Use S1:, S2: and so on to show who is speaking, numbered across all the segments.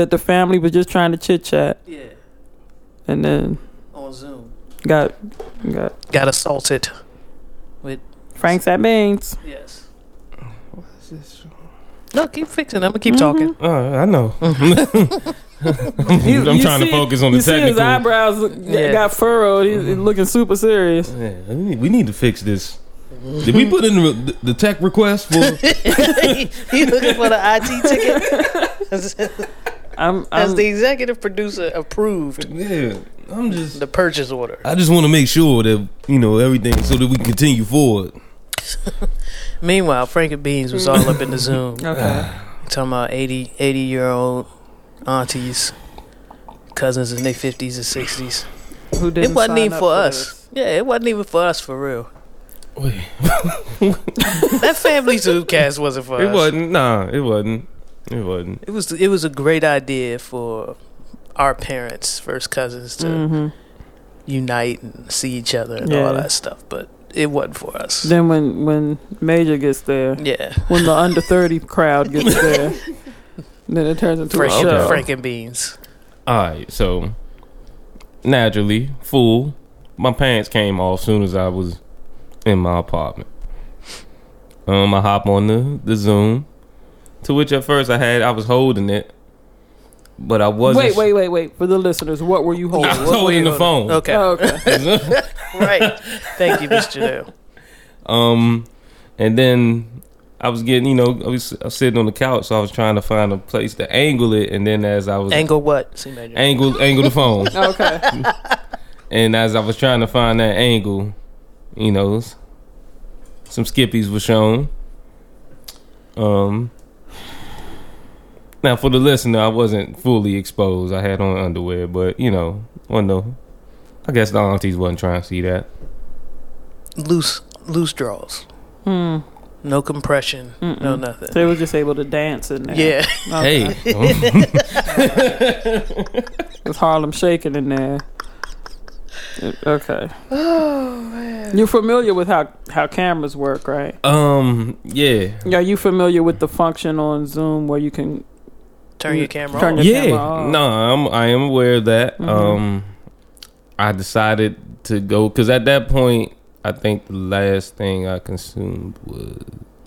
S1: that the family was just trying to chit chat,
S2: Yeah,
S1: and then
S2: on Zoom.
S1: got got
S2: Got assaulted.
S1: With Frank's at Beans.
S2: Yes. No, keep fixing. I'm gonna keep
S1: Mm-hmm.
S2: talking.
S3: Uh, I know.
S1: You-
S3: I'm
S1: you
S3: trying
S1: see-
S3: to focus on the
S1: you see his eyebrows
S2: Yeah.
S1: got furrowed. He's he's looking super serious.
S3: Yeah, we need, we need to fix this. Did we put in the, the tech request for?
S2: you looking for the IT ticket?
S1: I'm,
S2: As
S1: I'm
S2: the executive producer approved
S3: yeah, I'm just.
S2: the purchase order.
S3: I just want to make sure that you know everything, so that we can continue forward.
S2: Meanwhile, Frank and Beans was all up in the Zoom
S1: okay.
S2: talking about 80, 80 year old aunties, cousins in their 50s and 60s.
S1: Who
S2: It
S1: didn't It
S2: wasn't
S1: sign
S2: even
S1: up
S2: for us.
S1: this?
S2: Yeah, it wasn't even for us for real.
S3: Wait,
S2: That family Zoomcast wasn't for
S3: it
S2: us.
S3: wasn't. Nah, it wasn't. It wasn't.
S2: It was it was a great idea for our parents, first cousins, to
S1: Mhm.
S2: unite and see each other and
S1: Yeah.
S2: all that stuff. But it wasn't for us.
S1: Then when when Major gets there,
S2: yeah,
S1: when the under thirty crowd gets there, then it turns into
S2: Frank,
S1: a show.
S2: Frank and Beans.
S3: All right, so naturally, fool. My pants came off as soon as I was in my apartment. Um, I hop on the the Zoom, to which at first I had I was holding it, but I wasn't.
S1: Wait, wait, wait, wait. For the listeners, what were you
S3: I
S1: holding?
S3: was
S2: What were
S3: holding
S2: you
S3: the phone.
S2: Okay,
S1: Oh, okay.
S2: right. Thank you, Mr. Janelle.
S3: Um, and then I was getting, you know, I was, I was sitting on the couch, so I was trying to find a place to angle it, and then as I was
S2: Angle what? See, Major.
S3: angle angle the phone,
S1: okay.
S3: and as I was trying to find that angle, you know, some skippies were shown. Um. Now, for the listener, I wasn't fully exposed. I had on underwear, but you know, well, no, I guess the aunties wasn't trying to see that.
S2: Loose, loose draws.
S1: Hmm.
S2: No compression. No
S1: Mm-mm.
S2: nothing.
S1: They were just able to dance in there.
S2: Yeah.
S1: Okay.
S3: Hey,
S1: With Harlem shaking in there. Uh, Okay.
S2: Oh man.
S1: You're familiar with how, how cameras work, right?
S3: um, yeah,
S1: Are you familiar with the function on Zoom where you can
S2: Turn your camera
S1: Turn
S2: on.
S1: your-
S3: yeah.
S1: camera off.
S3: No, I'm I am aware of that.
S1: Mhm.
S3: Um, I decided to go because at that point, I think the last thing I consumed was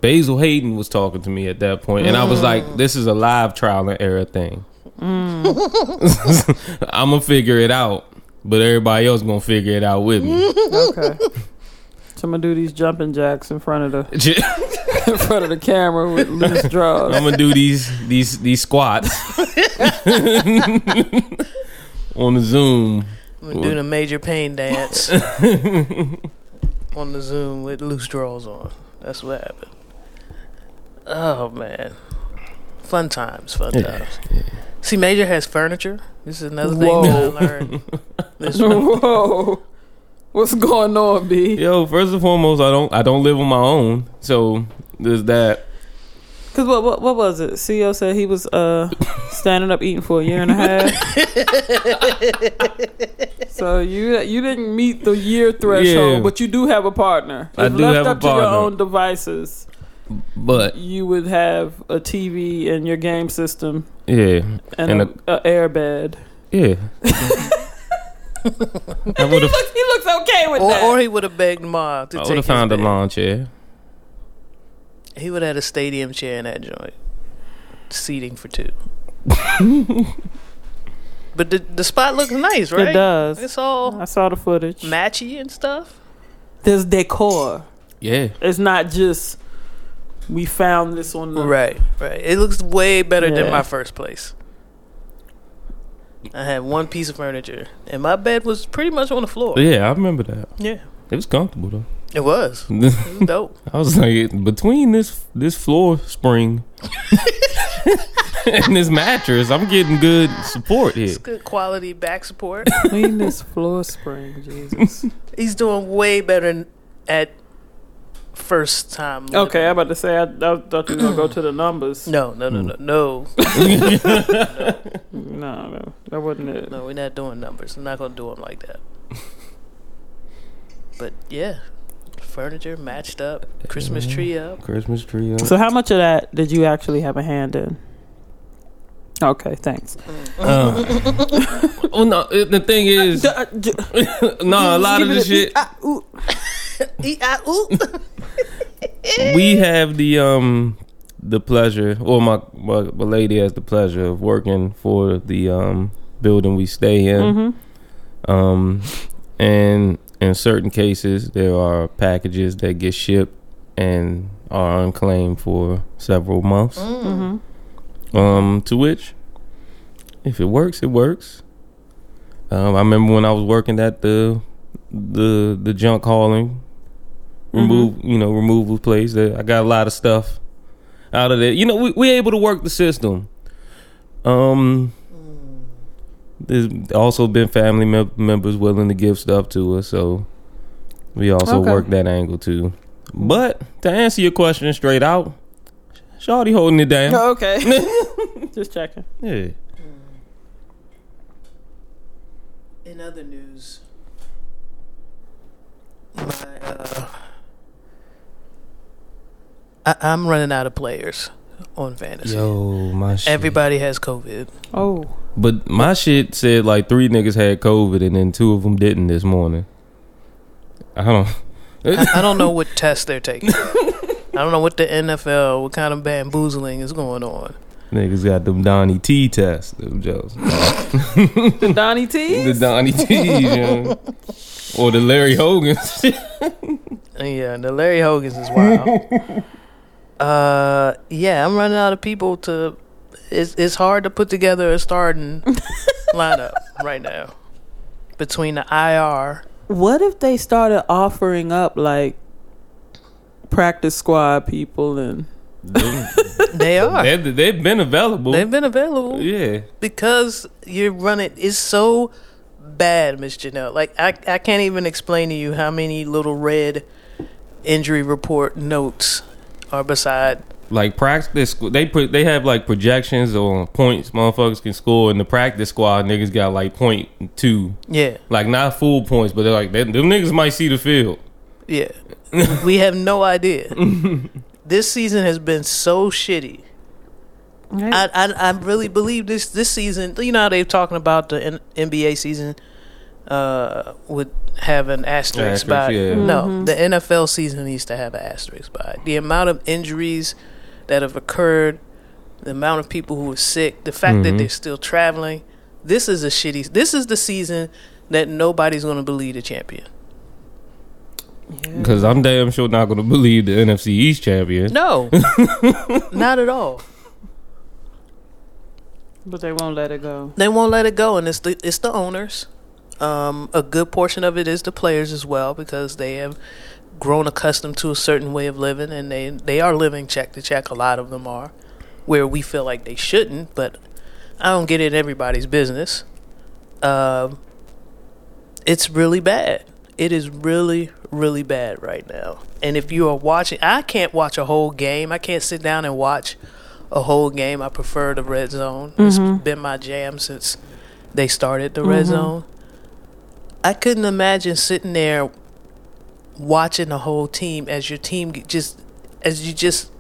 S3: Basil Hayden was talking to me at that point, and I was like, "This is a live trial and error thing. I'm gonna figure it out, but everybody else gonna figure it out with me."
S1: Okay. so I'm gonna do these jumping jacks in front of the in front of the camera with loose draws.
S3: I'm gonna do these these these squats on the Zoom.
S2: I'm doing a major pain dance on the Zoom with loose drawers on. That's what happened. Oh man, fun times, fun
S3: Yeah,
S2: times. See, Major has furniture. This is another
S1: Whoa.
S2: thing that I learned. This
S1: Whoa. What's going on, B?
S3: Yo, first and foremost, I don't I don't live on my own, so there's that.
S1: Cause what, what what was it? CEO said he was uh standing up eating for a year and a half. so you you didn't meet the year threshold,
S3: Yeah.
S1: but you do have a partner.
S3: I
S1: If
S3: do
S1: left
S3: have a
S1: up to your
S3: partner.
S1: own devices,
S3: But
S1: you would have a TV and your game system
S3: yeah,
S1: and,
S3: And
S1: a, a air bed.
S3: yeah. I would have
S1: Look, he looks okay with
S2: or,
S1: that.
S2: or he would have begged Ma to
S3: I
S2: take
S3: would have found a
S2: bed.
S3: lawn chair.
S2: He would have had a stadium chair in that joint, seating for two. but the the spot looks nice, right?
S1: It does.
S2: It's all
S1: I saw the footage.
S2: matchy and stuff.
S1: There's decor.
S3: Yeah,
S1: It's not just we found this on the
S2: Right, right. It looks way better
S1: Yeah.
S2: than my first place. I had one piece of furniture, and my bed was pretty much on the floor.
S3: yeah. I remember that.
S2: Yeah,
S3: It was comfortable though.
S2: It was. It was dope.
S3: I was like, between this this floor spring and this mattress, I'm getting good support here.
S2: It's good quality back support.
S1: Clean this floor spring, Jesus.
S2: He's doing way better at first time. living.
S1: Okay, I'm about to say I, I thought you were gonna go to the numbers.
S2: No, no, no, no, no,
S1: No, no, that wasn't it.
S2: no. We're not doing numbers. I'm not gonna do them like that. But yeah, furniture matched up, Christmas tree up.
S3: Christmas tree. Up.
S1: So how much of that did you actually have a hand in? Okay, thanks.
S3: Uh, well, no, it- the thing is, no, a lot of the shit.
S2: E- I-
S3: we have the um the pleasure or my, my my lady has the pleasure of working for the um building we stay in
S1: Mm-hmm.
S3: um and in certain cases there are packages that get shipped and are unclaimed for several months.
S1: Mm-hmm.
S3: um to which if it works it works. Um i remember when i was working at the the the junk hauling remove you know removal place that i got a lot of stuff out of there. You know we we able to work the system. Um there's also been family mem- members willing to give stuff to us so we also
S1: Okay.
S3: work that angle too but to answer your question straight out Shawty holding it down
S1: Okay. Just checking.
S3: yeah
S2: In other news, my uh, I, I'm running out of players on fantasy.
S3: Yo, my shit.
S2: Everybody has COVID.
S1: Oh,
S3: But my shit said like three niggas had COVID and then two of them didn't this morning. I don't.
S2: I, I don't know what test they're taking. I don't know what the NFL, what kind of bamboozling is going on.
S3: Niggas got them Donnie T tests. Them Joes.
S1: the Donnie T.
S3: the Donnie T, yo. Or the Larry Hogan's.
S2: Yeah, the Larry Hogan's is wild. uh, yeah, I'm running out of people to. It's it's hard to put together a starting lineup right now between the IR.
S1: What if they started offering up like practice squad people and
S2: They are.
S3: they've, they've been available.
S2: They've been available
S3: yeah.
S2: because you're running. It's so bad, Miss Janelle. Like I, I can't even explain to you how many little red injury report notes are beside.
S3: Like practice, they put they have like projections on points motherfuckers can score. In the practice squad, niggas got like point two,
S2: Yeah,
S3: like not full points, but they're like they, them niggas might see the field.
S2: yeah. we have no idea. this season has been so shitty. I, I I really believe this this season. You know how they're talking about the N- NBA season uh, would have an asterisk
S3: Asterisk,
S2: by it.
S3: yeah.
S2: No, the NFL season needs to have an asterisk by it. The amount of injuries that have occurred, the amount of people who are sick, the fact that
S3: Mhm.
S2: they're still traveling. This is a shitty. This is the season that nobody's going to believe the champion.
S3: Because I'm damn sure not going to believe the NFC East champion.
S2: No, not at all.
S1: but they won't let it go.
S2: They won't let it go, and it's the it's the owners. Um, a good portion of it is the players as well because they have grown accustomed to a certain way of living, and they they are living check to check. A lot of them are, where we feel like they shouldn't, but I don't get in everybody's business. Um, it's really bad. It is really, really bad right now. And if you are watching, I can't watch a whole game. I can't sit down and watch a whole game. I prefer the red zone. It's been my jam since they started the red zone. I couldn't imagine sitting there watching the whole team as your team just as you just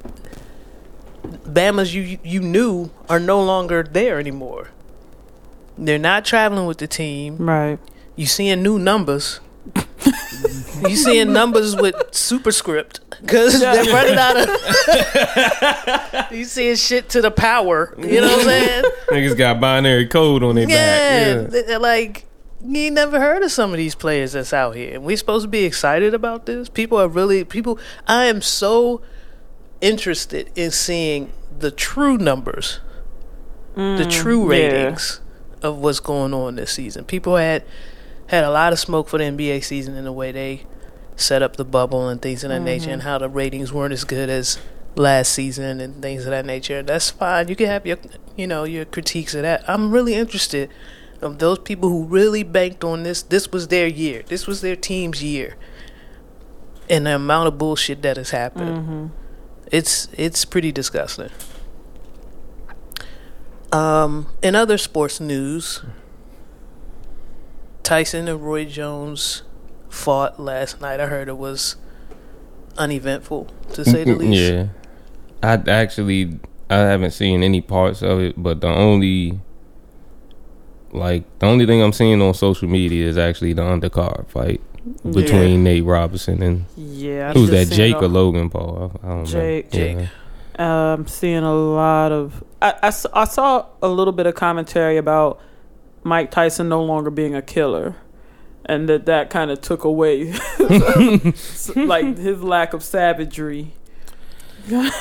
S2: Bama's you you knew are no longer there anymore. They're not traveling with the team.
S1: Right.
S2: You seeing new numbers. you seeing numbers with superscript because they're running out of. you seeing shit to the power. You know what I'm saying?
S3: Niggas got binary code on their
S2: yeah,
S3: back.
S2: They- they're like you ain't never heard of some of these players that's out here. And we supposed to be excited about this. People are really people. I am so interested in seeing the true numbers, the mm, true
S1: yeah.
S2: ratings of what's going on this season. People had had a lot of smoke for the NBA season in the way they set up the bubble and things of that nature, mm-hmm. and how the ratings weren't as good as last season and things of that nature. That's fine. You can have your, you know, your critiques of that. I'm really interested of those people who really banked on this. This was their year. This was their team's year, and the amount of bullshit that has happened. It's it's pretty disgusting. Um, in other sports news, Tyson and Roy Jones fought last night. I heard it was uneventful, to say the least.
S3: Yeah. I actually I haven't seen any parts of it, but the only like the only thing I'm seeing on social media is actually the undercard fight between
S2: Yeah.
S3: Nate Robinson and
S1: Yeah, I've
S3: who's that,
S1: seen
S3: Jake or Logan Paul? I, I don't
S1: Jake.
S3: know.
S2: Jake.
S3: Yeah.
S1: Uh, I'm seeing a lot of. I I saw a little bit of commentary about Mike Tyson no longer being a killer, and that that kind of took away, like his lack of savagery.
S2: I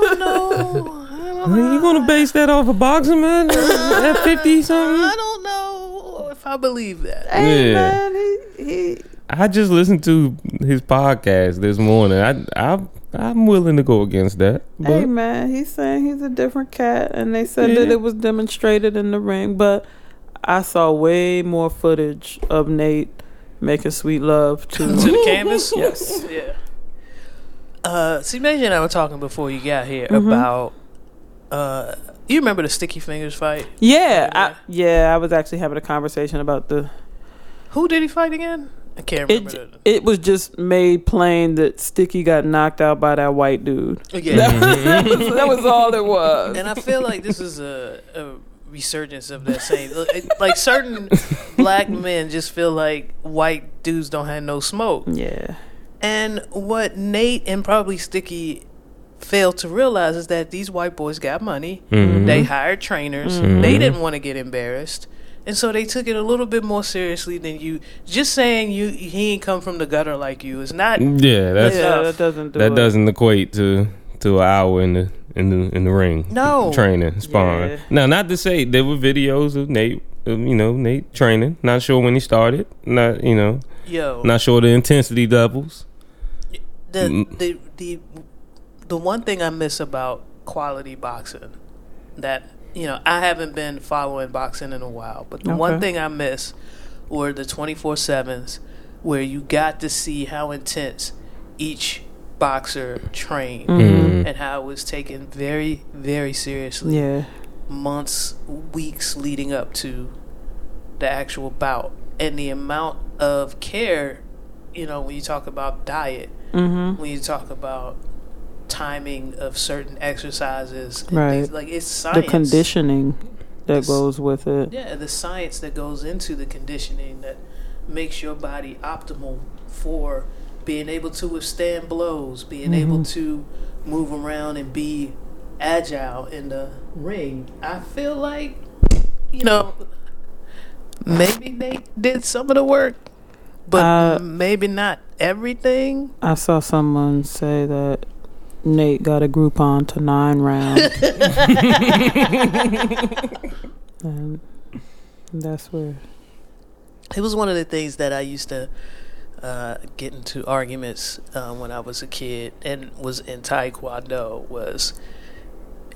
S2: don't know. I.
S3: You gonna base that off of boxing, man? At fifty something?
S2: I don't know if I believe that.
S1: Hey
S3: Yeah.
S1: man, he, he
S3: I just listened to his podcast this morning. I I I'm willing to go against that. But
S1: Hey man, he's saying he's a different cat, and they said that it was demonstrated in the ring. But I saw way more footage of Nate making sweet love to.
S2: to the canvas.
S1: Yes.
S2: Yeah. Uh, see, Major and I were talking before you got here
S1: Mhm.
S2: about. Uh, you remember the Sticky Fingers fight?
S1: yeah, I, yeah, I was actually having a conversation about the.
S2: Who did he fight again? I can't remember.
S1: It it was just made plain that Sticky got knocked out by that white dude.
S2: yeah.
S1: that, was, that was all it was.
S2: and I feel like this is a, a resurgence of that same. Like certain black men just feel like white dudes don't have no smoke.
S1: Yeah,
S2: And what Nate and probably Sticky failed to realize is that these white boys got money.
S3: Mhm.
S2: They hired trainers.
S3: Mhm.
S2: They didn't want to get embarrassed. And so they took it a little bit more seriously than you. Just saying you he ain't come from the gutter like you is not.
S3: yeah, that's
S1: yeah, that doesn't do
S3: that
S1: it.
S3: doesn't equate to to an hour in the in the in the ring.
S2: No.
S3: training sparring.
S1: Yeah.
S3: Now, not to say there were videos of Nate, of, you know, Nate training. Not sure when he started. Not you know,
S2: Yo,
S3: not sure the intensity levels.
S2: the
S3: Mm.
S2: the the the one thing I miss about quality boxing that you know I haven't been following boxing in a while, but the one thing I miss were the twenty four sevens where you got to see how intense each boxer trained
S3: Mhm.
S2: and how it was taken very very seriously
S1: Yeah,
S2: months weeks leading up to the actual bout and the amount of care you know when you talk about diet
S1: mm-hmm.
S2: when you talk about timing of certain exercises
S1: Right.
S2: things, like it's science.
S1: the conditioning that
S2: It's-
S1: goes with it.
S2: yeah the science that goes into the conditioning that makes your body optimal for being able to withstand blows being able to move around and be agile in the ring. I feel like you know maybe they did some of the work but
S1: Uh,
S2: maybe not everything.
S1: I saw someone say that Nate got a Groupon to nine rounds. and that's where.
S2: It was one of the things that I used to uh, get into arguments uh, when I was a kid and was in Taekwondo. Was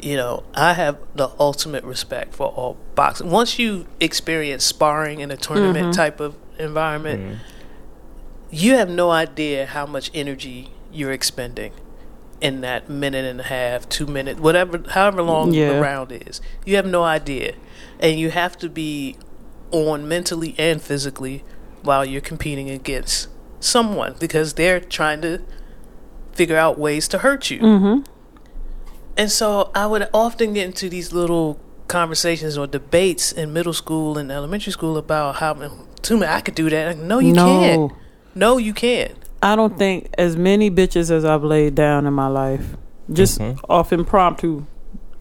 S2: you know I have the ultimate respect for all boxing. Once you experience sparring in a tournament
S1: Mhm.
S2: type of environment, you have no idea how much energy you're expending in that minute and a half, two minutes, whatever, however long
S1: Yeah.
S2: the round is. You have no idea, and you have to be on mentally and physically while you're competing against someone because they're trying to figure out ways to hurt you.
S1: Mm-hmm.
S2: And so I would often get into these little conversations or debates in middle school and elementary school about how to me I could do that. No, you
S1: no,
S2: can't. No, you can't.
S1: I don't think as many bitches as I've laid down in my life, just
S3: Mhm.
S1: off impromptu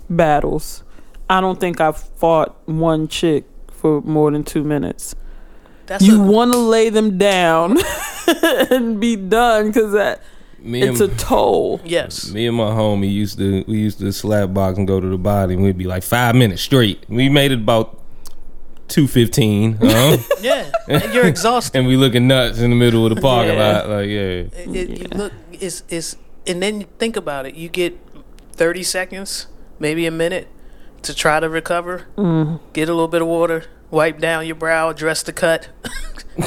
S1: battles. I don't think I've fought one chick for more than two minutes.
S2: That's
S1: you
S2: a,
S1: want to lay them down and be done because that
S3: Me
S1: it's
S3: and,
S1: a toll.
S2: yes.
S3: me and my homie used to we used to slap box and go to the body and we'd be like five minutes straight. We made it about two fifteen, uh,
S2: Yeah, and you're exhausted.
S3: and we looking nuts in the middle of the parking
S1: Yeah.
S3: lot. Like yeah,
S2: It, it, You look, it's it's, and then you think about it. You get thirty seconds, maybe a minute, to try to recover.
S1: Mm.
S2: Get a little bit of water, wipe down your brow, dress the cut,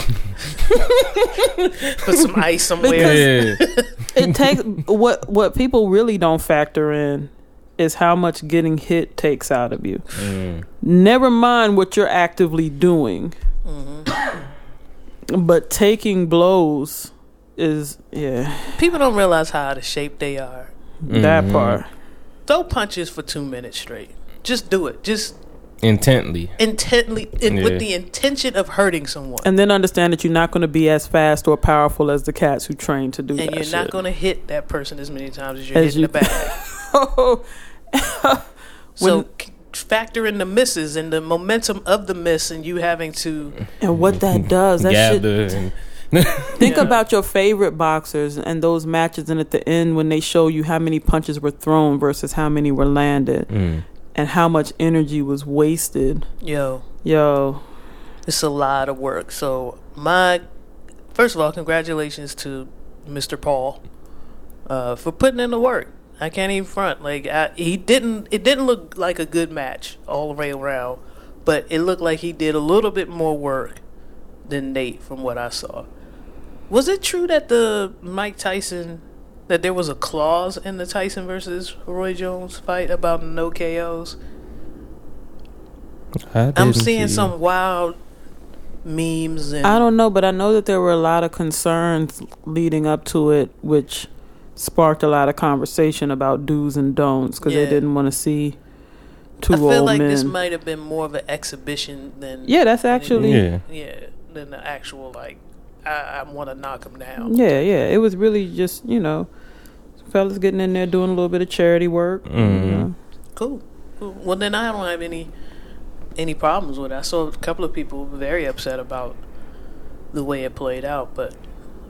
S2: put some ice somewhere.
S3: yeah.
S1: It takes what what people really don't factor in is how much getting hit takes out of you.
S3: Mm.
S1: Never mind what you're actively doing,
S2: Mm-hmm.
S1: but taking blows is yeah
S2: People don't realize how out of shape they are.
S1: that
S3: Mhm.
S1: part.
S2: throw punches for two minutes straight. Just do it. Just
S3: Intently.
S2: intently, in,
S3: Yeah.
S2: with the intention of hurting someone.
S1: And then understand that you're not going to be as fast or powerful as the cats who train to do that.
S2: And
S1: that
S2: you're
S1: shit.
S2: not going to hit that person as many times as you're
S1: As
S2: hitting
S1: you-
S2: the bag. So
S1: When-
S2: c- factor in the misses and the momentum of the miss, and you having to.
S1: and what that does, that shit.
S3: Gather and
S1: Think
S2: Yeah.
S1: about your favorite boxers and those matches, and at the end when they show you how many punches were thrown versus how many were landed,
S3: Mm.
S1: and how much energy was wasted.
S2: Yo,
S1: Yo,
S2: it's a lot of work. So my first of all, congratulations to Mr. Paul uh, for putting in the work. I can't even front. Like I, he didn't. It didn't look like a good match all the way around, but it looked like he did a little bit more work than Nate from what I saw. Was it true that the Mike Tyson that there was a clause in the Tyson versus Roy Jones fight about no KOs?
S3: I
S2: I'm seeing
S3: see-
S2: some wild memes and
S1: I don't know, but I know that there were a lot of concerns leading up to it, which sparked a lot of conversation about do's and don'ts because
S2: Yeah.
S1: they didn't want to see two
S2: I feel like
S1: men.
S2: this might have been more of an exhibition than
S1: yeah, that's actually
S3: Yeah.
S2: yeah than the actual like I, I want to knock him down.
S1: Yeah, yeah. It was really just, you know, fellas getting in there doing a little bit of charity work. you
S3: Mhm.
S1: know.
S2: Cool. cool. Well, then I don't have any any problems with it. I saw a couple of people very upset about the way it played out, but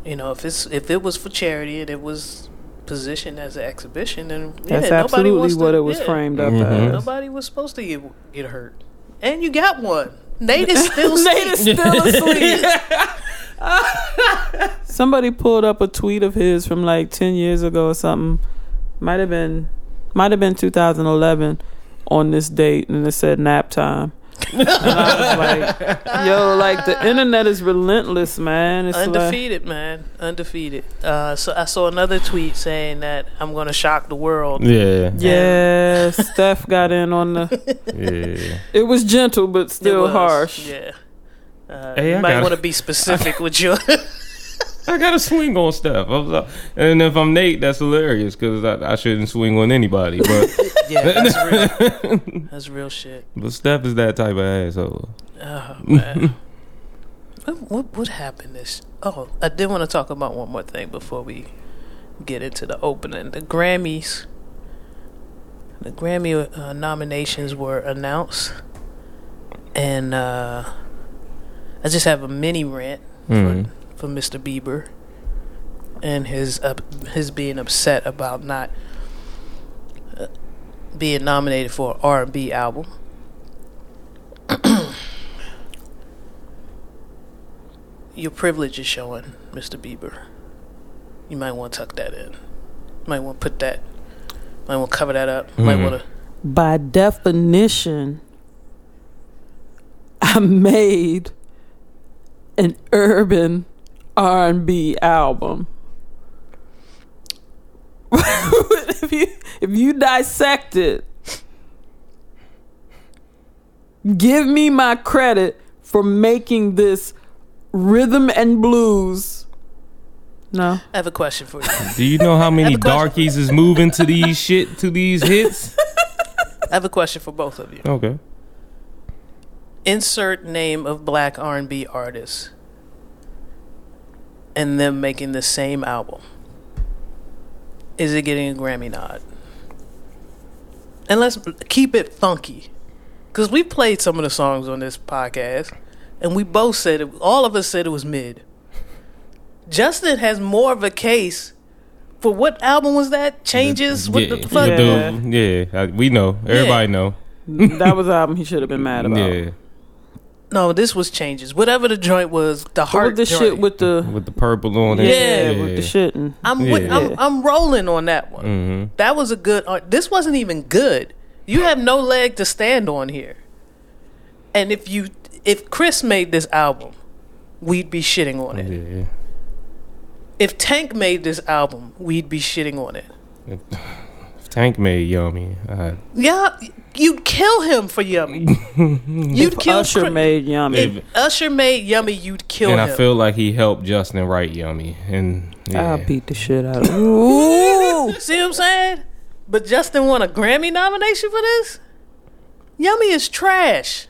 S2: you know, if it's if it was for charity and it was positioned as an exhibition, then yeah,
S1: That's
S2: nobody
S1: absolutely
S2: wants
S1: what
S2: to,
S1: it was
S2: yeah,
S1: framed up
S3: Mhm.
S1: as.
S2: Nobody was supposed to get get hurt, and you got one. Nate is still
S1: Nate is
S2: asleep.
S1: still asleep. Somebody pulled up a tweet of his from like ten years ago or something. Might have been, might have been 2011 on this date, and it said nap time. And I was like, "Yo, like the internet is relentless, man. It's like,
S2: Undefeated, man. Undefeated. Uh, so I saw another tweet saying that I'm going to shock the world.
S3: Yeah.
S1: yeah, Steph got in on the.
S3: Yeah.
S1: It was gentle, but still
S2: was,
S1: harsh.
S2: Yeah. Uh,
S3: Hey,
S2: you
S3: I
S2: might want to be specific with your.
S3: I got to swing on stuff. Like- and if I'm Nate, that's hilarious because I, I shouldn't swing on anybody. But
S2: yeah, that's real. That's real shit.
S3: but Steph is that type of asshole.
S2: Oh man. what, what what happened this? Oh, I did want to talk about one more thing before we get into the opening. The Grammys. The Grammy uh, nominations were announced, and uh, I just have a mini rant for Mr. Bieber and his uh, his being upset about not uh, being nominated for an R and B album. Your privilege is showing, Mr. Bieber. You might want to tuck that in. You Might want to put that. Might want to cover that up. Might
S3: Mhm.
S2: want to.
S1: By definition, I made an urban R&B album. if you if you dissect it, give me my credit for making this rhythm and blues. No.
S2: I have a question for you.
S3: Do you know how many darkies is moving to these shit to these hits?
S2: I have a question for both of you.
S3: Okay.
S2: insert name of black R&B artist and them making the same album. Is it getting a Grammy nod? And let's keep it funky. Cuz we played some of the songs on this podcast and we both said it, all of us said it was mid. Justin has more of a case for what album was that? Changes? what the
S3: yeah,
S2: fuck?
S1: Yeah.
S3: the- yeah, uh, we know. Everybody know.
S1: that was the album he should have been mad about.
S3: Yeah,
S2: No, this was Changes. Whatever the joint was, the
S1: What
S2: heart
S1: was the
S2: joint.
S1: shit with the
S3: with the purple on it.
S1: yeah, with the shit and
S2: I'm with,
S3: Yeah.
S2: I'm I'm rolling on that one.
S3: hmm
S2: That was a good. art. This wasn't even good. You have no leg to stand on here. And if you if Chris made this album, we'd be shitting on it.
S3: Yeah.
S2: If Tank made this album, we'd be shitting on it.
S3: If Tank made yummy. Uh,
S2: Yeah, you'd kill him for Yummy. You'd
S1: if
S2: kill
S1: Usher
S2: Chris-
S1: made Yummy.
S2: If Usher made Yummy, you'd kill
S3: and
S2: him.
S3: And I feel like he helped Justin write yummy. And yeah.
S1: I'll beat the shit out of him.
S2: See what I'm saying? But Justin won a Grammy nomination for this? Yummy is trash.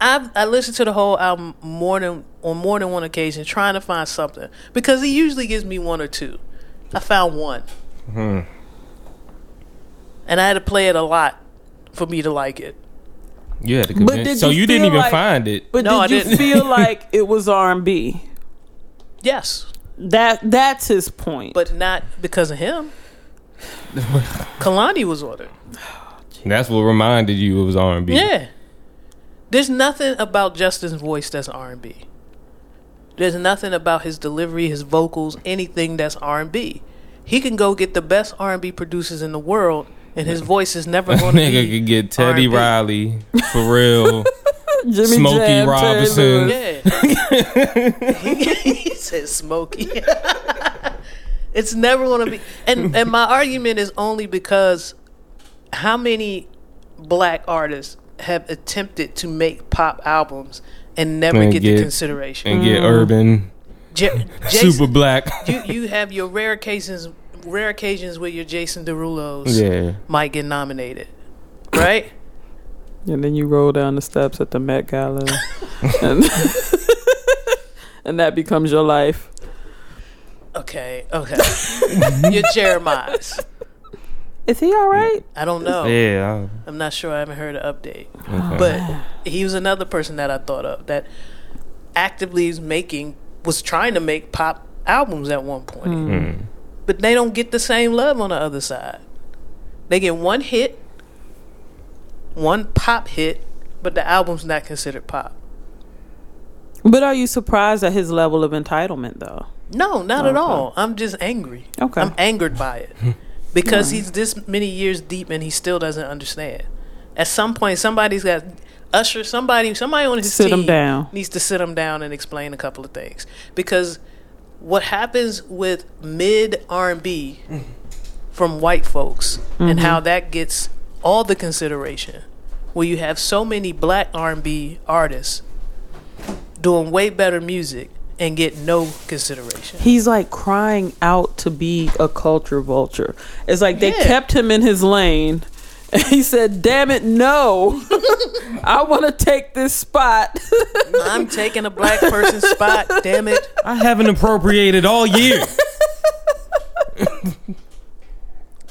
S2: I've I listened to the whole album more than on more than one occasion, trying to find something because he usually gives me one or two. I found one,
S3: Hmm.
S2: And I had to play it a lot for me to like it.
S3: You had to
S1: But
S3: convince.
S1: did
S3: So
S1: you
S3: you didn't
S1: feel
S3: even
S1: like-
S3: find it.
S1: But
S2: No,
S1: did
S2: I
S1: you
S2: didn't.
S1: feel like it was R and B?
S2: Yes,
S1: That that's his point.
S2: but not because of him. Kehlani was on it.
S3: That's what reminded you it was R and B.
S2: Yeah. There's nothing about Justin's voice that's R&B. There's nothing about his delivery, his vocals, anything that's R&B. He can go get the best R&B producers in the world and his voice is never going to
S3: Nigga could get Teddy
S2: R&B.
S3: Riley for real.
S1: Jimmy
S3: Smokey
S1: Jam,
S3: Robinson.
S2: Yeah. he, said Smokey. it's never going to be and and my argument is only because how many black artists have attempted to make pop albums and never
S3: And
S2: get,
S3: get-
S2: the consideration.
S3: and get mm-hmm. urban,
S2: Ja- Jason,
S3: super black.
S2: you you have your rare occasions, rare occasions where your Jason Derulo's
S3: Yeah.
S2: might get nominated, right?
S1: And then you roll down the steps at the Met Gala, and, and that becomes your life.
S2: Okay, okay. your Jeremiah's.
S1: Is he all right?
S2: I don't know.
S3: Yeah.
S2: I'm not sure. I haven't heard an update.
S3: Okay.
S2: But he was another person that I thought of that actively is making was trying to make pop albums at one point.
S3: Mm.
S2: But they don't get the same love on the other side. They get one hit, one pop hit, but the album's not considered pop.
S1: But are you surprised at his level of entitlement, though?
S2: No, not at all. I'm just angry.
S1: Okay.
S2: I'm angered by it. Because he's this many years deep and he still doesn't understand. At some point somebody's got Usher, somebody somebody on his
S1: Sit him down.
S2: needs to sit him down and explain a couple of things. Because what happens with mid R and B from white folks and mm-hmm. how that gets all the consideration where you have so many black R and B artists doing way better music and get no consideration.
S1: He's like crying out to be a culture vulture. It's like they
S2: Yeah.
S1: kept him in his lane. And he said, Damn it, no. I want to take this spot.
S2: I'm taking a black person's spot. Damn it!
S3: I haven't appropriated all year.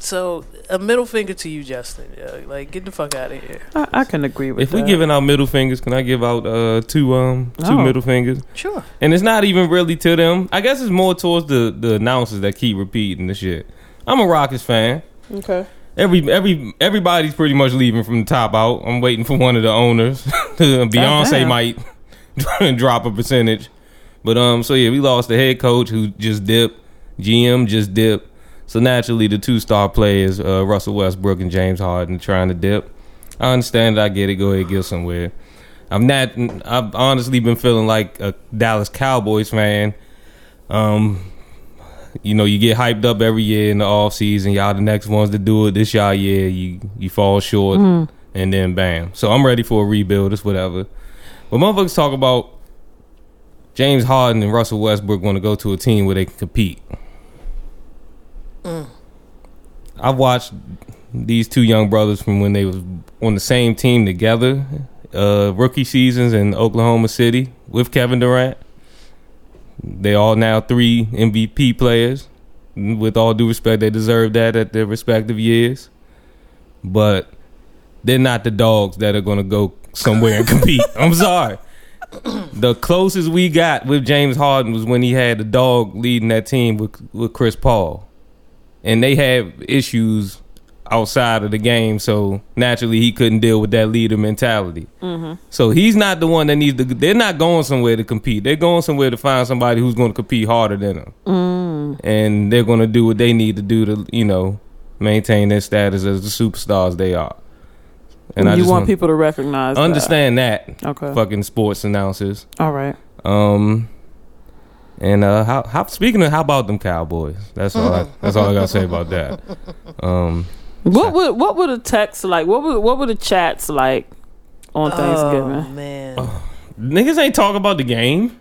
S2: So a middle finger to you, Justin. Yeah, like get the fuck out of here.
S1: I, I can agree with that.
S3: if
S1: that.
S3: we giving out middle fingers, can I give out uh, two um two
S1: Oh.
S3: middle fingers?
S2: Sure.
S3: And it's not even really to them. I guess it's more towards the the announcers that keep repeating the shit. I'm a Rockets fan.
S1: Okay.
S3: Every every everybody's pretty much leaving from the top out. I'm waiting for one of the owners. Beyonce might drop a percentage. But um so yeah, we lost the head coach who just dipped. GM just dipped. So naturally the two star players, uh, Russell Westbrook and James Harden trying to dip. I understand it, I get it, go ahead, get somewhere. I'm not I've honestly been feeling like a Dallas Cowboys fan. Um you know, you get hyped up every year in the off season. Y'all the next ones to do it. This y'all year, you you fall short, and then bam. So I'm ready for a rebuild. It's whatever. But motherfuckers talk about James Harden and Russell Westbrook want to go to a team where they can compete. I've watched these two young brothers from when they was on the same team together, uh, rookie seasons in Oklahoma City with Kevin Durant. They all now three MVP players. With all due respect, they deserve that at their respective years. But they're not the dogs that are going to go somewhere and compete. I'm sorry. The closest we got with James Harden was when he had the dog leading that team with with Chris Paul, and they had issues outside of the game, so naturally he couldn't deal with that leader mentality. So he's not the one that needs to. They're not going somewhere to compete. They're going somewhere to find somebody who's going to compete harder than them, and they're going to do what they need to do to, you know, maintain their status as the superstars they are. And I
S1: you
S3: just
S1: want people to recognize that.
S3: understand that,
S1: Okay.
S3: fucking sports announcers.
S1: All right.
S3: Um, and uh, how how speaking of how about them Cowboys? That's all. I, that's all I gotta say about that. Um,
S1: What would what would the text like? What would what were the chats like on
S2: Oh
S1: Thanksgiving?
S2: man,
S3: niggas ain't talking about the game.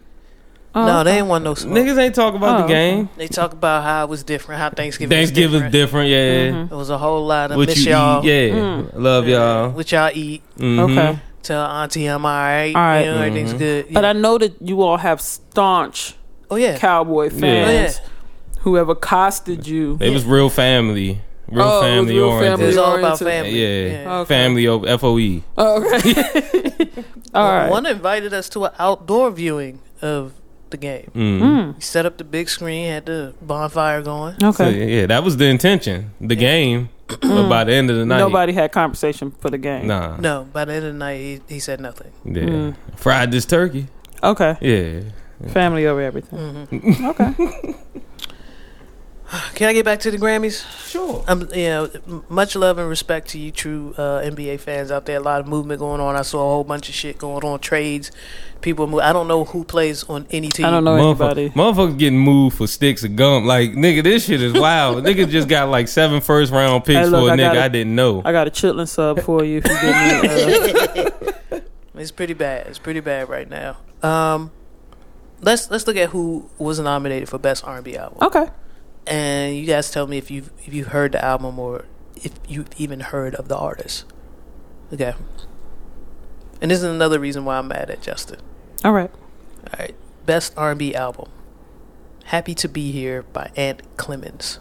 S1: Oh,
S2: no, they ain't want no smoke.
S3: Niggas ain't talk about
S1: Oh,
S3: the
S1: okay.
S3: game.
S2: They talk about how it was different, how Thanksgiving.
S3: Thanksgiving's
S2: was different.
S3: different, yeah.
S1: Mhm.
S2: It was a whole lot of
S3: What
S2: miss
S3: you
S2: y'all.
S3: eat, yeah.
S1: Mm.
S3: Love y'all.
S2: What y'all eat?
S3: Mhm.
S1: Okay.
S2: Tell Auntie I'm all right.
S1: All right.
S2: You know, everything's
S3: Mhm.
S2: good.
S1: But I know that you all have staunch
S2: oh yeah.
S1: cowboy
S3: Yeah.
S1: fans.
S2: Oh, yeah.
S1: Whoever costed you.
S3: They was real family, real
S1: Oh, it
S3: family
S1: real
S3: oriented.
S1: family
S2: It was all about family.
S3: Yeah,
S1: Okay.
S3: family over FOE.
S1: Oh, okay. all
S2: Well,
S1: right.
S2: One invited us to an outdoor viewing of the game.
S3: Mm.
S1: Mm.
S2: Set up the big screen, had the bonfire going.
S3: So,
S1: Okay.
S3: yeah, that was the intention. The game, but by the end of the night,
S1: Nobody had conversation for the game.
S3: Nah,
S2: No, by the end of the night, he, he said nothing.
S3: yeah,
S1: Mm.
S3: fried this turkey.
S1: Okay.
S3: Yeah,
S1: Family over everything.
S2: hmm
S1: Okay.
S2: Can I get back to the Grammys?
S3: sure.
S2: Um, you know, much love and respect to you, true uh, NBA fans out there. A lot of movement going on. I saw a whole bunch of shit going on. Trades, people move. I don't know who plays on any team.
S1: I don't know
S3: Motherfuck-
S1: anybody.
S3: Motherfuckers getting moved for sticks of gum. Like, nigga, this shit is wild. nigga just got like seven first round picks
S1: Hey, look,
S3: for a
S1: I
S3: nigga
S1: got a-
S3: I didn't know.
S1: I got a chitlin sub for you if you give me. Uh,
S2: It's pretty bad. It's pretty bad right now. Um, let's let's look at who was nominated for best R&B album.
S1: okay.
S2: And you guys tell me if you if you heard the album or if you've even heard of the artist. Okay. And this is another reason why I'm mad at Justin.
S1: All right.
S2: All right, best R&B album. Happy to Be Here by Ant Clemens.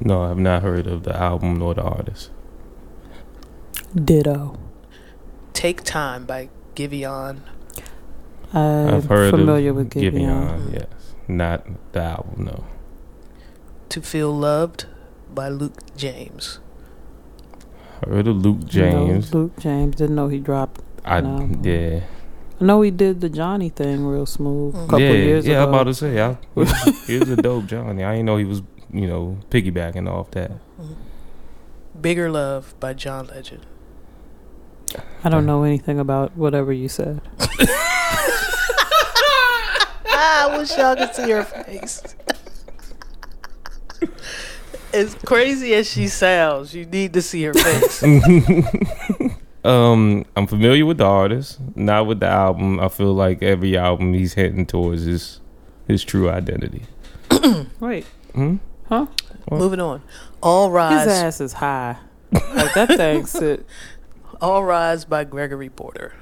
S3: No, I've not heard of the album nor the artist.
S1: Ditto.
S2: Take Time by Giveon.
S1: I'm
S3: I've heard
S1: familiar
S3: of
S1: with Giveon.
S2: Mm-hmm.
S3: Yes, not the album. No,
S2: To Feel Loved by Luke James.
S3: heard of Luke James.
S1: No, Luke James. Didn't know he dropped.
S3: I
S1: No.
S3: yeah
S1: I know he did the Johnny thing real smooth a
S2: Mhm.
S1: couple
S3: yeah
S1: years
S3: yeah. I'm about to say I, he was a dope Johnny. I didn't know he was you know piggybacking off that.
S2: Bigger Love by John Legend.
S1: I don't know anything about whatever you said.
S2: I wish y'all could see her face. as crazy as she sounds, you need to see her face.
S3: Um, I'm familiar with the artist, not with the album. I feel like every album he's heading towards his his true identity.
S1: Wait,
S3: Hmm?
S1: huh?
S2: Moving on. All Rise.
S1: His
S2: Rise.
S1: ass is high. Like that thing sit.
S2: All Rise by Gregory Porter.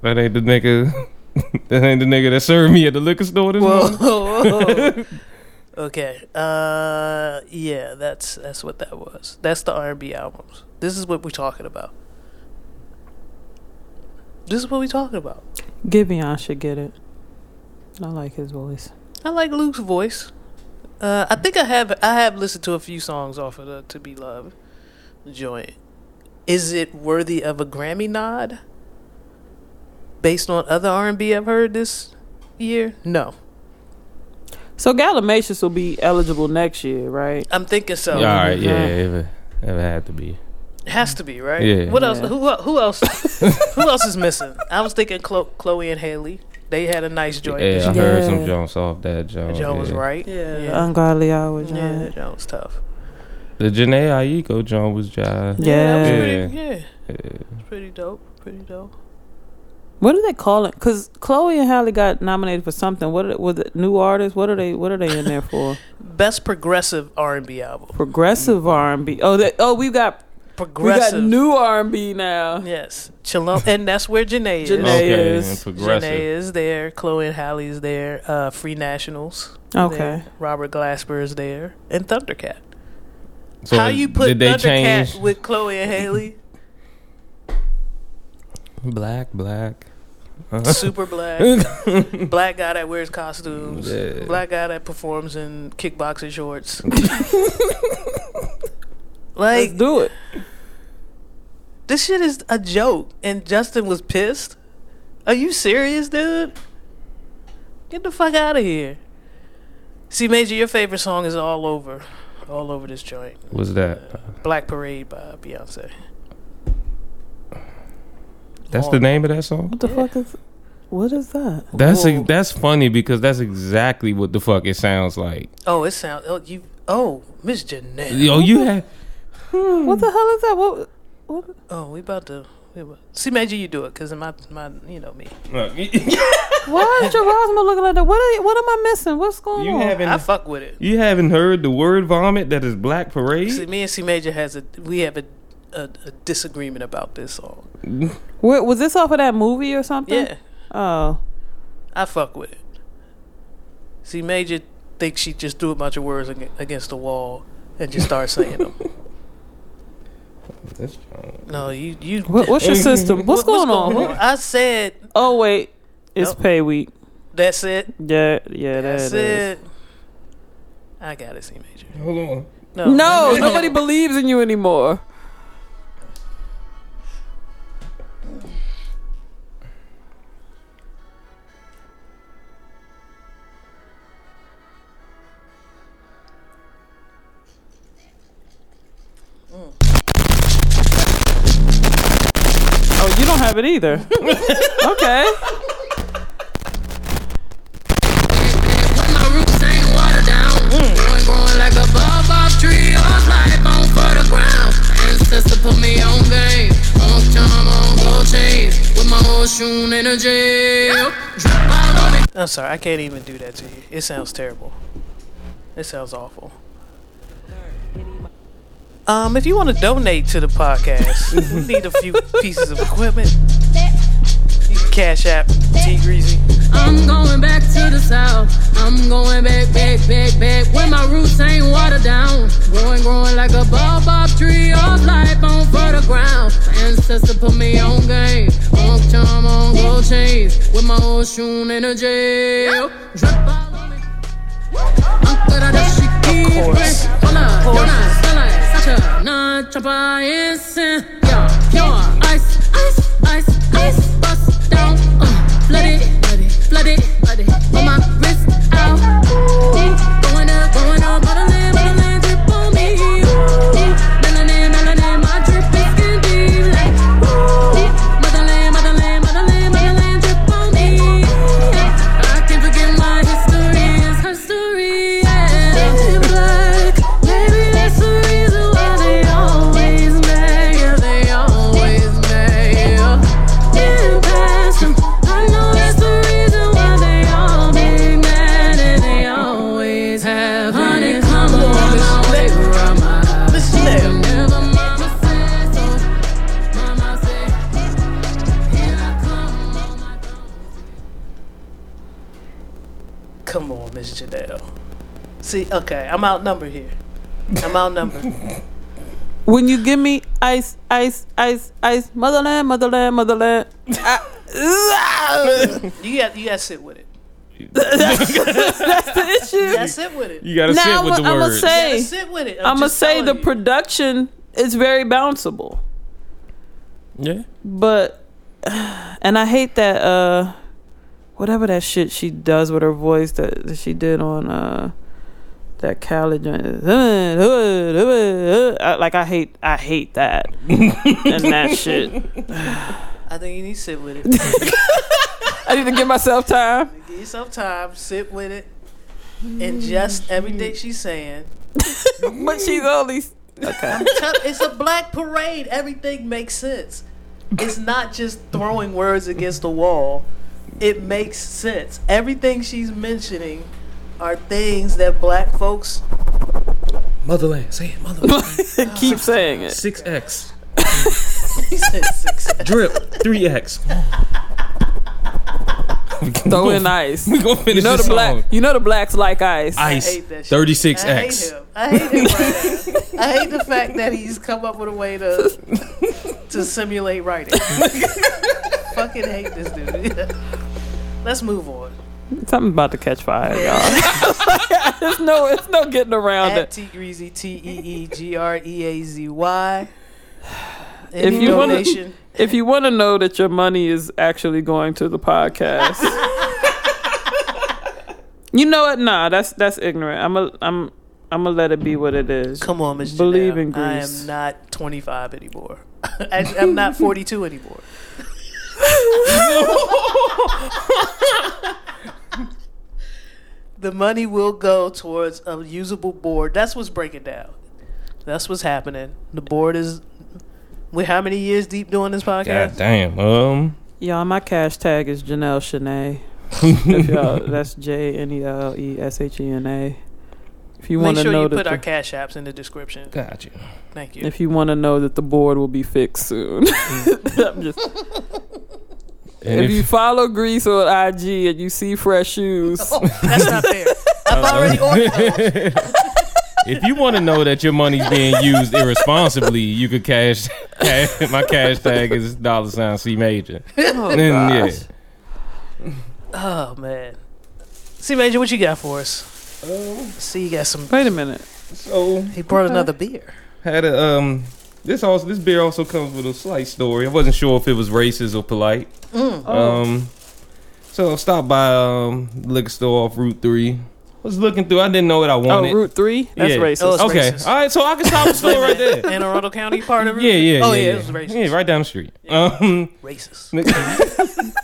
S3: That ain't the nigga. that ain't the nigga that served me at the liquor store this morning.
S2: Whoa. okay. Uh, yeah, that's that's what that was. That's the R&B albums. This is what we're talking about. This is what we're talking about.
S1: Giveon should get it. I like his voice.
S2: I like Luke's voice. Uh, I think I have I have listened to a few songs off of the "To Be Loved" joint. Is it worthy of a Grammy nod? Based on other R and B I've heard this year, no.
S1: So Gallimacious will be eligible next year, right?
S2: I'm thinking so.
S3: Yeah, all right, yeah,
S1: Yeah.
S3: it, it, it had to be.
S2: It has to be right.
S3: Yeah.
S2: What else? Who who else? who else is missing? I was thinking Chlo- Chloe and Halle. They had a nice joint.
S3: Yeah, I
S2: this
S1: Yeah.
S3: heard some Jones off that Jones.
S2: That joint was right.
S1: Yeah,
S2: yeah.
S1: ungodly hour.
S2: Yeah,
S1: John.
S2: that joint was tough.
S3: The Jhené Aiko Jones was jive.
S1: Yeah.
S2: that
S3: Yeah.
S2: pretty, yeah,
S3: Yeah.
S2: it's pretty dope. Pretty dope.
S1: What do they call it? Because Chloe and Halle got nominated for something. What are, was it? New artists? What are they? What are they in there for?
S2: Best progressive R and B album.
S1: Progressive R and B. Oh, they, oh, we got progressive. we got new R and B now.
S2: Yes, Chilum, and that's where Jhené is.
S1: Jhené
S3: Okay,
S1: is-
S3: and Jhené
S2: is there. Chloe and Halle is there. Uh, Free Nationals.
S1: Okay.
S2: there. Robert Glasper is there, and Thundercat.
S3: So
S2: How you put
S3: did they
S2: Thundercat
S3: change
S2: with Chloe and Halle?
S3: black, black? Uh-huh.
S2: Super black, black guy that wears costumes,
S3: Yeah.
S2: black guy that performs in kickboxing shorts. like
S1: Let's do it.
S2: this shit is a joke, and Justin was pissed. Are you serious, dude? Get the fuck out of here. See, Major, your favorite song is all over, all over this joint.
S3: What's that?
S2: Black Parade by Beyonce.
S3: That's
S2: Oh.
S3: the name of that song.
S1: What the fuck is? What is that?
S3: That's
S2: Whoa.
S3: that's funny because that's exactly what the fuck it sounds like.
S2: Oh, it sounds. Oh, you. Oh, Miss Janelle.
S3: Yo, you had hmm.
S1: What the hell is that? What? what?
S2: Oh, we about to we will. See, major, you do it because my my you know me.
S1: Why is Gerasmo looking like that? What are, what am I missing? What's going
S3: you
S1: on?
S3: haven't
S2: I fuck with it.
S3: you haven't heard the word vomit that is Black Parade?
S2: See, me and C major has a we have a, a, a disagreement about this song.
S1: Where, was this off of that movie or something?
S2: Yeah,
S1: Oh.
S2: I fuck with it. See, major thinks she just threw a bunch of words against the wall and just started saying them.
S3: That's.
S2: No, you you.
S1: What, what's your system? What's,
S2: what-
S1: going on?
S2: I said
S1: Oh wait, it's
S2: Nope.
S1: pay week.
S2: that's it.
S1: Yeah, yeah, that
S2: That's
S1: is.
S2: it. I got it, C major.
S3: Hold on.
S2: No,
S1: No, nobody believes in you anymore. Have it either. okay.
S4: When my roots ain't watered down. Growing, growing like a baobab tree. All life on fertile ground. Ancestor put me on game. On time, on gold chains. With my whole shoe in a jail. Drip all on me.
S2: I'm sorry, I can't even do that to you. It sounds terrible. It sounds awful. Um, if you want to donate to the podcast, we need a few pieces of equipment. Cash app T Greasy.
S4: I'm going back to the south. I'm going back, back, back, back. When my roots ain't watered down. Growing, growing like a baobab tree. All life on fertile ground. Ancestor put me on game. On time, on gold chains. With my whole shoe in a jail. Drip Chopper, Instant.
S2: I'm outnumbered here. I'm outnumbered.
S1: When you give me ice, ice, ice, ice, motherland, motherland, motherland. I,
S2: You got you got to sit with it.
S1: that's the issue.
S2: You got to sit with it. You
S3: You gotta
S1: Now
S3: sit with the
S1: I'ma
S3: words.
S1: say-
S2: got to sit with it.
S1: I'm gonna say the
S2: you.
S1: production is very bounceable,
S3: yeah.
S1: but and I hate that uh whatever that shit she does with her voice that, that she did on uh that Khaled joint. Uh, like I hate I hate that and that shit.
S2: I think you need to sit with it.
S1: I need to give myself time.
S2: Give yourself time. Sit with it. Ingest everything she's saying.
S1: But she's only okay.
S2: Tell- It's a black parade. Everything makes sense. It's not just throwing words against the wall. It makes sense. Everything she's mentioning are things that black folks.
S3: Motherland. Say it, motherland.
S1: Keep saying it.
S3: Six X.
S2: He said success.
S3: Drip. Three X.
S1: Throw in ice.
S3: We gonna finish
S1: You know
S3: this
S1: the black.
S3: song.
S1: You know the blacks like ice.
S2: I
S3: Ice.
S2: hate that shit.
S3: Thirty six
S2: I hate
S3: X.
S2: him. I hate him right now. I hate the fact that he's come up with a way to to simulate writing. Fucking hate this dude. Let's move on.
S1: Something about to catch fire, y'all. There's no, it's no getting around
S2: At
S1: it.
S2: T Greasy T E E G R E A Z Y.
S1: If you wanna- If you want to know that your money is actually going to the podcast, you know what? Nah, that's that's ignorant. I'm a, I'm I'm gonna let it be what it is.
S2: come on, Miss
S1: Believe
S2: Janelle.
S1: in Greece.
S2: I am not 25 anymore. I'm not 42 anymore. The money will go towards a usable board. That's what's breaking down. That's what's happening. The board is We're how many years deep doing this podcast?
S3: God damn. Um.
S1: Y'all, my cash tag is Janelle Shanae. if y'all, that's J N E L E S H E N A. If you want to
S2: sure
S1: know
S2: you put
S1: the,
S2: our cash apps in the description.
S3: Got you.
S2: Thank you.
S1: if you want to know that the board will be fixed soon. I'm just,
S3: And
S1: if, you follow Grease on IG and you see fresh shoes,
S2: That's not fair. I've already ordered
S3: if you want to know that your money's being used irresponsibly, you could cash. cash my cash tag is dollar sign C major.
S1: oh,
S3: And yeah.
S1: gosh.
S2: Oh man. See, Major, what you got for us?
S3: Um,
S2: See, you got some.
S1: Wait a minute.
S3: so
S2: He brought
S1: Okay.
S2: another beer.
S3: had a um. This also this beer also comes with a slight story. I wasn't sure if it was racist or polite.
S2: Mm.
S1: Oh.
S3: Um, so I stopped by um liquor store off Route Three. I Was looking through. I didn't know what I
S1: Oh,
S3: wanted.
S1: Route 3? That's
S3: Yeah.
S1: racist.
S2: Oh,
S3: okay,
S2: racist.
S3: all right. So I can stop the store right there.
S2: Anne Arundel County part of it?
S3: Yeah, yeah,
S2: Oh,
S3: yeah,
S2: yeah,
S3: yeah.
S2: it was racist.
S3: Yeah, right down the street. Um,
S2: Racist.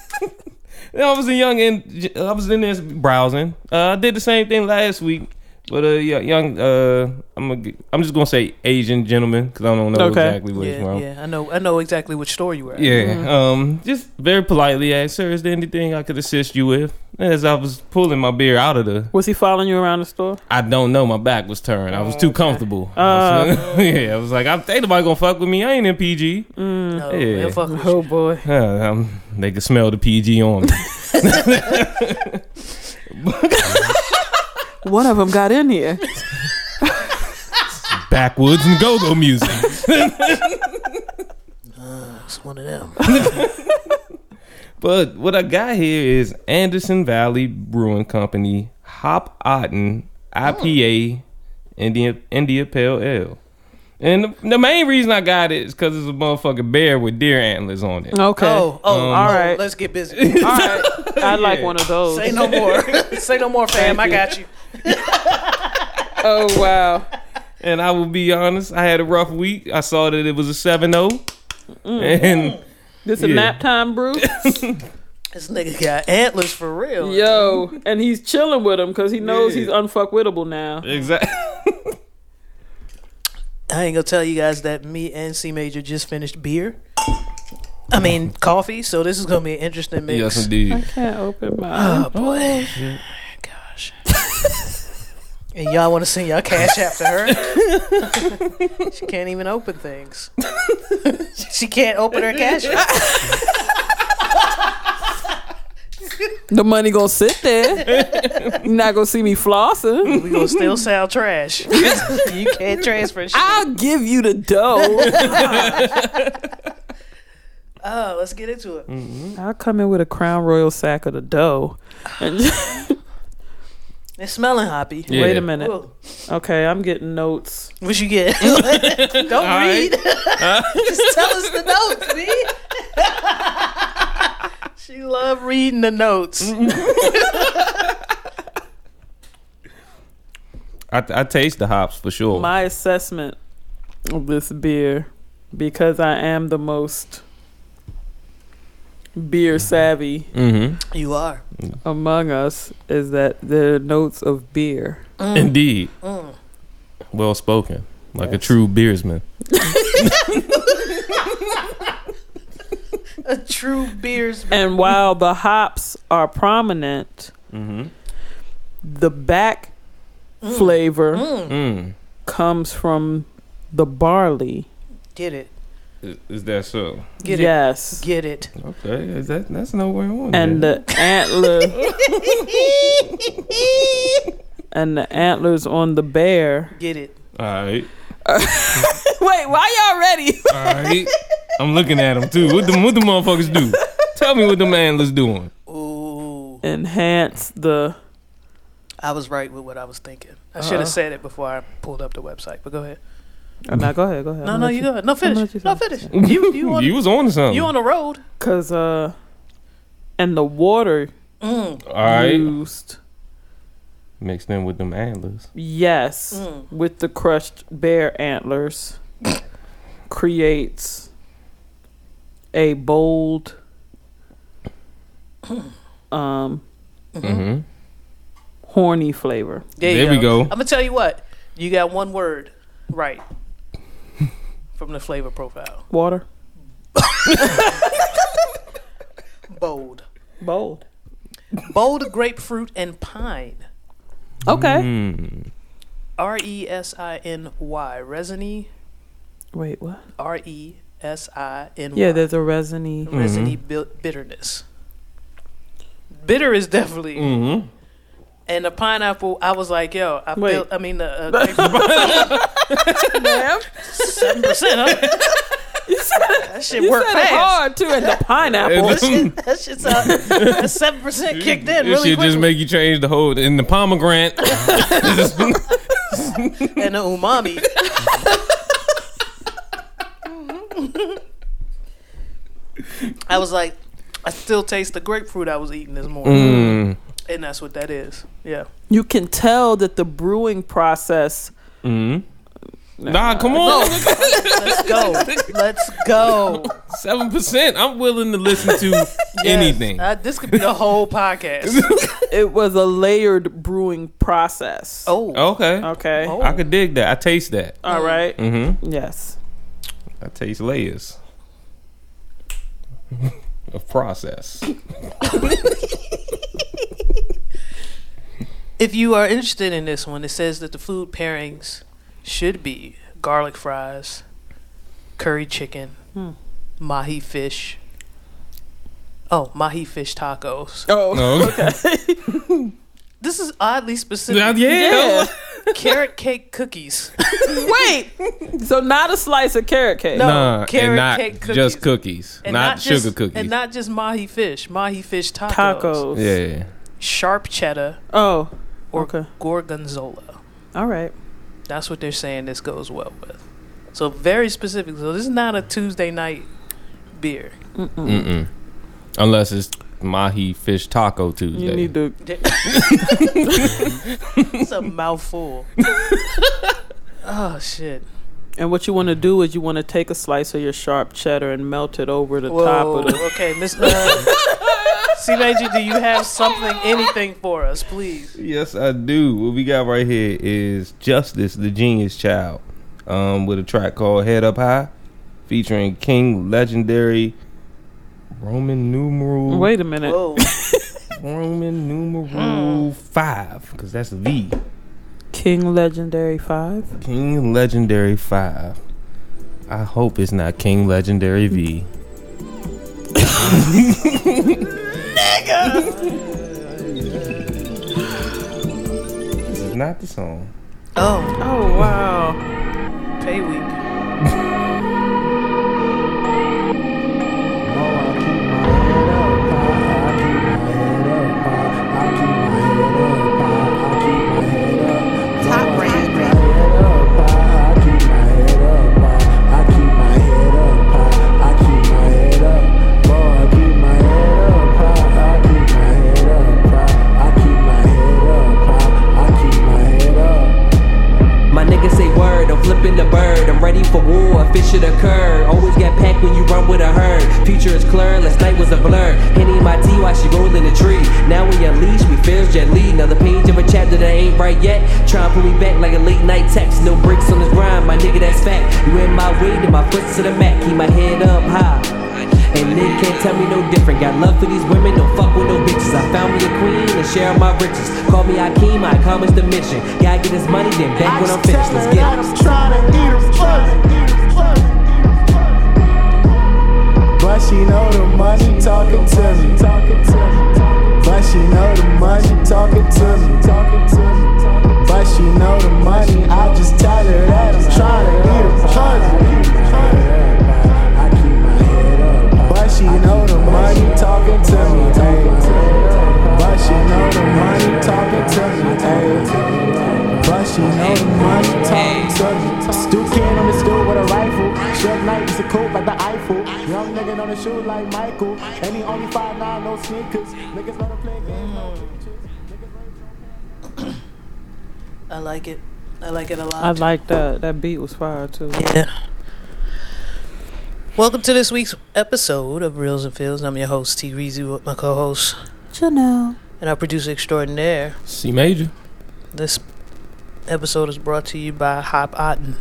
S3: I was a young in I was in there browsing. Uh, I did the same thing last week, but uh, yeah, young. Uh, I'm a, I'm just gonna say Asian gentleman because I don't know
S1: Okay.
S3: exactly where he's
S2: Yeah,
S3: from.
S2: yeah. I know. I know exactly which store you were at.
S3: Yeah, um, just very politely asked, "Sir, is there anything I could assist you with?" As I was pulling my beer out of the,
S1: Was he following you around the store?
S3: I don't know, my back was turned. I was too comfortable.
S1: Uh.
S3: yeah, I was like, "I'm ain't nobody gonna fuck with me. I ain't in PG."
S2: No,
S3: Yeah.
S2: they'll fuck with
S1: Oh, boy.
S3: Uh, um, they could smell the PG on me.
S1: One of them got in here.
S3: Backwoods and go-go music.
S2: It's one of them.
S3: But what I got here is Anderson Valley Brewing Company Hop Ottin' IPA India India Pale Ale. And the, the main reason I got it is because it's a motherfucking bear with deer antlers on it.
S1: Okay.
S2: Oh, oh,
S3: Um,
S2: all
S1: all
S2: right.
S1: right.
S2: Let's get busy.
S1: All right. I'd like one of those.
S2: Say no more. Say no more, fam. I got you.
S1: Oh, wow.
S3: And I will be honest, I had a rough week. I saw that it was a 7 0. And
S1: This a
S3: Yeah.
S1: nap time brew?
S2: This nigga got antlers for real.
S1: Yo. And he's chilling with him because he knows
S3: Yeah.
S1: he's unfuckwittable now.
S3: exactly.
S2: I ain't gonna tell you guys that me and C Major just finished beer. I mean coffee. So this is gonna be an interesting mix.
S3: yes, indeed.
S1: I can't open my
S2: Oh boy. Gosh. and y'all want to send y'all cash after her? she can't even open things. she can't open her cash app.
S1: The money gonna sit there. You're not gonna see me flossing.
S2: We gonna still sell trash. you can't transfer shit.
S1: I'll give you the dough.
S2: Oh, let's get into it. Mm-hmm.
S1: I'll come in with a Crown Royal sack of the dough. And
S2: It's smelling hoppy.
S3: Yeah.
S1: Wait a minute.
S2: Ooh,
S1: Okay, I'm getting notes.
S2: what you get? Don't
S3: right.
S2: read. Just tell us the notes, B. she love reading the notes.
S3: I, I taste the hops for sure.
S1: My assessment of this beer, because I am the most beer savvy
S3: mm-hmm.
S2: You are.
S1: among us, is that the notes of beer.
S3: Indeed.
S2: Mm.
S3: Well spoken. Like a true beersman.
S2: A true beers.
S1: And while the hops are prominent,
S3: Mm-hmm.
S1: the back flavor
S3: Mm.
S1: comes from the barley.
S2: Get it.
S3: Is, is that so?
S2: Get it.
S1: yes.
S2: it. Get it.
S3: Okay. Is that that's nowhere on
S1: And
S3: there.
S1: the antler and the antlers on the bear.
S2: Get it.
S3: All right.
S1: Wait, why y'all ready?
S3: All right. I'm looking at them too. What the what the motherfuckers do? Tell me what the antlers doing.
S2: Ooh.
S1: Enhance the
S2: I was right with what I was thinking. I should
S1: Uh-oh.
S2: have said it before I pulled up the website. But go ahead.
S1: Oh, no, go ahead, go ahead.
S2: No, no, you go ahead. No, finish.
S1: you
S2: No,
S1: finish.
S2: finish. You, you on,
S3: You was on something.
S2: you on the road.
S1: Cause uh, and the water
S2: Mm.
S3: All right.
S1: used,
S3: Mixed in with them antlers.
S1: yes,
S2: Mm.
S1: with the crushed bear antlers, creates a bold, um,
S3: Mm-hmm.
S1: horny flavor.
S2: There, you
S3: There we go.
S2: I'm gonna tell you what. You got one word right. from the flavor profile.
S1: Water.
S2: Bold.
S1: Bold.
S2: Bold grapefruit and pine.
S1: Okay.
S3: Mm.
S2: R E S I N Y. Resiny.
S1: Wait, what?
S2: R E S I N Y.
S1: Yeah, there's a resiny.
S2: resiny bi- bitterness. Bitter is definitely.
S3: Mm-hmm.
S2: And the pineapple, I was like, yo, I
S1: Wait.
S2: feel. I mean, the uh, seven percent. Huh? that shit
S1: you
S2: worked
S1: said it
S2: fast.
S1: hard too, and the pineapple.
S2: That shit, that shit's that seven percent kicked in
S3: It
S2: really
S3: should
S2: quick.
S3: just make you change the whole in the pomegranate.
S2: and the umami. I was like, I still taste the grapefruit I was eating this morning,
S3: mm.
S2: and that's what that is. Yeah.
S1: You can tell that the brewing process.
S3: Mm. Nah, come on.
S2: Let's go. Let's go.
S3: Seven percent. I'm willing to listen to
S2: Yes.
S3: anything.
S2: Uh, this could be the whole podcast.
S1: It was a layered brewing process.
S2: Oh.
S3: Okay.
S1: Okay.
S2: Oh.
S3: I could dig that. I taste that.
S1: All right.
S3: Mm-hmm.
S1: Yes.
S3: I taste layers of process.
S2: If you are interested in this one, it says that the food pairings should be garlic fries, curry chicken,
S1: Hmm.
S2: mahi fish. Oh, mahi fish tacos.
S1: Oh.
S3: No.
S2: This is oddly specific.
S3: yeah.
S1: Yeah.
S2: Carrot cake cookies.
S1: Wait. So not a slice of carrot cake.
S2: No.
S3: Nah,
S2: carrot
S3: and not
S2: cake
S3: just
S2: cookies.
S3: cookies,
S2: And
S3: not, sugar
S2: just,
S3: cookies.
S2: And not just mahi fish. Mahi fish tacos.
S1: Tacos.
S3: yeah.
S2: Sharp cheddar
S1: Oh.
S2: or
S1: Okay.
S2: gorgonzola.
S1: All right.
S2: That's what they're saying this goes well with. So very specific. So this is not a Tuesday night beer.
S3: Mm-mm. Unless it's mahi fish taco Tuesday.
S1: You need to.
S2: It's a mouthful. oh shit.
S1: And what you want to do is you want to take a slice of your sharp cheddar and melt it over the top of the.
S2: Okay, Miss C Major, do you have something, anything for us, please?
S3: Yes, I do. What we got right here is Justice, the Genius Child, um, with a track called Head Up High, featuring King Legendary Roman numeral
S1: Wait a minute.
S2: Whoa.
S3: Roman numeral five, because that's a V.
S1: King Legendary 5.
S3: King Legendary five. I hope it's not King Legendary V. This is not the song.
S2: Oh,
S1: Oh, wow.
S2: pay week.
S5: My way, then my foot to the mat. Keep my head up high. And they can't tell me no different. Got love for these women, don't fuck with no bitches. I found me a queen and share my riches. Call me Akeem, I accomplish the mission. Gotta get this money, then back when I'm finished. Let's get it.
S6: But she know the money talking to me. But she know the money talking to me. But she know the money. I just tell her that I'm trying to eat a puzzle. But she know the money talking to me. ayy. But she know the money talking to me. ayy. But she know the money talking to me. Stu can on the stool with a rifle. Suge Knight is a coat like the Eiffel. Young nigga on the shoe like Michael. And he only 5'9, no sneakers. Niggas better
S2: I like it. I like it a lot.
S1: I like that. That beat was fire too.
S2: Yeah. Welcome to this week's episode of Reels and Fields. I'm your host, T. Reezy, with my co-host
S1: Janelle.
S2: and our producer extraordinaire.
S3: C major.
S2: This episode is brought to you by Hop Ottin'.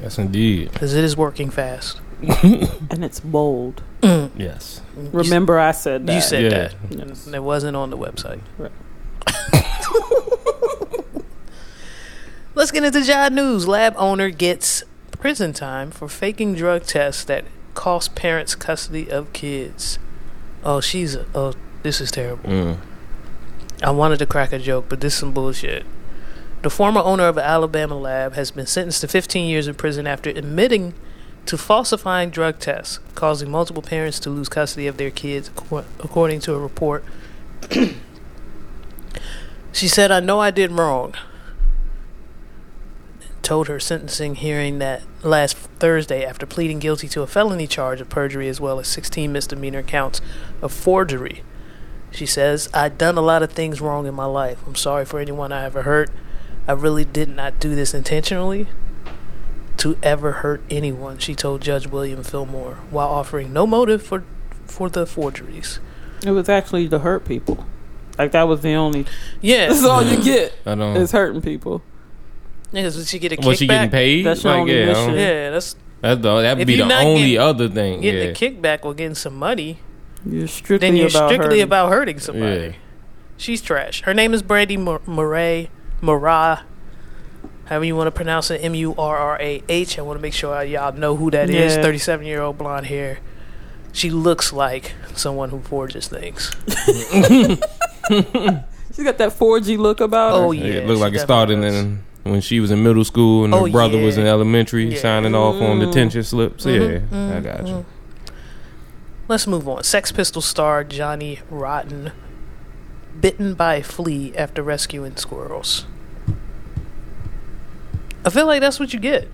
S3: Yes, indeed.
S2: because it is working fast.
S1: and it's bold. Mm.
S3: Yes.
S1: Remember, I said that.
S2: You said
S3: Yeah.
S2: that.
S1: Yes.
S2: And it wasn't on the website.
S1: Right.
S2: Let's get into job news. Lab owner gets prison time for faking drug tests that cost parents custody of kids. Oh, she's a, oh, this is terrible.
S3: Mm.
S2: I wanted to crack a joke, but this is some bullshit. The former owner of an Alabama lab has been sentenced to 15 years in prison after admitting to falsifying drug tests, causing multiple parents to lose custody of their kids, according to a report. she said, I know I did wrong. Told her sentencing hearing that last Thursday after pleading guilty to a felony charge of perjury as well as 16 misdemeanor counts of forgery. She says, I'd done a lot of things wrong in my life. I'm sorry for anyone I ever hurt. I really did not do this intentionally to ever hurt anyone, she told Judge William Fillmore, while offering no motive for for the forgeries.
S1: It was actually to hurt people. Like that was the only. That's
S2: Yeah,
S1: all you get
S3: I don't.
S1: is hurting people.
S2: Because did she get a
S3: Was she getting
S2: kickback?
S3: paid?
S1: That's your
S3: like,
S1: only
S3: yeah, I don't-
S1: mission.
S2: Yeah, that's
S3: That's the, that would
S2: If
S3: be
S2: you're
S3: the
S2: not
S3: only
S2: getting-
S3: other thing.
S2: getting
S3: Yeah.
S2: a kickback or getting some money.
S1: You're strictly
S2: Then you're
S1: about
S2: strictly
S1: hurting.
S2: about hurting somebody.
S3: Yeah.
S2: She's trash. Her name is Brandy Mur- Murray. Murrah. However you want to pronounce it, M U R R A H. I want to make sure y'all know who that is.
S1: Yeah.
S2: 37 year old blonde hair. She looks like someone who forges things.
S1: She's got that 4G look about her.
S2: Oh,
S3: Yeah,
S2: yeah.
S3: it looked like
S2: she
S3: it started
S2: definitely
S3: in when she was in middle school and her
S2: Oh,
S3: brother was in elementary,
S2: Yeah.
S3: signing off on detention slips.
S2: Mhm,
S3: Yeah, I
S2: mhm,
S3: got you.
S2: Let's move on. Sex Pistol star Johnny Rotten bitten by a flea after rescuing squirrels. I feel like that's what you get.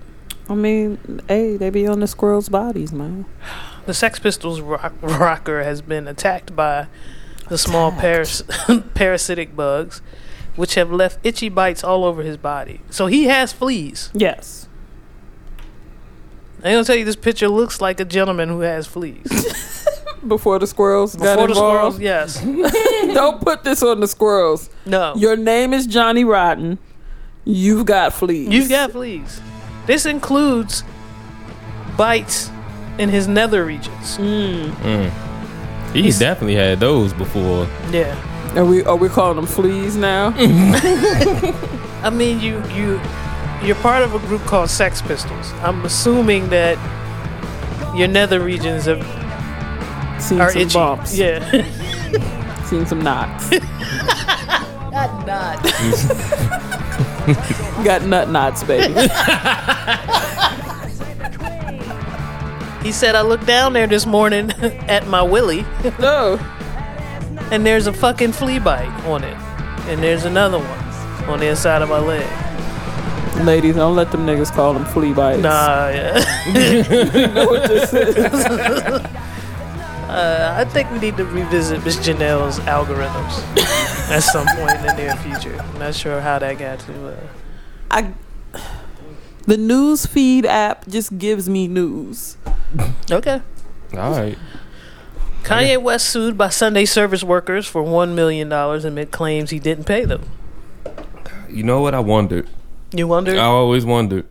S1: I mean, hey, they be on the squirrels' bodies, man.
S2: The Sex Pistols rock- rocker has been attacked by the small paras- parasitic bugs, which have left itchy bites all over his body. So he has fleas.
S1: Yes.
S2: I'm gonna tell you, this picture looks like a gentleman who has fleas.
S1: Before the squirrels got
S2: Before the squirrels, yes.
S1: Don't put this on the squirrels.
S2: No.
S1: Your name is Johnny Rotten. You've got fleas.
S2: You've got fleas. This includes bites in his nether regions.
S3: Mm. He definitely had those before.
S2: Yeah.
S1: Are we are we calling them fleas now?
S2: I mean, you you you're part of a group called Sex Pistols. I'm assuming that your nether regions have,
S1: Seen
S2: are
S1: some
S2: itchy.
S1: bumps.
S2: Yeah.
S1: Seen some knots.
S2: Not not.
S1: got nut knots, baby.
S2: He said I looked down there this morning at my willy,
S1: no. Oh.
S2: And there's a fucking flea bite on it, and there's another one on the inside of my leg.
S1: Ladies, don't let them niggas call them flea bites.
S2: Nah, yeah.
S1: You know what this is.
S2: Uh, I think we need to revisit Miss Janelle's algorithms at some point in the near future. I'm not sure how that got to. Uh,
S1: I the news feed app just gives me news.
S2: okay.
S3: All right.
S2: Oh, Kanye West sued by Sunday service workers for $1 million amid claims he didn't pay them.
S3: You know what? I wondered.
S2: You wondered?
S3: I always wondered.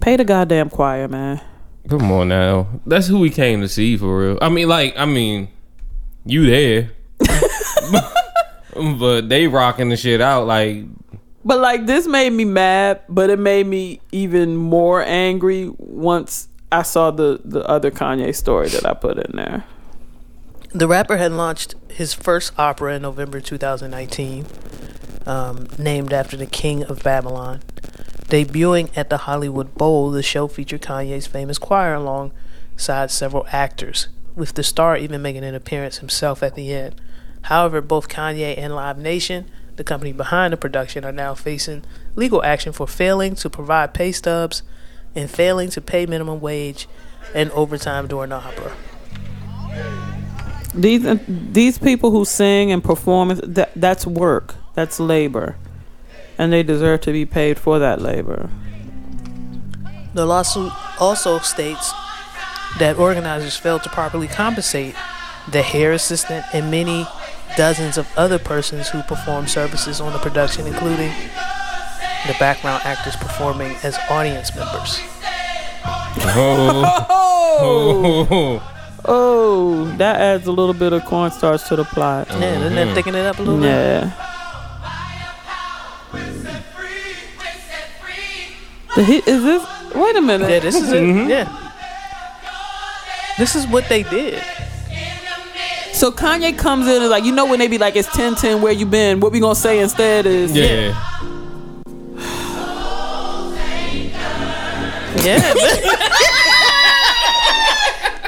S1: Pay the goddamn choir, man.
S3: Come on now. That's who we came to see for real. I mean, like, I mean, you there. but they rocking the shit out like
S1: But like this made me mad, but it made me even more angry once I saw the the other Kanye story that I put in there.
S2: The rapper had launched his first opera in November 2019, um, named after the King of Babylon. Debuting at the Hollywood Bowl, the show featured Kanye's famous choir alongside several actors, with the star even making an appearance himself at the end. However, both Kanye and Live Nation, the company behind the production, are now facing legal action for failing to provide pay stubs and failing to pay minimum wage and overtime during the opera.
S1: These uh, these people who sing and perform that that's work. That's labor. And they deserve to be paid for that labor.
S2: The lawsuit also states that organizers failed to properly compensate the hair assistant and many dozens of other persons who performed services on the production, including the background actors performing as audience members.
S3: Oh,
S1: Oh,
S3: oh,
S1: oh, that adds a little bit of cornstarch to the plot.
S2: Yeah, isn't that mm-hmm. thicken it up a little bit?
S1: Yeah. The hit is this? Wait a minute.
S2: Yeah, this is it. Mm-hmm. Yeah. This is what they did.
S1: So Kanye comes in and like, you know when they be like, it's 10-10, where you been? What we gonna say instead is,
S3: yeah.
S2: Yeah.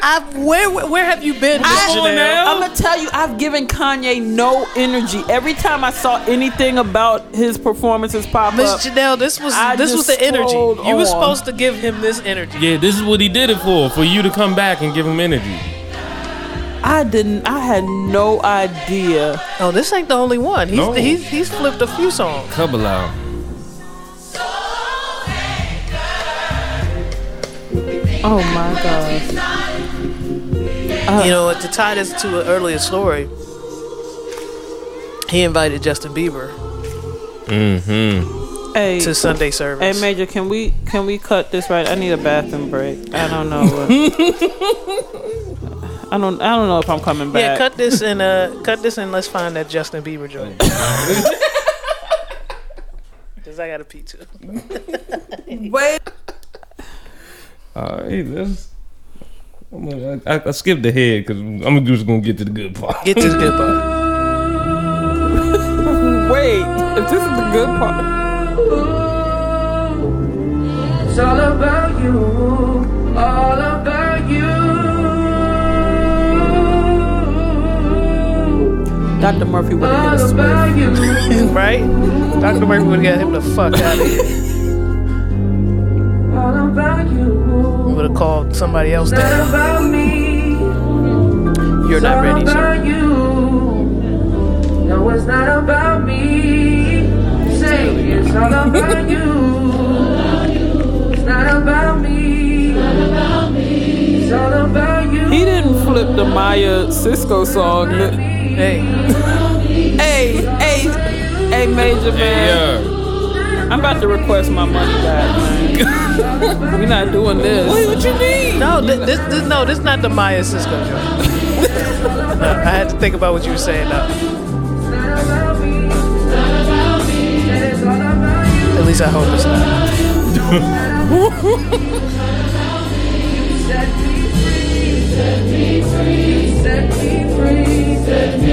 S2: I've, where, where where have you been, Miss
S1: I,
S2: Janelle?
S1: I'm gonna tell you, I've given Kanye no energy. Every time I saw anything about his performances pop
S2: Miss
S1: up,
S2: Janelle, this was
S1: I
S2: this was
S1: just
S2: the energy.
S1: scrolled
S2: You were
S1: on.
S2: supposed to give him this energy.
S3: Yeah, this is what he did it for, for you to come back and give him energy.
S1: I didn't. I had no idea.
S2: Oh, this ain't the only one. He's
S3: No.
S2: he's he's flipped a few songs.
S3: Couple out.
S1: Oh my god.
S2: you know, to tie this to an earlier story, he invited Justin Bieber
S3: Mm-hmm.
S1: Hey,
S2: to Sunday service. hey.
S1: Major, can we can we cut this right? I need a bathroom break. I don't know. What, I don't. I don't know if I'm coming back.
S2: yeah, cut this and uh, cut this and let's find that Justin Bieber joint. Cause I got to pee too.
S1: Wait.
S3: All right, let's. I'm gonna, I, I skipped ahead because I'm just gonna get to the good part.
S2: Get to the good part.
S1: Wait. If this is the good part.
S6: It's all about you, all about you.
S1: Dr. Murphy would have hit a
S6: All
S1: switch.
S6: about you,
S2: right? Dr. Murphy would have got him the fuck out of here.
S6: all about you.
S2: Would have called somebody else
S6: Not
S2: down.
S6: about me,
S2: You're not ready, sir.
S6: about you. No, it's not about me. Say it's all about you. It's not about me. It's all about you.
S1: He didn't flip the Maya Cisco song.
S2: Hey,
S1: Hey, hey, hey, Major man.
S3: Yeah.
S1: I'm about to request my money back, man. We're not doing this.
S2: Wait, what you mean? No, this, this, this no, this not the Maya Cisco joint. No, I had to think about what you were saying now. At least I hope it's not.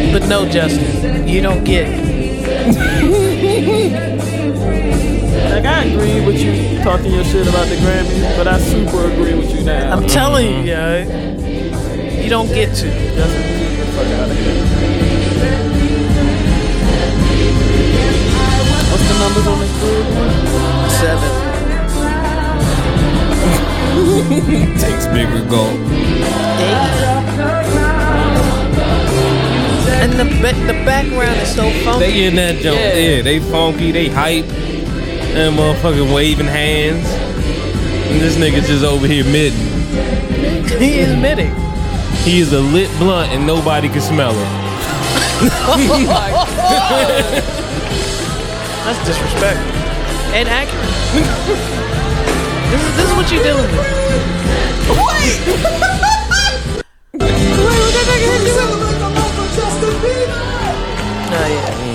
S2: But no, Justin, you don't get it.
S1: Like I agree with you talking your shit about the Grammys, but I super agree with you now.
S2: I'm telling you, yeah, you don't get to.
S1: Justin, get the fuck out of here. What's the numbers on this group?
S2: Seven.
S3: Takes bigger goal.
S2: And the ba- the background is so funky.
S3: They in that joint.
S1: Yeah.
S3: Yeah. they funky, they hype, and motherfucking waving hands. And this nigga just over here mid.
S2: he is admitting.
S3: He is a lit blunt and nobody can smell it.
S2: Oh That's disrespectful and accurate. this is this is what you're dealing with. Oh yeah.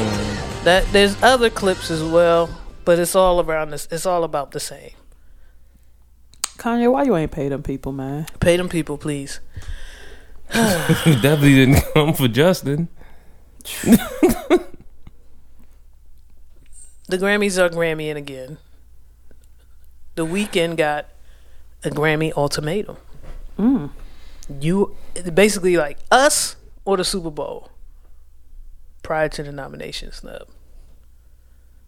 S2: That there's other clips as well, but it's all around this. It's all about the same.
S1: Kanye, why you ain't pay them people, man?
S2: Pay them people, please.
S3: Definitely didn't come for Justin.
S2: The Grammys are Grammy Grammying again. The Weeknd got a Grammy ultimatum.
S1: Mm.
S2: You basically like us or the Super Bowl prior to the nomination snub.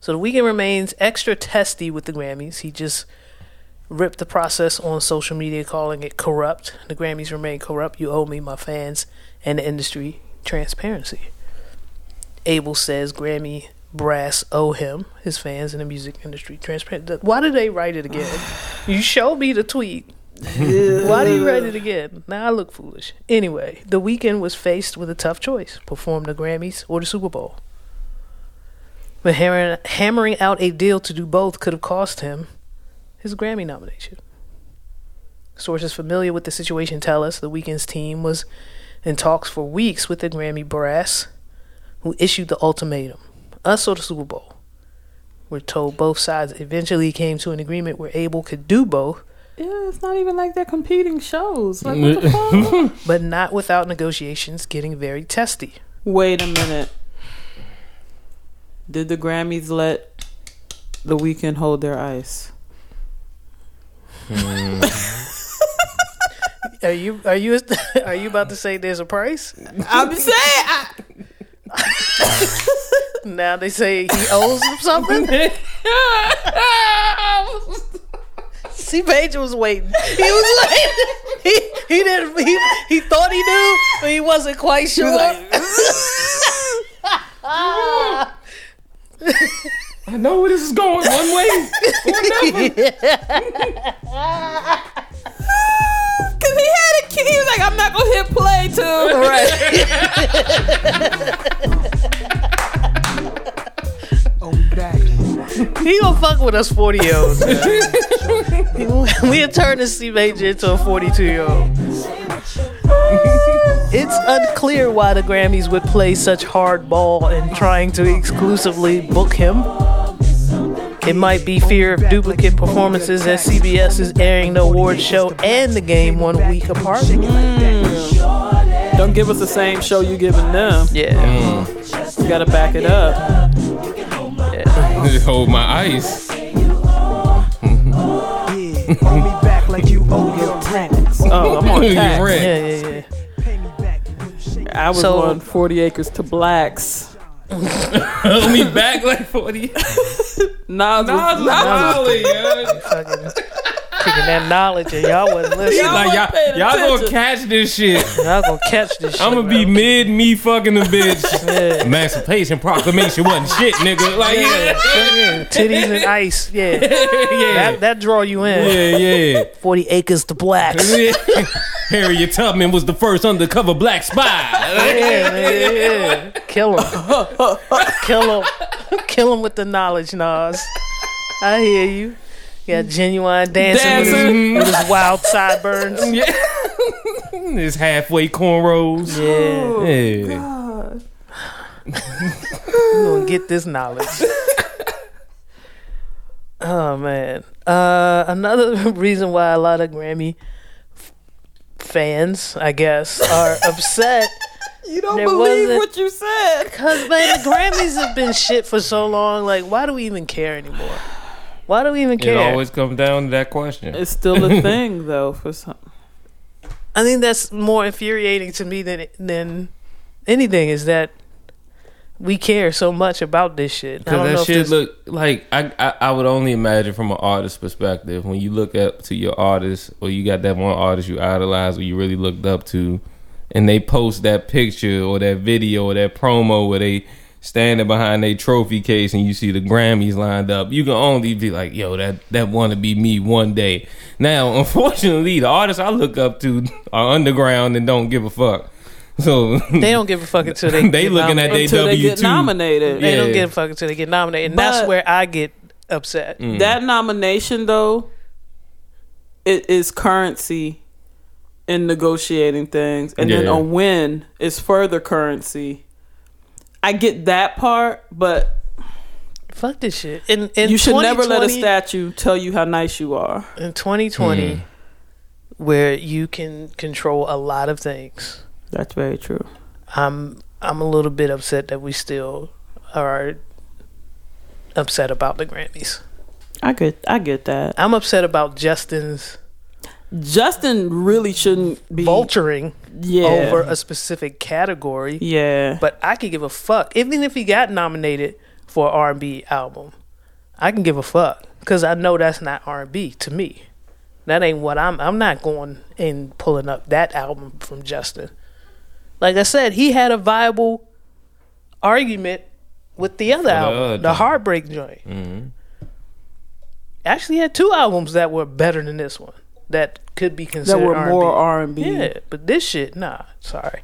S2: So the Weeknd remains extra testy with the Grammys. He just ripped the process on social media, calling it corrupt. The Grammys remain corrupt. You owe me, my fans, and the industry transparency. Abel says Grammy brass owe him, his fans, and the music industry transparency. Why did they write it again? you showed me the tweet. Why do you write it again? Now I look foolish. Anyway, the Weeknd was faced with a tough choice: perform the Grammys or the Super Bowl. But hammering, hammering out a deal to do both could have cost him his Grammy nomination. Sources familiar with the situation tell us the Weeknd's team was in talks for weeks with the Grammy brass, who issued the ultimatum us or the Super Bowl. We're told both sides eventually came to an agreement where Abel could do both,
S1: Yeah, it's not even like they're competing shows. Like, what the fuck?
S2: but not without negotiations getting very testy.
S1: Wait a minute. Did the Grammys let the Weeknd hold their ice? Hmm.
S2: Are you are you are you about to say there's a price?
S1: I'm saying. I,
S2: Now they say he owes them something. See, Page was waiting. He was waiting. He he didn't. He, he thought he knew, but he wasn't quite sure.
S3: I know where this is going one way.
S1: Cause he had a key. He was like, I'm not gonna hit play too. Right.
S2: he gonna fuck with us forty year olds. We'll turn this C Major into a forty two year old. It's unclear why the Grammys would play such hardball in trying to exclusively book him. It might be fear of duplicate performances as CBS is airing the awards show and the game one week apart. Mm.
S1: Don't give us the same show you're giving them.
S2: Yeah. Mm.
S1: You gotta back it up.
S3: Hold my ice.
S6: Hold me back like you owe your.
S1: Oh, I'm on tax.
S2: Yeah, yeah, yeah.
S1: I was
S2: So-
S1: on 40 acres to blacks.
S3: Hold me back like 40. Nas
S1: Nas was,
S3: was
S1: Nas was
S3: wildin', yo.
S2: Fucking kicking that knowledge and y'all wasn't listening.
S1: Y'all
S3: Like, y'all, y'all gonna catch this shit.
S2: Y'all gonna catch this shit.
S3: I'm gonna be
S2: bro.
S3: mid me fucking the bitch.
S2: Yeah.
S3: Emancipation Proclamation wasn't shit, nigga. Like, yeah,
S2: Yeah, titties and ice. Yeah,
S3: yeah,
S2: that that draw you in.
S3: yeah, yeah.
S2: Forty acres to blacks. Yeah,
S3: Harriet Tubman was the first undercover black spy.
S2: yeah, yeah. Kill him. Kill him. Kill him with the knowledge, Nas. I hear you. You got genuine dancing with his, with his wild sideburns.
S3: yeah. His halfway cornrows.
S2: Yeah,
S3: Yeah.
S2: you gonna get this knowledge. Oh man. Uh, another reason why a lot of Grammy f- fans, I guess, are upset
S1: You don't
S2: There
S1: believe what you said.
S2: Cause man, the Grammys have been shit for so long. Like, why do we even care anymore? Why do we even care?
S3: It always comes down to that question.
S1: It's still a thing though for some.
S2: I think that's more infuriating to me than than anything. Is that we care so much about this shit? I
S3: Because
S2: don't know
S3: that shit
S2: this-
S3: look like I, I I would only imagine from an artist perspective when you look up to your artist or you got that one artist you idolize or you really looked up to, and they post that picture or that video or that promo where they standing behind a trophy case and you see the Grammys lined up, you can only be like, yo, that that want to be me one day. Now, unfortunately, the artists I look up to are underground and don't give a fuck. So
S2: they don't give a fuck until they
S3: They
S2: get
S3: looking at
S2: nominated.
S3: they
S1: Until they get
S3: W2.
S1: nominated.
S2: They
S3: Yeah.
S2: don't give a fuck until they get nominated, and that's where I get upset.
S3: Mm.
S1: That nomination though, it is currency in negotiating things, and then
S3: Yeah.
S1: a win is further currency. I get that part, but
S2: Fuck this shit. In, in
S1: you should never let a statue tell you how nice you are.
S2: in 2020,
S3: Mm.
S2: where you can control a lot of things.
S1: That's very true.
S2: I'm I'm a little bit upset that we still are upset about the Grammys.
S1: I get, I get that.
S2: I'm upset about Justin's
S1: Justin really shouldn't be
S2: vulturing
S1: yeah,
S2: over a specific category.
S1: yeah.
S2: But I could give a fuck, even if he got nominated for R and B album. I can give a fuck because I know that's not R and B to me. That ain't what I'm. I'm not going and pulling up that album from Justin. Like I said, he had a viable argument with the other
S3: the
S2: album,
S3: other
S2: the. Heartbreak joint.
S3: Mhm.
S2: Actually, had two albums that were better than this one. That could be
S1: That
S2: considered
S1: were
S2: R&B.
S1: more R and B.
S2: Yeah, but this shit, nah. Sorry.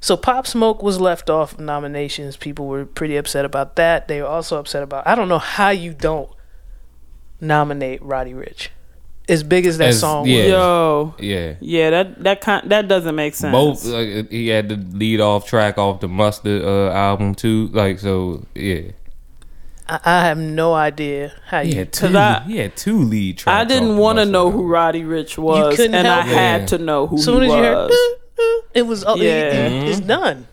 S2: So Pop Smoke was left off of nominations. People were pretty upset about that. They were also upset about. I don't know how you don't nominate Roddy Ricch, as big as that
S3: As-
S2: song
S3: yeah.
S2: was.
S1: Yo,
S3: Yeah.
S1: yeah, that that kind that doesn't make sense.
S3: Both like, he had the lead off track off the Mustard uh, album too. Like so, yeah.
S2: I, I have no idea how
S3: He
S2: you.
S3: had two.
S1: I-
S3: he had two lead tracks.
S1: I didn't want to know who Roddy Ricch was,
S2: couldn't
S1: and I
S2: help
S3: it.
S1: had to know who
S2: As soon
S1: he
S2: as you heard,
S1: was.
S2: "Uh, uh," it was. Oh,
S1: Yeah.
S2: it- it- it's done.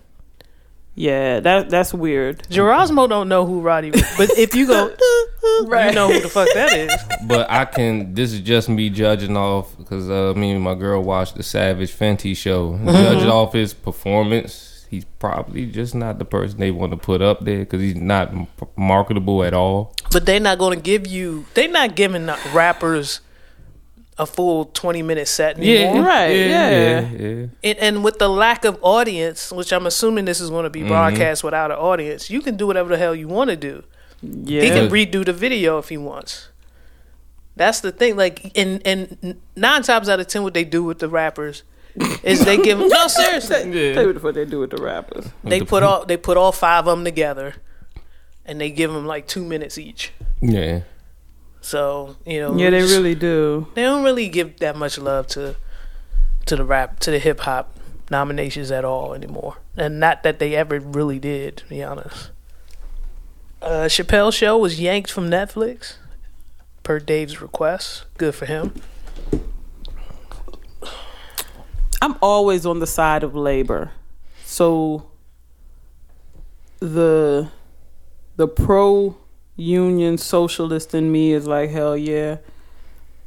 S1: Yeah, that that's weird.
S2: Gerasmo don't know who Roddy, Ricch, but if you go, you know who the fuck that is.
S3: But I can. This is just me judging off because uh, me and my girl watched the Savage Fenty show.
S2: Mm-hmm.
S3: Judging off his performance, he's probably just not the person they want to put up there because he's not marketable at all.
S2: But they're not going to give you. They're not giving the rappers a full twenty minute set anymore.
S1: Yeah, Right, yeah.
S3: yeah, yeah.
S2: And, and with the lack of audience, which I'm assuming this is going to
S3: Mm-hmm.
S2: be broadcast without an audience, you can do whatever the hell you want to do.
S1: Yeah,
S2: He can redo the video if he wants. That's the thing. Like, and and nine times out of ten, what they do with the rappers is they give them no seriously.
S1: Tell you what they do with the rappers.
S2: They put all they put all five of them together, and they give them like two minutes each.
S3: Yeah.
S2: So you know,
S1: Yeah, they
S2: just-
S1: really do.
S2: they don't really give that much love to to the rap to the hip hop nominations at all anymore, and not that they ever really did. To be honest, uh, Chappelle show was yanked from Netflix per Dave's request. Good for him.
S1: I'm always on the side of labor. So the the pro union socialist in me is like hell yeah.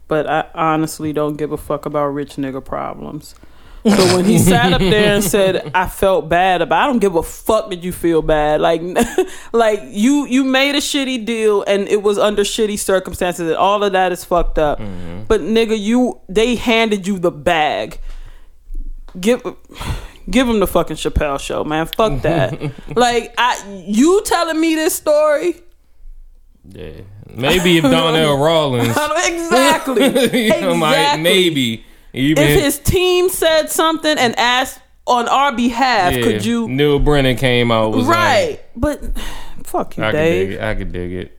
S1: But I honestly don't give a fuck about rich nigga problems. So when he sat up there and said I felt bad about I don't give a fuck that you feel bad. Like like you you made a shitty deal and it was under shitty circumstances and all of that is fucked up. Mm-hmm. But nigga you they handed you the bag give give him the fucking Chappelle show, man. Fuck that. like I you telling me this story?
S3: Yeah. Maybe if Donnell Rawlings
S1: exactly.
S3: you know,
S1: Exactly.
S3: maybe even
S1: If his team said something and asked on our behalf,
S3: yeah,
S1: could you
S3: Neal Brennan came out was
S1: Right. but fuck you,
S3: like, I could dig
S1: Dave.
S3: it. I could dig it.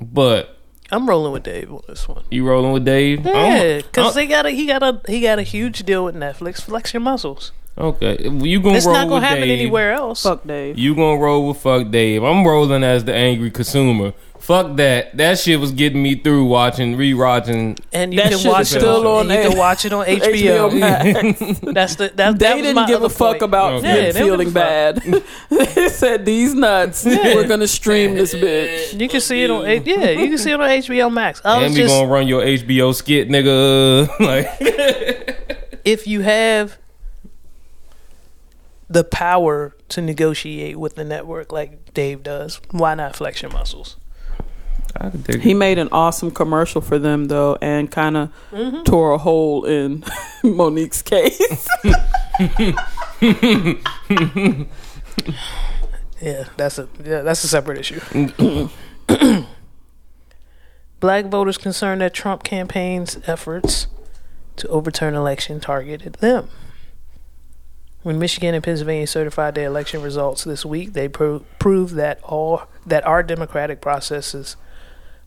S3: But
S2: I'm rolling with Dave on this one.
S3: you rolling with Dave?
S2: Yeah, because they got a he got a he got a huge deal with Netflix. Flex your muscles.
S3: Okay. You gonna
S2: It's
S3: roll
S2: not gonna
S3: with
S2: happen
S3: Dave.
S2: anywhere else.
S1: Fuck Dave.
S3: You gonna roll with fuck Dave. I'm rolling as the angry consumer. Fuck that. That shit was getting me through watching, rewatching.
S2: And you
S1: That
S2: can
S1: shit
S2: watch
S1: is
S2: it
S1: still
S2: on,
S1: on
S2: You
S1: A-
S2: can watch it on
S1: HBO
S2: HBO.
S1: Max.
S2: That's the that, that
S1: They
S2: was
S1: didn't
S2: my
S1: give a fuck
S2: point.
S1: about
S3: Okay.
S2: Yeah,
S1: feeling bad. they said these nuts. We're gonna stream this bitch.
S2: You can see it on A- yeah, you can see it on HBO Max. I
S3: and
S2: was
S3: we
S2: just
S3: gonna run your HBO skit, nigga. like,
S2: if you have the power to negotiate with the network like Dave does, why not flex your muscles?
S3: I could dig
S1: He
S3: it.
S1: made an awesome commercial for them though, and kind of
S2: Mm-hmm.
S1: tore a hole in Mo'Nique's case.
S2: Yeah, that's a yeah, that's a separate issue. Black voters concerned that Trump campaign's efforts to overturn election targeted them. When Michigan and Pennsylvania certified their election results this week, they pro- proved that all that our democratic processes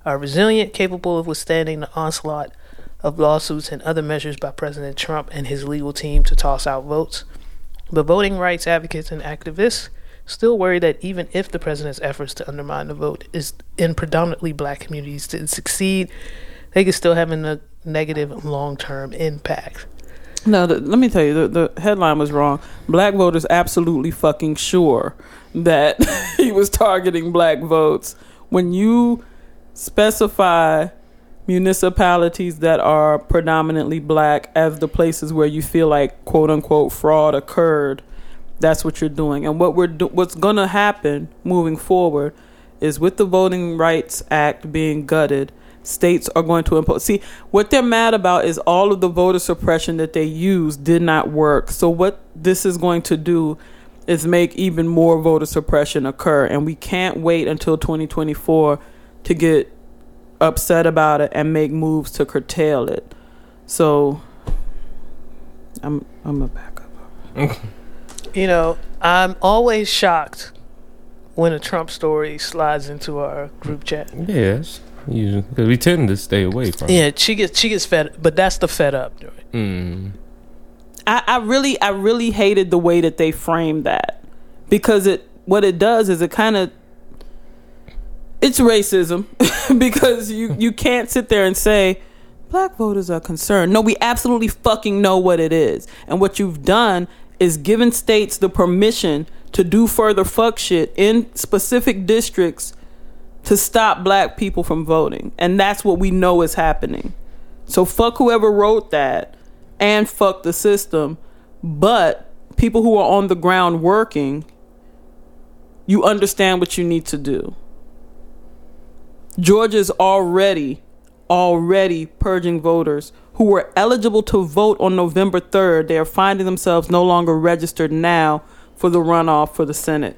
S2: are resilient, capable of withstanding the onslaught of lawsuits and other measures by President Trump and his legal team to toss out votes. But voting rights advocates and activists still worry that even if the president's efforts to undermine the vote is in predominantly black communities to succeed, they could still have a negative long-term impact.
S1: No, the, let me tell you, the, the headline was wrong. Black voters absolutely fucking sure that he was targeting black votes. When you specify municipalities that are predominantly black as the places where you feel like quote unquote fraud occurred that's what you're doing and what we're do- what's going to happen moving forward is with the voting rights act being gutted states are going to impose see what they're mad about is all of the voter suppression that they used did not work so what this is going to do is make even more voter suppression occur and we can't wait until 2024 to get upset about it and make moves to curtail it. So I'm I'm a backup.
S2: You know, I'm always shocked when a Trump story slides into our group chat.
S3: Yes, because we tend to stay away from.
S2: Yeah, she gets she gets fed, but that's the fed up. joint.
S3: Mm.
S1: I, I really I really hated the way that they framed that because it what it does is it kind of it's racism because you you can't sit there and say black voters are concerned. No, we absolutely fucking know what it is. And what you've done is given states the permission to do further fuck shit in specific districts to stop black people from voting. And that's what we know is happening. So fuck whoever wrote that and fuck the system. But people who are on the ground working, you understand what you need to do. Georgia's already, already purging voters who were eligible to vote on November 3rd. They are finding themselves no longer registered now for the runoff for the Senate.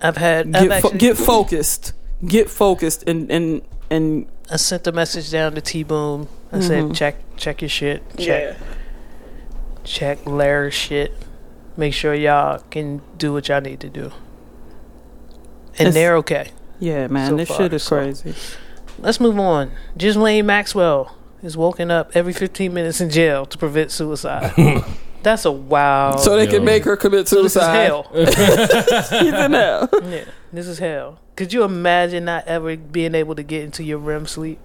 S2: I've had I've
S1: Get, fo- get focused. Get focused and, and, and
S2: I sent a message down to T Boom. I
S1: Mhm.
S2: said check check your shit. Check check Larry's shit. Make sure y'all can do what y'all need to do. And
S1: It's-
S2: they're okay.
S1: yeah, man,
S2: So
S1: this
S2: far,
S1: shit is
S2: so-
S1: crazy.
S2: Let's move on. Ghislaine Maxwell is woken up every 15 minutes in jail to prevent suicide. That's a wow.
S1: So they can make her commit
S2: So this is
S1: suicide.
S2: hell.
S1: She's in hell.
S2: yeah, this is hell. Could you imagine not ever being able to get into your REM sleep?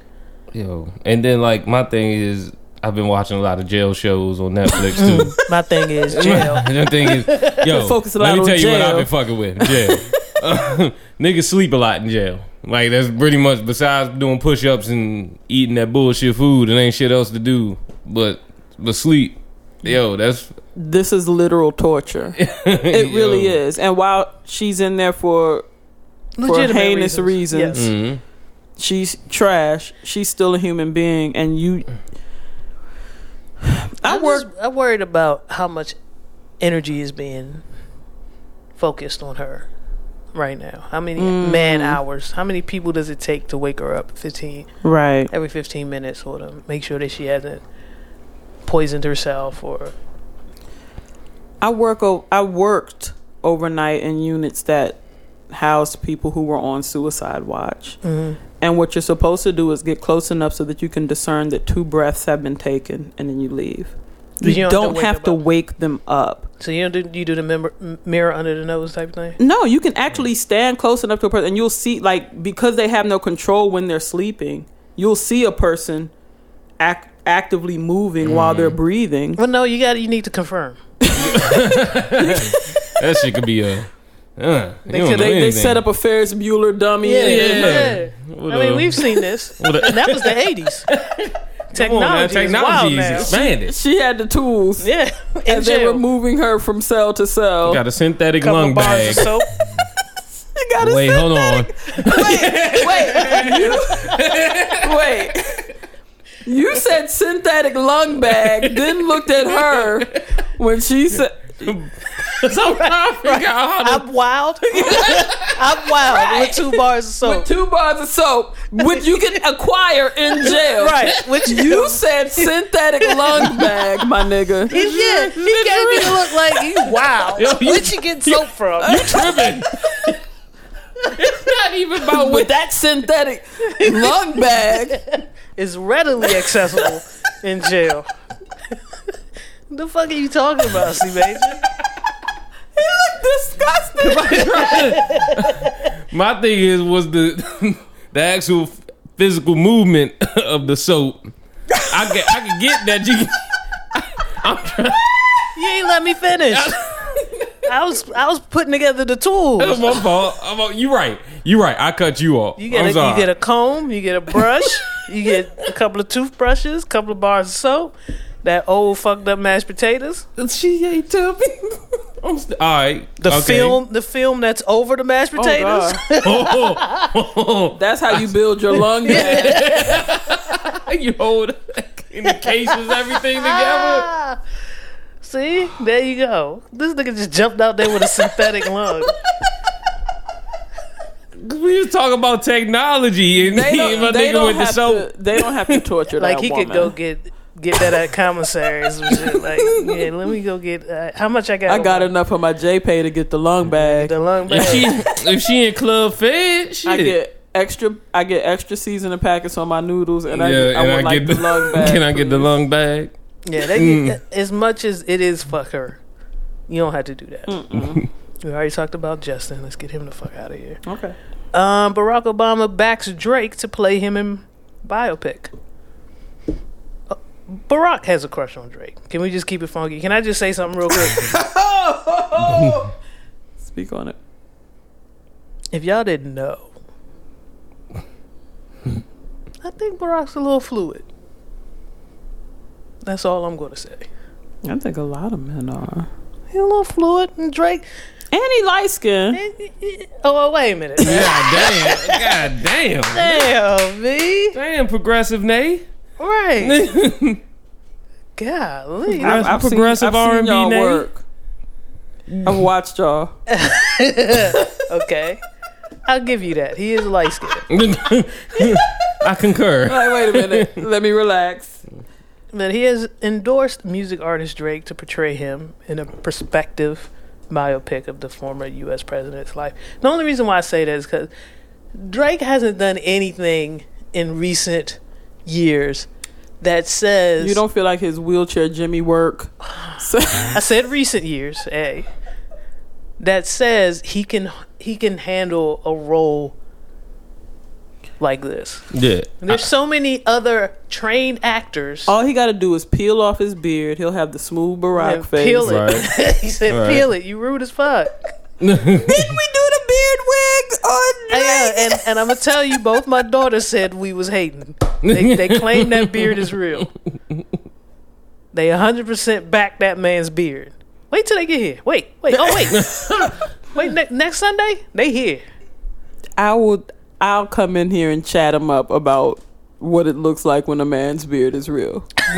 S3: Yo, and then like my thing is, I've been watching a lot of jail shows on Netflix too.
S2: My thing is jail.
S3: the thing is, yo,
S1: Focus a
S3: let me
S1: on
S3: tell you what. I've been fucking with jail. Niggas sleep a lot in jail. Like that's pretty much besides doing push ups and eating that bullshit food, and ain't shit else to do but but sleep. Yo, that's
S1: This is literal torture. It really is. And while she's in there for for heinous reasons,
S2: Yes.
S3: hmm
S1: she's trash. She's still a human being, and you. I work.
S2: I'm worried about how much energy is being focused on her right now. How many
S1: Mm.
S2: man hours? How many people does it take to wake her up? Fifteen
S1: Right.
S2: every fifteen minutes, or to make sure that she hasn't poisoned herself or
S1: I work. O- I worked overnight in units that housed people who were on suicide watch. Mm-hmm. And what you're supposed to do is get close enough so that you can discern that two breaths have been taken, and then you leave. You,
S2: you don't
S1: don't,
S2: have to wake
S1: have to
S2: them up.
S1: wake them up.
S2: So you don't do you do the member, mirror under the nose type thing?
S1: No, you can actually stand close enough to a person, and you'll see, like, because they have no control when they're sleeping, you'll see a person act, actively moving while they're breathing.
S2: Well, no, you got you need to confirm.
S3: that shit could be a. Uh,
S2: They
S3: you don't
S2: could-
S3: know
S1: They, they set up a Ferris Bueller dummy.
S2: Yeah,
S1: and-
S2: yeah.
S3: With
S2: I mean, we've seen this.
S3: with a-
S2: And that was the eighties.
S3: Come on,
S2: Technology, is wild
S3: is
S2: now.
S3: expanded.
S1: She had the tools.
S2: Yeah, in
S1: As they were moving her from cell to cell.
S3: Got a synthetic
S2: Couple
S3: lung
S2: bars
S3: bag.
S1: You gotta
S3: Wait,
S1: sit
S3: hold
S1: there.
S3: on.
S1: Wait, you, wait. You said synthetic lung bag, then looked at her when she said,
S3: So I figure out how to.
S2: I'm wild. I'm wild with two bars of soap.
S1: with two bars of soap, which you can acquire in jail.
S2: Right, which
S1: You said synthetic lung bag, my nigga.
S2: He, yeah, he gave me to look like he wow.
S3: Yo, you-
S2: Where'd you get soap from?
S3: You tripping. it's not even about
S1: With that synthetic lung bag,
S2: It's readily accessible in jail. the fuck are you talking about, C Major?
S1: He looked disgusting.
S3: My thing is was the the actual physical movement of the soap. I get I can get that you.
S2: You ain't let me finish. I was I was putting together the tools.
S3: That's my fault. I'm, a- you right. You right. I cut you off.
S2: You get
S3: I'm
S2: a,
S3: sorry.
S2: you get a comb, you get a brush, you get a couple of toothbrushes, a couple of bars of soap, that old fucked up mashed potatoes,
S3: She ain't tell me. I'm st- all right.
S2: the
S3: okay.
S2: film, the film that's over the mashed oh, potatoes.
S1: God. That's how you build your lung
S3: you hold in the cases everything together.
S2: See, there you go. This nigga just jumped out there with a synthetic lung.
S3: We was talking about technology and
S1: They don't, they
S3: nigga
S1: don't
S3: with the
S1: have
S3: soap.
S1: to. They don't have to torture
S2: Like
S1: that
S2: he
S1: woman.
S2: could go get get that at commissary. or some shit. Like, yeah, let me go get. Uh, how much I got?
S1: I got
S2: my-
S1: enough of my JPay to get the lung bag.
S2: The lung bag.
S3: If she
S2: bag.
S3: if she in club fed, shit.
S1: I get extra. I get extra seasoning packets on my noodles, and I,
S3: yeah,
S1: get, I
S3: and
S1: would
S3: I
S1: like
S3: get
S1: the lung bag.
S3: Can I get the lung bag?
S2: Yeah, they
S3: Mm.
S2: get, as much as it is fuck her, you don't have to do that.
S1: Mm-mm.
S2: We already talked about Justin. Let's get him the fuck out of here.
S1: Okay.
S2: Um, Barack Obama backs Drake to play him in biopic. Uh, Barack has a crush on Drake. Can we just keep it funky? Can I just say something real quick?
S1: Speak on it.
S2: if y'all didn't know, I think Barack's a little fluid. That's all I'm going to say.
S1: I think a lot of men are.
S2: He's a little fluid, and Drake.
S1: And he light skin.
S2: Oh, well, wait a minute.
S3: God damn. God damn.
S2: Damn, me.
S3: Damn, progressive Nay.
S2: Right. Golly.
S3: I've- That's progressive
S1: I've seen
S3: R&B
S1: y'all
S3: name.
S1: work. I've watched y'all.
S2: Okay. I'll give you that. He is light skinned.
S3: I concur.
S1: Like, wait a minute. Let me relax.
S2: But he has endorsed music artist Drake to portray him in a perspective biopic of the former U.S. president's life. The only reason why I say that is because Drake hasn't done anything in recent years that says
S1: You don't feel like his wheelchair Jimmy work.
S2: I said recent years, a that says he can he can handle a role like this.
S3: Yeah.
S2: There's so many other trained actors.
S1: all he got to do is peel off his beard. He'll have the smooth Barack
S2: and
S1: face.
S2: peel it.
S3: Right.
S2: he said,
S3: Right.
S2: "Peel it." You rude as fuck.
S1: Didn't we do the beard wig on
S2: Yeah, and, and I'm gonna tell you, both my daughters said we was hating. They, they claim that beard is real. They 100 percent back that man's beard. Wait till they get here. Wait, wait, oh wait, wait. Ne- next Sunday they here.
S1: I would. I'll come in here and chat him up about what it looks like when a man's beard is real.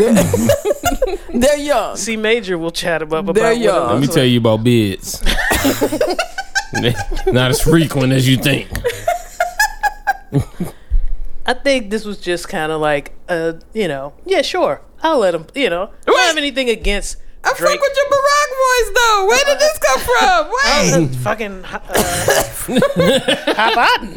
S1: They're young.
S2: C Major will chat him up about about
S1: They're
S2: what it
S1: young.
S3: Let me tell you about bids. Not as frequent as you think.
S2: I think this was just kind of like, uh, you know, yeah, sure, I'll let him. You know, I don't have anything against
S1: I
S2: Drake.
S1: fuck with your Barack voice though. Where did this come from? Wait.
S2: Fucking uh, Hot button.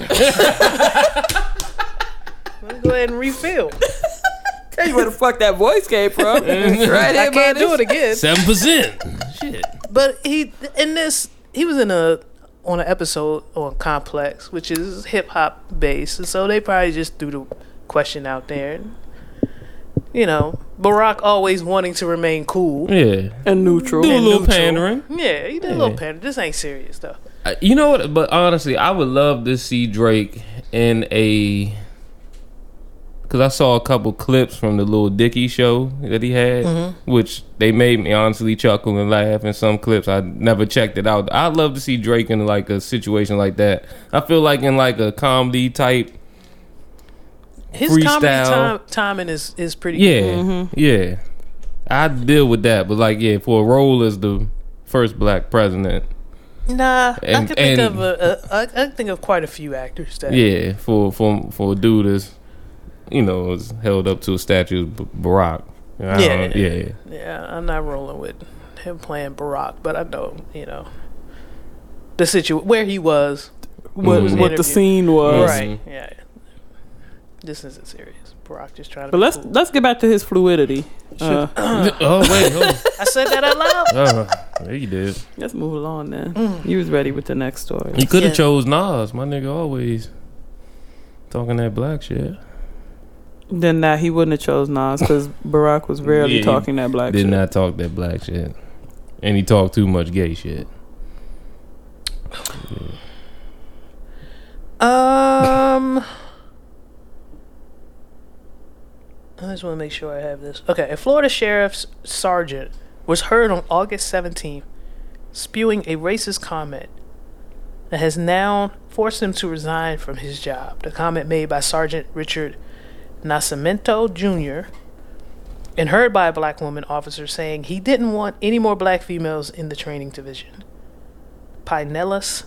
S2: Let me go ahead and refill.
S1: Tell you where the fuck that voice came from. right here,
S2: I can't
S1: buddy.
S2: do it again.
S3: Seven percent. Shit.
S2: But he in this he was in a on an episode on Complex, which is hip hop based, and so they probably just threw the question out there. And, you know, Barack always wanting to remain cool.
S3: Yeah.
S1: And neutral.
S3: Do a
S2: and
S3: little
S2: neutral.
S3: pandering.
S2: Yeah, he did a little
S3: Yeah.
S2: pandering. This ain't serious though.
S3: Uh, You know what? But honestly, I would love to see Drake in a. Because I saw a couple clips from the little Dicky show that he had,
S2: Mm-hmm.
S3: which they made me honestly chuckle and laugh. In some clips, I never checked it out. I'd love to see Drake in like a situation like that. I feel like in like a comedy type.
S2: His comedy time, timing is is pretty.
S3: Yeah,
S2: good.
S3: yeah. I deal with that, but like, yeah, for a role as the first black president,
S2: Nah, I can think
S3: and-
S2: of a, a, I, I can think of quite a few actors that.
S3: Yeah, for for for a dude that's you know is held up to a statue of B- Barack. I
S2: Yeah.
S3: don't- yeah.
S2: Yeah, I'm not rolling with him playing Barack, but I know, you know, the situation where he was.
S1: what,
S3: Mhm.
S1: what the scene was.
S2: Right. Yeah. This isn't serious. Barack just trying to.
S1: But
S2: be
S1: let's
S2: cool.
S1: let's get back to his fluidity. Uh,
S3: oh wait, oh,
S2: I said that out loud.
S3: oh, there you did.
S1: let's move along then. You was ready with the next story.
S3: You could have
S2: Yeah.
S3: chose Nas. My nigga always talking that black shit.
S1: Then that he wouldn't have chose Nas because Barack was rarely
S3: Yeah,
S1: talking that black
S3: Did
S1: shit.
S3: not talk that black shit, and he talked too much gay shit.
S2: Um. I just want to make sure I have this. Okay, a Florida sheriff's sergeant was heard on August 17th spewing a racist comment that has now forced him to resign from his job. The comment made by Sergeant Richard Nascimento Jr. and heard by a black woman officer saying he didn't want any more black females in the training division. Pinellas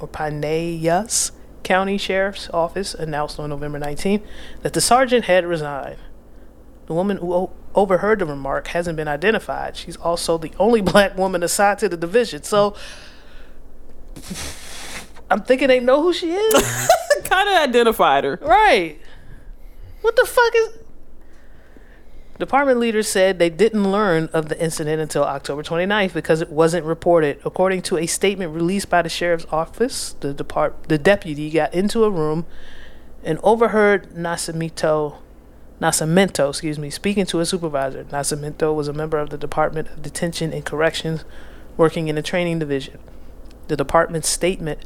S2: or Pinellas County Sheriff's Office announced on November 19th that the sergeant had resigned. The woman who o- overheard the remark hasn't been identified. She's also the only black woman assigned to the division. So I'm thinking they know who she is.
S1: kind of identified her.
S2: right. What the fuck is. Department leaders said they didn't learn of the incident until October 29th because it wasn't reported. According to a statement released by the sheriff's office, the depart the deputy got into a room and overheard Nascimento Nascimento, excuse me, speaking to a supervisor. Nascimento was a member of the Department of Detention and Corrections working in the training division. The department's statement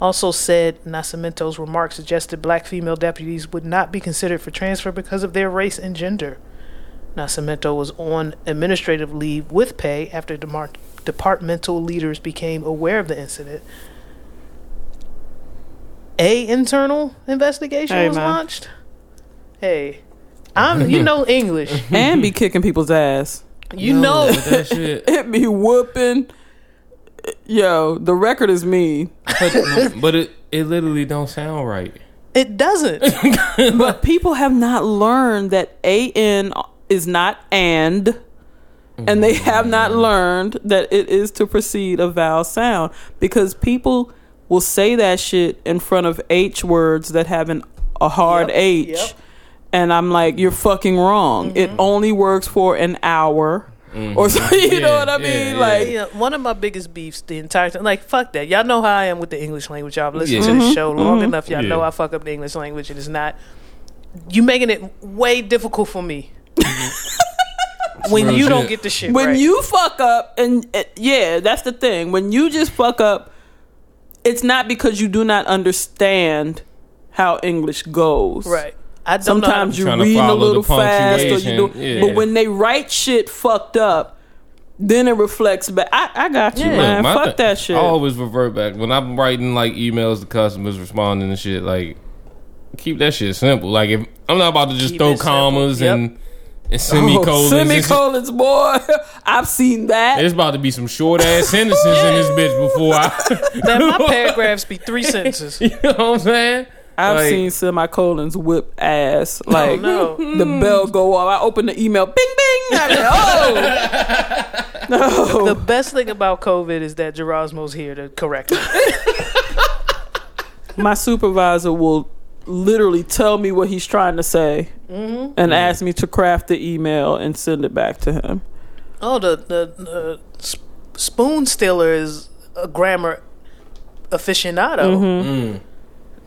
S2: also said Nascimento's remarks suggested black female deputies would not be considered for transfer because of their race and gender. Nascimento was on administrative leave with pay after demar- departmental leaders became aware of the incident. A internal investigation
S1: Hey,
S2: was
S1: man.
S2: launched. Hey, I'm you know English.
S1: and be kicking people's ass.
S2: You know
S3: that shit.
S1: It be whooping. Yo, the record is mean.
S3: but it it literally don't sound right.
S2: it doesn't.
S1: But people have not learned that an is not and, and they have not mm. learned that it is to precede a vowel sound because people will say that shit in front of H words that have an, a hard
S2: Yep,
S1: H.
S2: yep. Mm-hmm.
S1: And I'm like, you're fucking wrong. It only works for an hour. Or so, you
S3: Yeah,
S1: know what I mean?
S3: yeah.
S1: Like,
S2: Yeah, one of my biggest beefs the entire time. Like, fuck that. Y'all know how I am with the English language. Y'all have listened
S3: Yeah.
S2: to the show long enough. Y'all
S3: Yeah.
S2: know I fuck up the English language. It is not. You making it way difficult for me. when you don't
S3: shit.
S2: get the shit
S1: when
S2: right.
S1: you fuck up and uh, yeah that's the thing when you just fuck up it's not because you do not understand how english goes
S2: right. I don't
S1: sometimes
S2: to-
S1: you read a little fast or you do
S3: yeah.
S1: but when they write shit fucked up then it reflects back i, I got you
S2: Yeah.
S1: man
S3: My
S1: fuck
S3: thi-
S1: that shit
S3: I always revert back when I'm writing like emails to customers responding and shit. Like, keep that shit simple. Like, if I'm not about to just
S2: Keep
S3: throw commas
S2: Yep.
S3: and, and semicolons,
S1: oh, semicolons boy i've seen that
S3: There's about to be some short ass sentences in this bitch before I.
S2: Man, my paragraphs be three sentences.
S3: you know what I'm saying?
S1: I've
S3: Like-
S1: seen semicolons whip ass. Like
S2: no.
S1: the bell go off. I open the email, bing bing. I'm like, oh,
S2: The best thing about COVID is that Gerasmo's here to correct me.
S1: my supervisor will literally tell me what he's trying to say
S2: Mm-hmm.
S1: and ask me to craft the email and send it back to him.
S2: Oh, the the, the sp- spoon stealer is a grammar aficionado.
S1: Mm-hmm.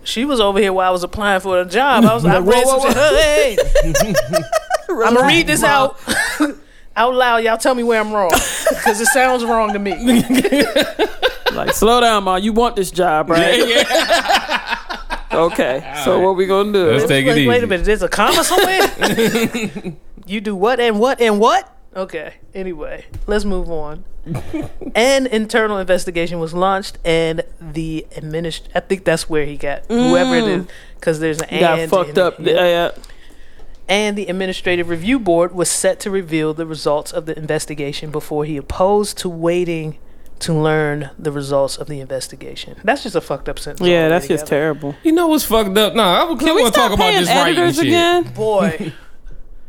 S2: She was over here while I was applying for a job. I was I
S1: Whoa,
S2: read
S1: whoa,
S2: some. Hey, I'm gonna read this out out loud. Y'all tell me where I'm wrong because it sounds wrong to me.
S1: Like, slow down, ma. You want this job, right? Yeah. Okay. So what we gonna do?
S3: Let's take it
S2: Wait,
S3: easy.
S2: wait a minute. There's a comma somewhere. you do what and what and what? Okay. Anyway, let's move on. An internal investigation was launched, and the administ. I think that's where he got whoever it is, because there's an
S1: Mm. got
S2: and
S1: fucked
S2: in
S1: up.
S2: it. Yeah.
S1: Yeah.
S2: And the administrative review board was set to reveal the results of the investigation before he opposed to waiting to learn the results of the investigation. That's just a fucked up sentence.
S1: Yeah, that's just terrible.
S3: You know what's fucked up? Nah, I,
S1: Can we
S3: want to
S1: stop
S3: talk about
S1: paying
S3: this writing
S1: editors
S3: shit.
S1: again?
S2: Boy,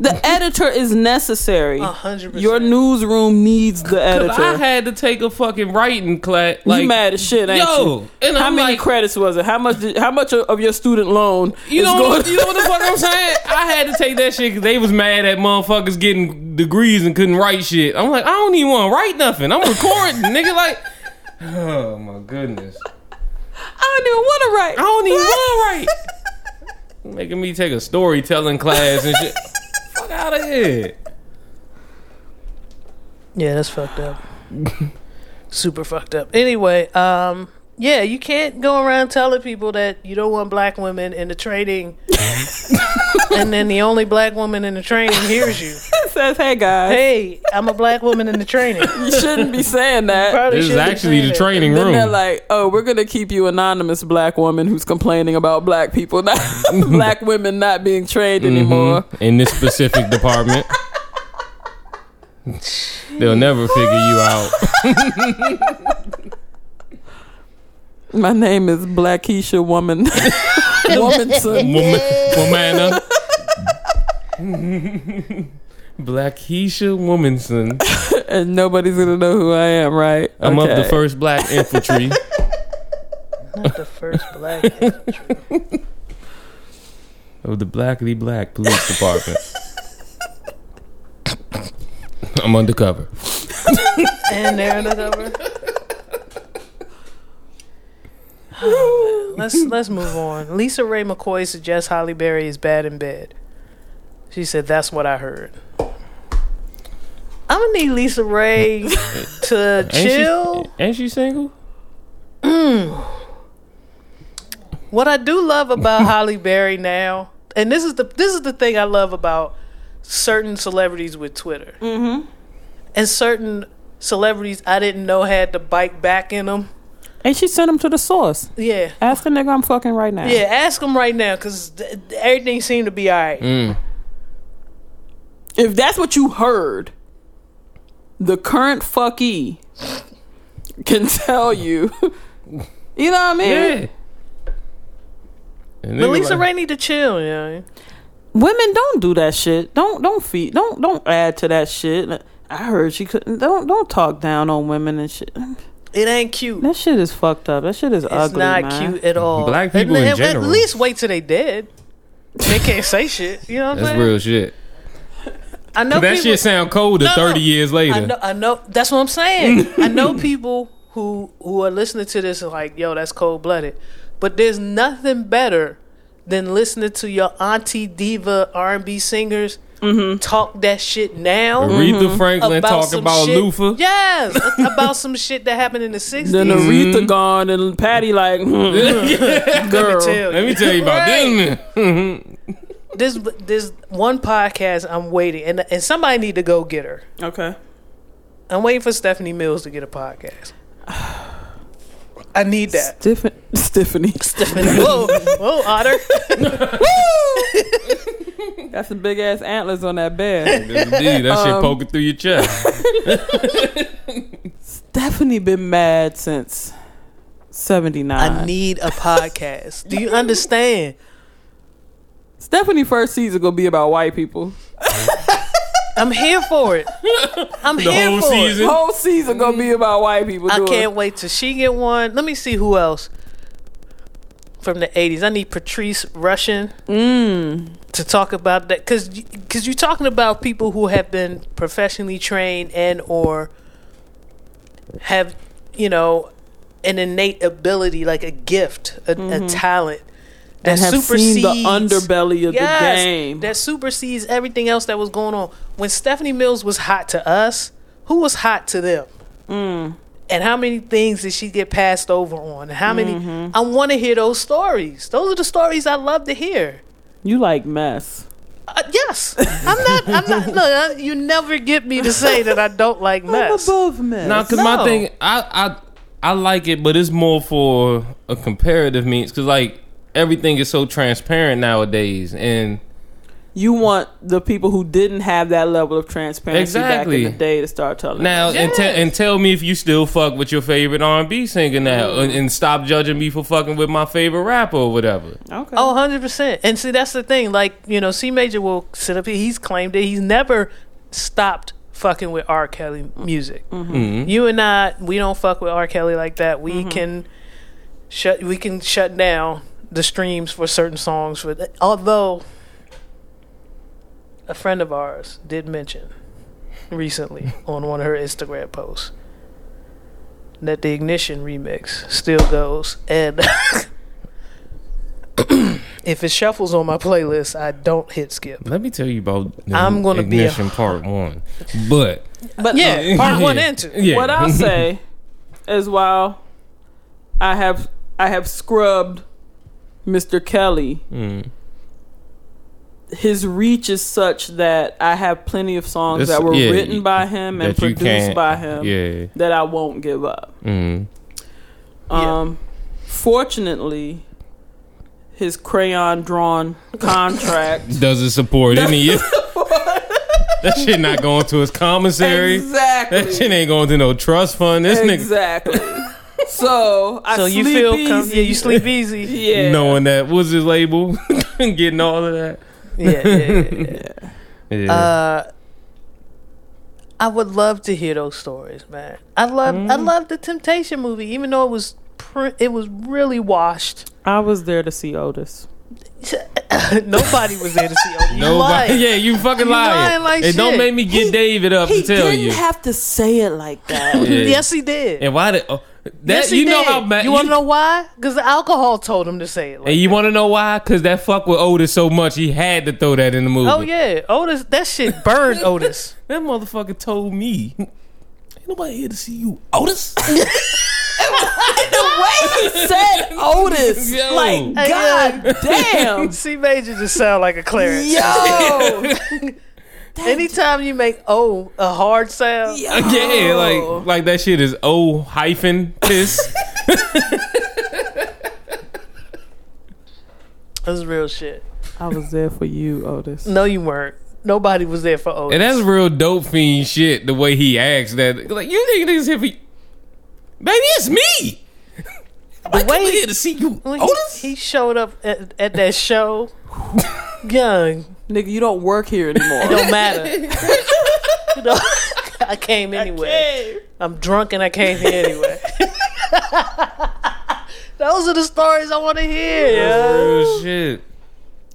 S1: The editor is necessary.
S2: a hundred percent.
S1: Your newsroom needs the
S3: 'Cause
S1: editor.
S3: I had to take a fucking writing class. Like,
S1: you mad as shit, ain't
S3: yo,
S1: you?
S3: and
S1: how
S3: I'm
S1: many
S3: like-
S1: credits was it? How much? Did, how much of your student loan?
S3: You
S1: is
S3: know,
S1: going?
S3: what, you know what the fuck I'm saying? I had to take that shit because they was mad at motherfuckers getting degrees and couldn't write shit. I'm like, I don't even want to write nothing. I'm recording, nigga. Like, oh my goodness,
S1: I don't even want to write.
S3: I don't even want to write. Making me take a storytelling class and shit. Out of here.
S2: Yeah, that's fucked up. Super fucked up. Anyway, um, yeah, you can't go around telling people that you don't want black women in the training, and then the only black woman in the training hears you.
S1: Says, "Hey guys,
S2: Hey, I'm a black woman in the training.
S1: you shouldn't be saying that."
S3: This is actually the
S2: that.
S3: training
S1: Then
S3: room.
S1: they're like, "Oh, we're gonna keep you anonymous, black woman who's complaining about black people, not black women not being trained anymore."
S3: Mhm. in this specific department. They'll never figure you out.
S1: My name is Black Keisha Woman Womanson.
S3: Woman, womana. Uh. Black Keisha Womanson.
S1: and nobody's gonna know who I am, right?
S3: I'm of the first black infantry.
S2: Not the first black.
S3: of the Blackity Black Police Department. I'm undercover.
S2: and they're undercover. let's let's move on. LisaRaye McCoy suggests Halle Berry is bad in bed. She said that's what I heard. I'm gonna need LisaRaye to
S3: Ain't she-
S2: chill.
S3: Ain't she single?
S2: What I do love about Halle Berry now, and this is the this is the thing I love about certain celebrities with Twitter, mm-hmm. and certain celebrities I didn't know had the bike back in them.
S1: And she sent him to the source.
S2: Yeah,
S1: Ask the nigga I'm fucking right now.
S2: yeah. Ask them right now because th- everything seemed to be all right.
S3: Mm.
S1: If that's what you heard, the current fucky can tell you. you know what I mean?
S3: Yeah. And
S2: But
S3: nigga
S2: Lisa
S3: like-
S2: Ray need to chill. You know?
S1: Women don't do that shit. Don't don't feed. Don't don't add to that shit. I heard she couldn't. Don't don't talk down on women and shit.
S2: It ain't cute.
S1: That shit is fucked up. That shit is
S2: It's
S1: ugly, It's
S2: not
S1: man.
S2: cute at all.
S3: Black people
S2: And-
S3: in
S2: and
S3: general.
S2: At least wait till they dead. They can't say shit. You know what I'm
S3: That's
S2: saying?
S3: real shit.
S2: I know
S3: That
S2: people-
S3: shit sound colder
S2: No, no.
S3: 30 years later.
S2: I know, I know. That's what I'm saying. I know people who who are listening to this and like, yo, that's cold blooded. But there's nothing better than listening to your auntie diva R&B singers Mm-hmm. talk that shit now.
S3: Aretha mm-hmm. Franklin talk about
S2: shit,
S3: Luther.
S2: Yes, about some shit that happened in the 60s.
S1: Then mm-hmm. Aretha gone and Patti like, hmm, girl.
S2: Tell
S3: Let
S2: you.
S3: me tell you about
S2: Right.
S3: this.
S2: This this one podcast I'm waiting and and somebody need to go get her.
S1: Okay.
S2: I'm waiting for Stephanie Mills to get a podcast. I need that.
S1: Stiff- Stephanie.
S2: Stephanie. Whoa, whoa, Otter.
S1: Got some big ass antlers on that bear.
S3: Indeed, that shit
S1: Um,
S3: poking through your chest.
S1: Stephanie been mad since seventy
S2: I
S1: nine.
S2: need a podcast. Do you understand?
S1: Stephanie first season gonna be about white people.
S2: I'm here for it. I'm
S3: The
S2: here
S3: whole
S2: for
S3: season?
S2: it.
S1: Whole season gonna be about white people.
S2: I
S1: doing-
S2: can't wait till she get one. Let me see who else from the '80s. I need Patrice Rushen to talk about that because because you're talking about people who have been professionally trained and or have you know an innate ability, like a gift, a, a talent that
S1: seen the underbelly of
S2: Yes,
S1: the game.
S2: that supersedes everything else that was going on. When Stephanie Mills was hot to us, who was hot to them?
S1: Mm.
S2: And how many things did she get passed over on? And how many?
S1: Mm-hmm.
S2: I want to hear those stories. Those are the stories I love to hear.
S1: you like mess.
S2: Uh, yes, I'm not. I'm not. Look, uh, you never get me to say that I don't like mess.
S1: I'm above mess.
S3: Nah, cause my thing, I, I, I like it, but it's more for a comparative means. Cause like everything is so transparent nowadays, and
S1: you want the people who didn't have that level of transparency
S3: Exactly.
S1: back in the day to start telling.
S3: now and, te- and tell me if you still fuck with your favorite R and B singer now, and, mm-hmm. and stop judging me for fucking with my favorite rapper or whatever.
S1: Okay.
S2: Oh, 100%. And see, that's the thing. Like, you know, C Major will sit up here. He's claimed that he's never stopped fucking with R. Kelly music.
S3: Mhm.
S2: You and I, we don't fuck with R. Kelly like that. We mm-hmm. can shut we can shut down the streams for certain songs for although a friend of ours did mention recently on one of her Instagram posts that the Ignition remix still goes and if it shuffles on my playlist, I don't hit skip.
S3: Let me tell you about the
S2: I'm gonna be a-
S3: ignition part one, but
S1: but
S2: Yeah, part one and two.
S3: yeah,
S1: what I'll say is while I have I have scrubbed Mr. Kelly,
S3: Mm.
S1: His reach is such that I have plenty of songs
S3: It's-
S1: that were
S3: yeah,
S1: written by him and produced by him
S3: Yeah.
S1: that I won't give up.
S3: Mm.
S2: Yeah.
S1: Um, fortunately, his crayon drawn contract
S3: Doesn't support any. that shit not going to his commissary.
S1: exactly
S3: That shit ain't going to no trust fund. This nigga
S1: exactly. so I
S2: So you
S1: sleep
S2: feel
S1: easy.
S2: com- yeah, you sleep easy.
S1: yeah.
S3: knowing that was his label, and getting all of that.
S2: Yeah, yeah, yeah, yeah.
S3: Yeah.
S2: Uh, I would love to hear those stories, man. I love I love the Temptation movie, even though it was pr- it was really washed.
S1: I was there to see Otis.
S2: Nobody was there to see. Otis. you
S3: Nobody.
S2: lying.
S3: Yeah, you fucking
S2: You
S3: lying.
S2: lying like
S3: and don't make me get David up
S1: He
S3: to tell
S1: didn't
S3: you.
S1: have to say it like that.
S3: Yeah.
S2: Yes, he did.
S3: And why did oh, that?
S2: yes, he
S3: you know
S2: did.
S3: how mad
S2: You want to know why? Because the alcohol told him to say it. Like
S3: And you want to know why? Because that fuck with Otis so much, he had to throw that in the movie.
S2: Oh yeah, Otis. That shit burned Otis.
S3: That motherfucker told me. Ain't nobody here to see you, Otis.
S1: The way he said Otis.
S3: Yo.
S1: Like,
S2: Hey,
S1: God damn.
S2: C Major just sound like a Clarence.
S1: Yo.
S2: Anytime you make O a hard sound,
S1: Yo.
S3: yeah, oh. like like that shit is O hyphen piss.
S2: that's real shit.
S1: I was there for you, Otis.
S2: No, you weren't. Nobody was there for Otis.
S3: and that's real dope fiend shit. The way he acts that like you think niggas here for baby, it's me. I
S2: way-
S3: come here to see you, Otis.
S2: he, he showed up at, at that show, young.
S1: Nigga, you don't work here anymore.
S2: It don't matter. you know, I came anyway. I'm drunk and I came here anyway. Those are the stories I want to hear. Yeah.
S3: Real shit.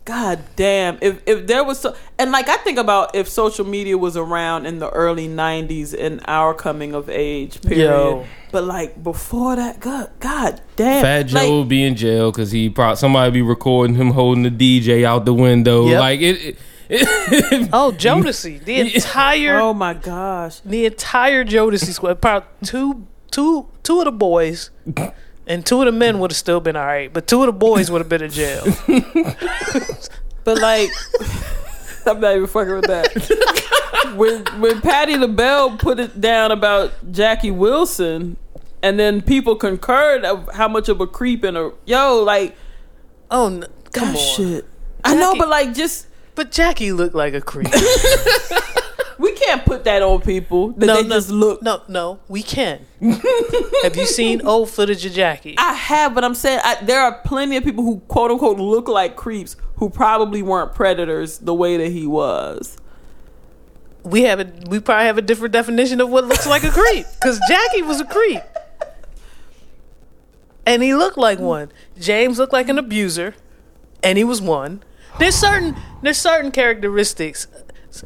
S1: God damn. If if there was so and like I think about if social media was around in the early nineties in our coming of age period.
S2: Yo.
S1: But like before that, God god damn.
S3: Fat Joe
S1: Like,
S3: would be in jail because he probably somebody be recording him holding the DJ out the window.
S2: Yep.
S3: Like it. it, it
S2: Oh, Jodeci. The entire
S1: Oh my gosh.
S2: the entire Jodeci squad. Probably two two two of the boys and two of the men would have still been all right, but two of the boys would have been in jail.
S1: But like I'm not even fucking with that. when when Patti LaBelle put it down about Jackie Wilson and then people concurred of how much of a creep and a yo, like
S2: Oh, n come
S1: that
S2: on.
S1: shit. I know,
S2: Jackie-
S1: but like just
S2: But Jackie looked like a creep.
S1: we can't put that on people that
S2: no,
S1: they
S2: no,
S1: just look.
S2: No, no, we can. Have you seen old footage of Jackie?
S1: I have, but I'm saying I, there are plenty of people who quote unquote look like creeps who probably weren't predators the way that he was.
S2: we have a we probably have a different definition of what looks like a creep because Jackie was a creep, and he looked like one. James looked like an abuser, and he was one. There's certain there's certain characteristics.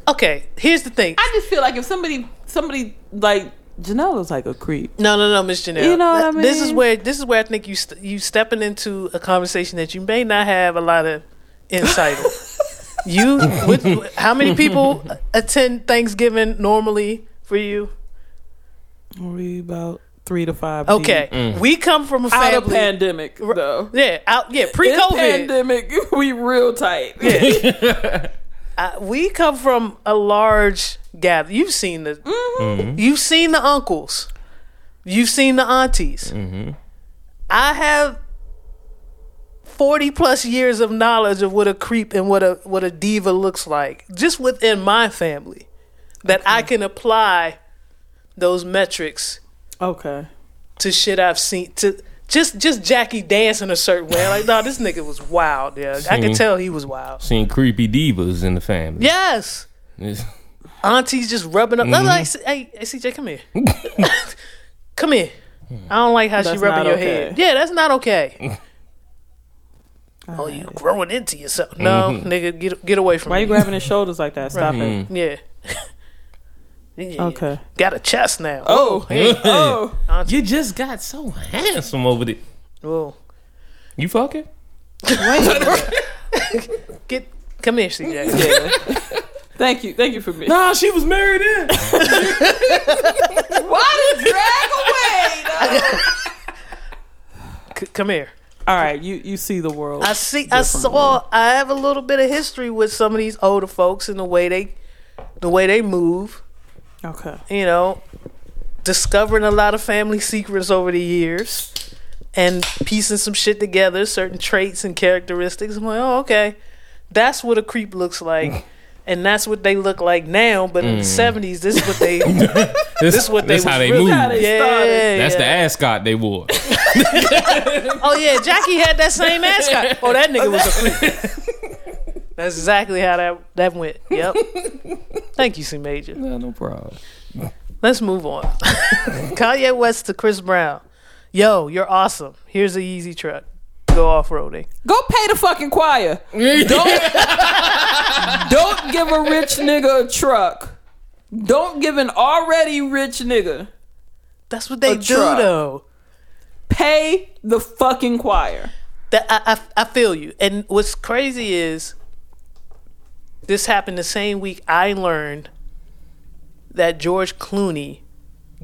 S2: Okay, here's the thing.
S1: I just feel like if somebody somebody like Janelle was like a creep.
S2: No, no, no, Miss Janelle.
S1: You know what I mean?
S2: This is where this is where I think you st- you stepping into a conversation that you may not have a lot of insight on. You, with, how many people attend Thanksgiving normally for you?
S1: We about three to five.
S2: Okay, mm. we come from a
S1: deep. out of pandemic though.
S2: yeah, out yeah, pre-COVID.
S1: pandemic, we real tight.
S2: Uh, we come from a large gather. You've seen the,
S1: Mm-hmm.
S2: you've seen the uncles, you've seen the aunties.
S1: Mm-hmm.
S2: I have forty plus years of knowledge of what a creep and what a what a diva looks like, just within my family, that I can apply those metrics
S1: Okay.
S2: to shit I've seen to. Just, just Jackie dancing a certain way. Like, no, this nigga was wild. Yeah, I could tell he was wild.
S3: Seen creepy divas in the family.
S2: Yes,
S3: It's-
S2: aunties just rubbing up. I'm mm-hmm. like, hey, hey, CJ, come here. come here. I don't like how she rubbing your
S1: okay.
S2: head. Yeah, that's not okay. oh, you growing into yourself? No, mm-hmm. nigga, get get away from me.
S1: Why you grabbing his shoulders like that? Stop it. Mm-hmm.
S2: yeah. Yeah.
S1: Okay.
S2: Got a chest now.
S1: Oh, oh
S2: hey.
S1: oh.
S3: you just got so handsome over there.
S2: Whoa.
S3: You fucking?
S2: Get come here, CJ.
S1: Thank you, thank you for me.
S3: Nah, she was married in.
S1: Why did drag away?
S2: C- come here.
S1: All right, you you see the world.
S2: I see. I saw. I have a little bit of history with some of these older folks and the way they, the way they move.
S1: Okay.
S2: you know, discovering a lot of family secrets over the years and piecing some shit together, certain traits and characteristics. I'm like, oh, okay. That's what a creep looks like. And that's what they look like now, but in the mm. seventies, this is what they.
S3: This,
S2: is what they
S3: that's how they
S2: really-
S3: move.
S1: They
S2: yeah.
S3: That's
S2: yeah.
S3: the ascot they wore.
S2: Oh yeah, Jackie had that same ascot. Oh, that nigga was a creep. That's exactly how that that went. Yep. Thank you, C Major.
S3: Nah, no problem.
S2: Let's move on. Kanye West to Chris Brown. Yo, you're awesome. Here's a Yeezy truck. Go off roading.
S1: Go pay the fucking choir. Don't don't give a rich nigga a truck. Don't give an already rich nigga.
S2: That's what they
S1: A
S2: do,
S1: truck.
S2: though.
S1: Pay the fucking choir.
S2: That I, I I feel you. And what's crazy is this happened the same week I learned that George Clooney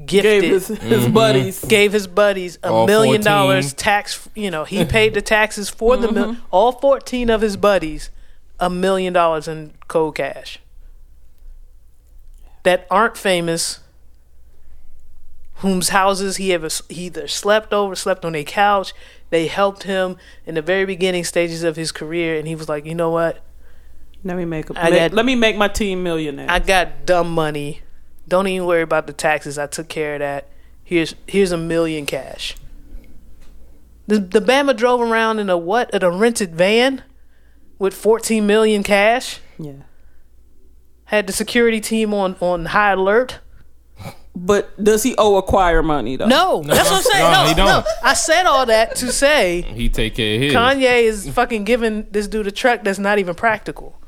S2: gifted
S1: Gave his, his mm-hmm. buddies.
S2: gave his buddies a
S3: All
S2: million
S3: 14.
S2: dollars tax. You know, he paid the taxes for the mil- mm-hmm. all fourteen of his buddies a million dollars in cold cash that aren't famous, whose houses he ever he either slept over, slept on a couch. They helped him in the very beginning stages of his career, and he was like, you know what?
S1: Let me make, a,
S2: I
S1: make-
S2: got-
S1: let me make my team millionaire.
S2: I got dumb money. Don't even worry about the taxes. I took care of that. Here's here's a million cash. The the Bama drove around in a what? In a rented van with 14 million cash.
S1: yeah.
S2: Had the security team on on high alert.
S1: But does he owe a choir money though?
S2: No, no that's what I'm saying.
S3: No,
S2: No,
S3: he don't.
S2: I said all that to say
S3: He take care of his.
S2: Kanye is fucking giving this dude a truck that's not even practical.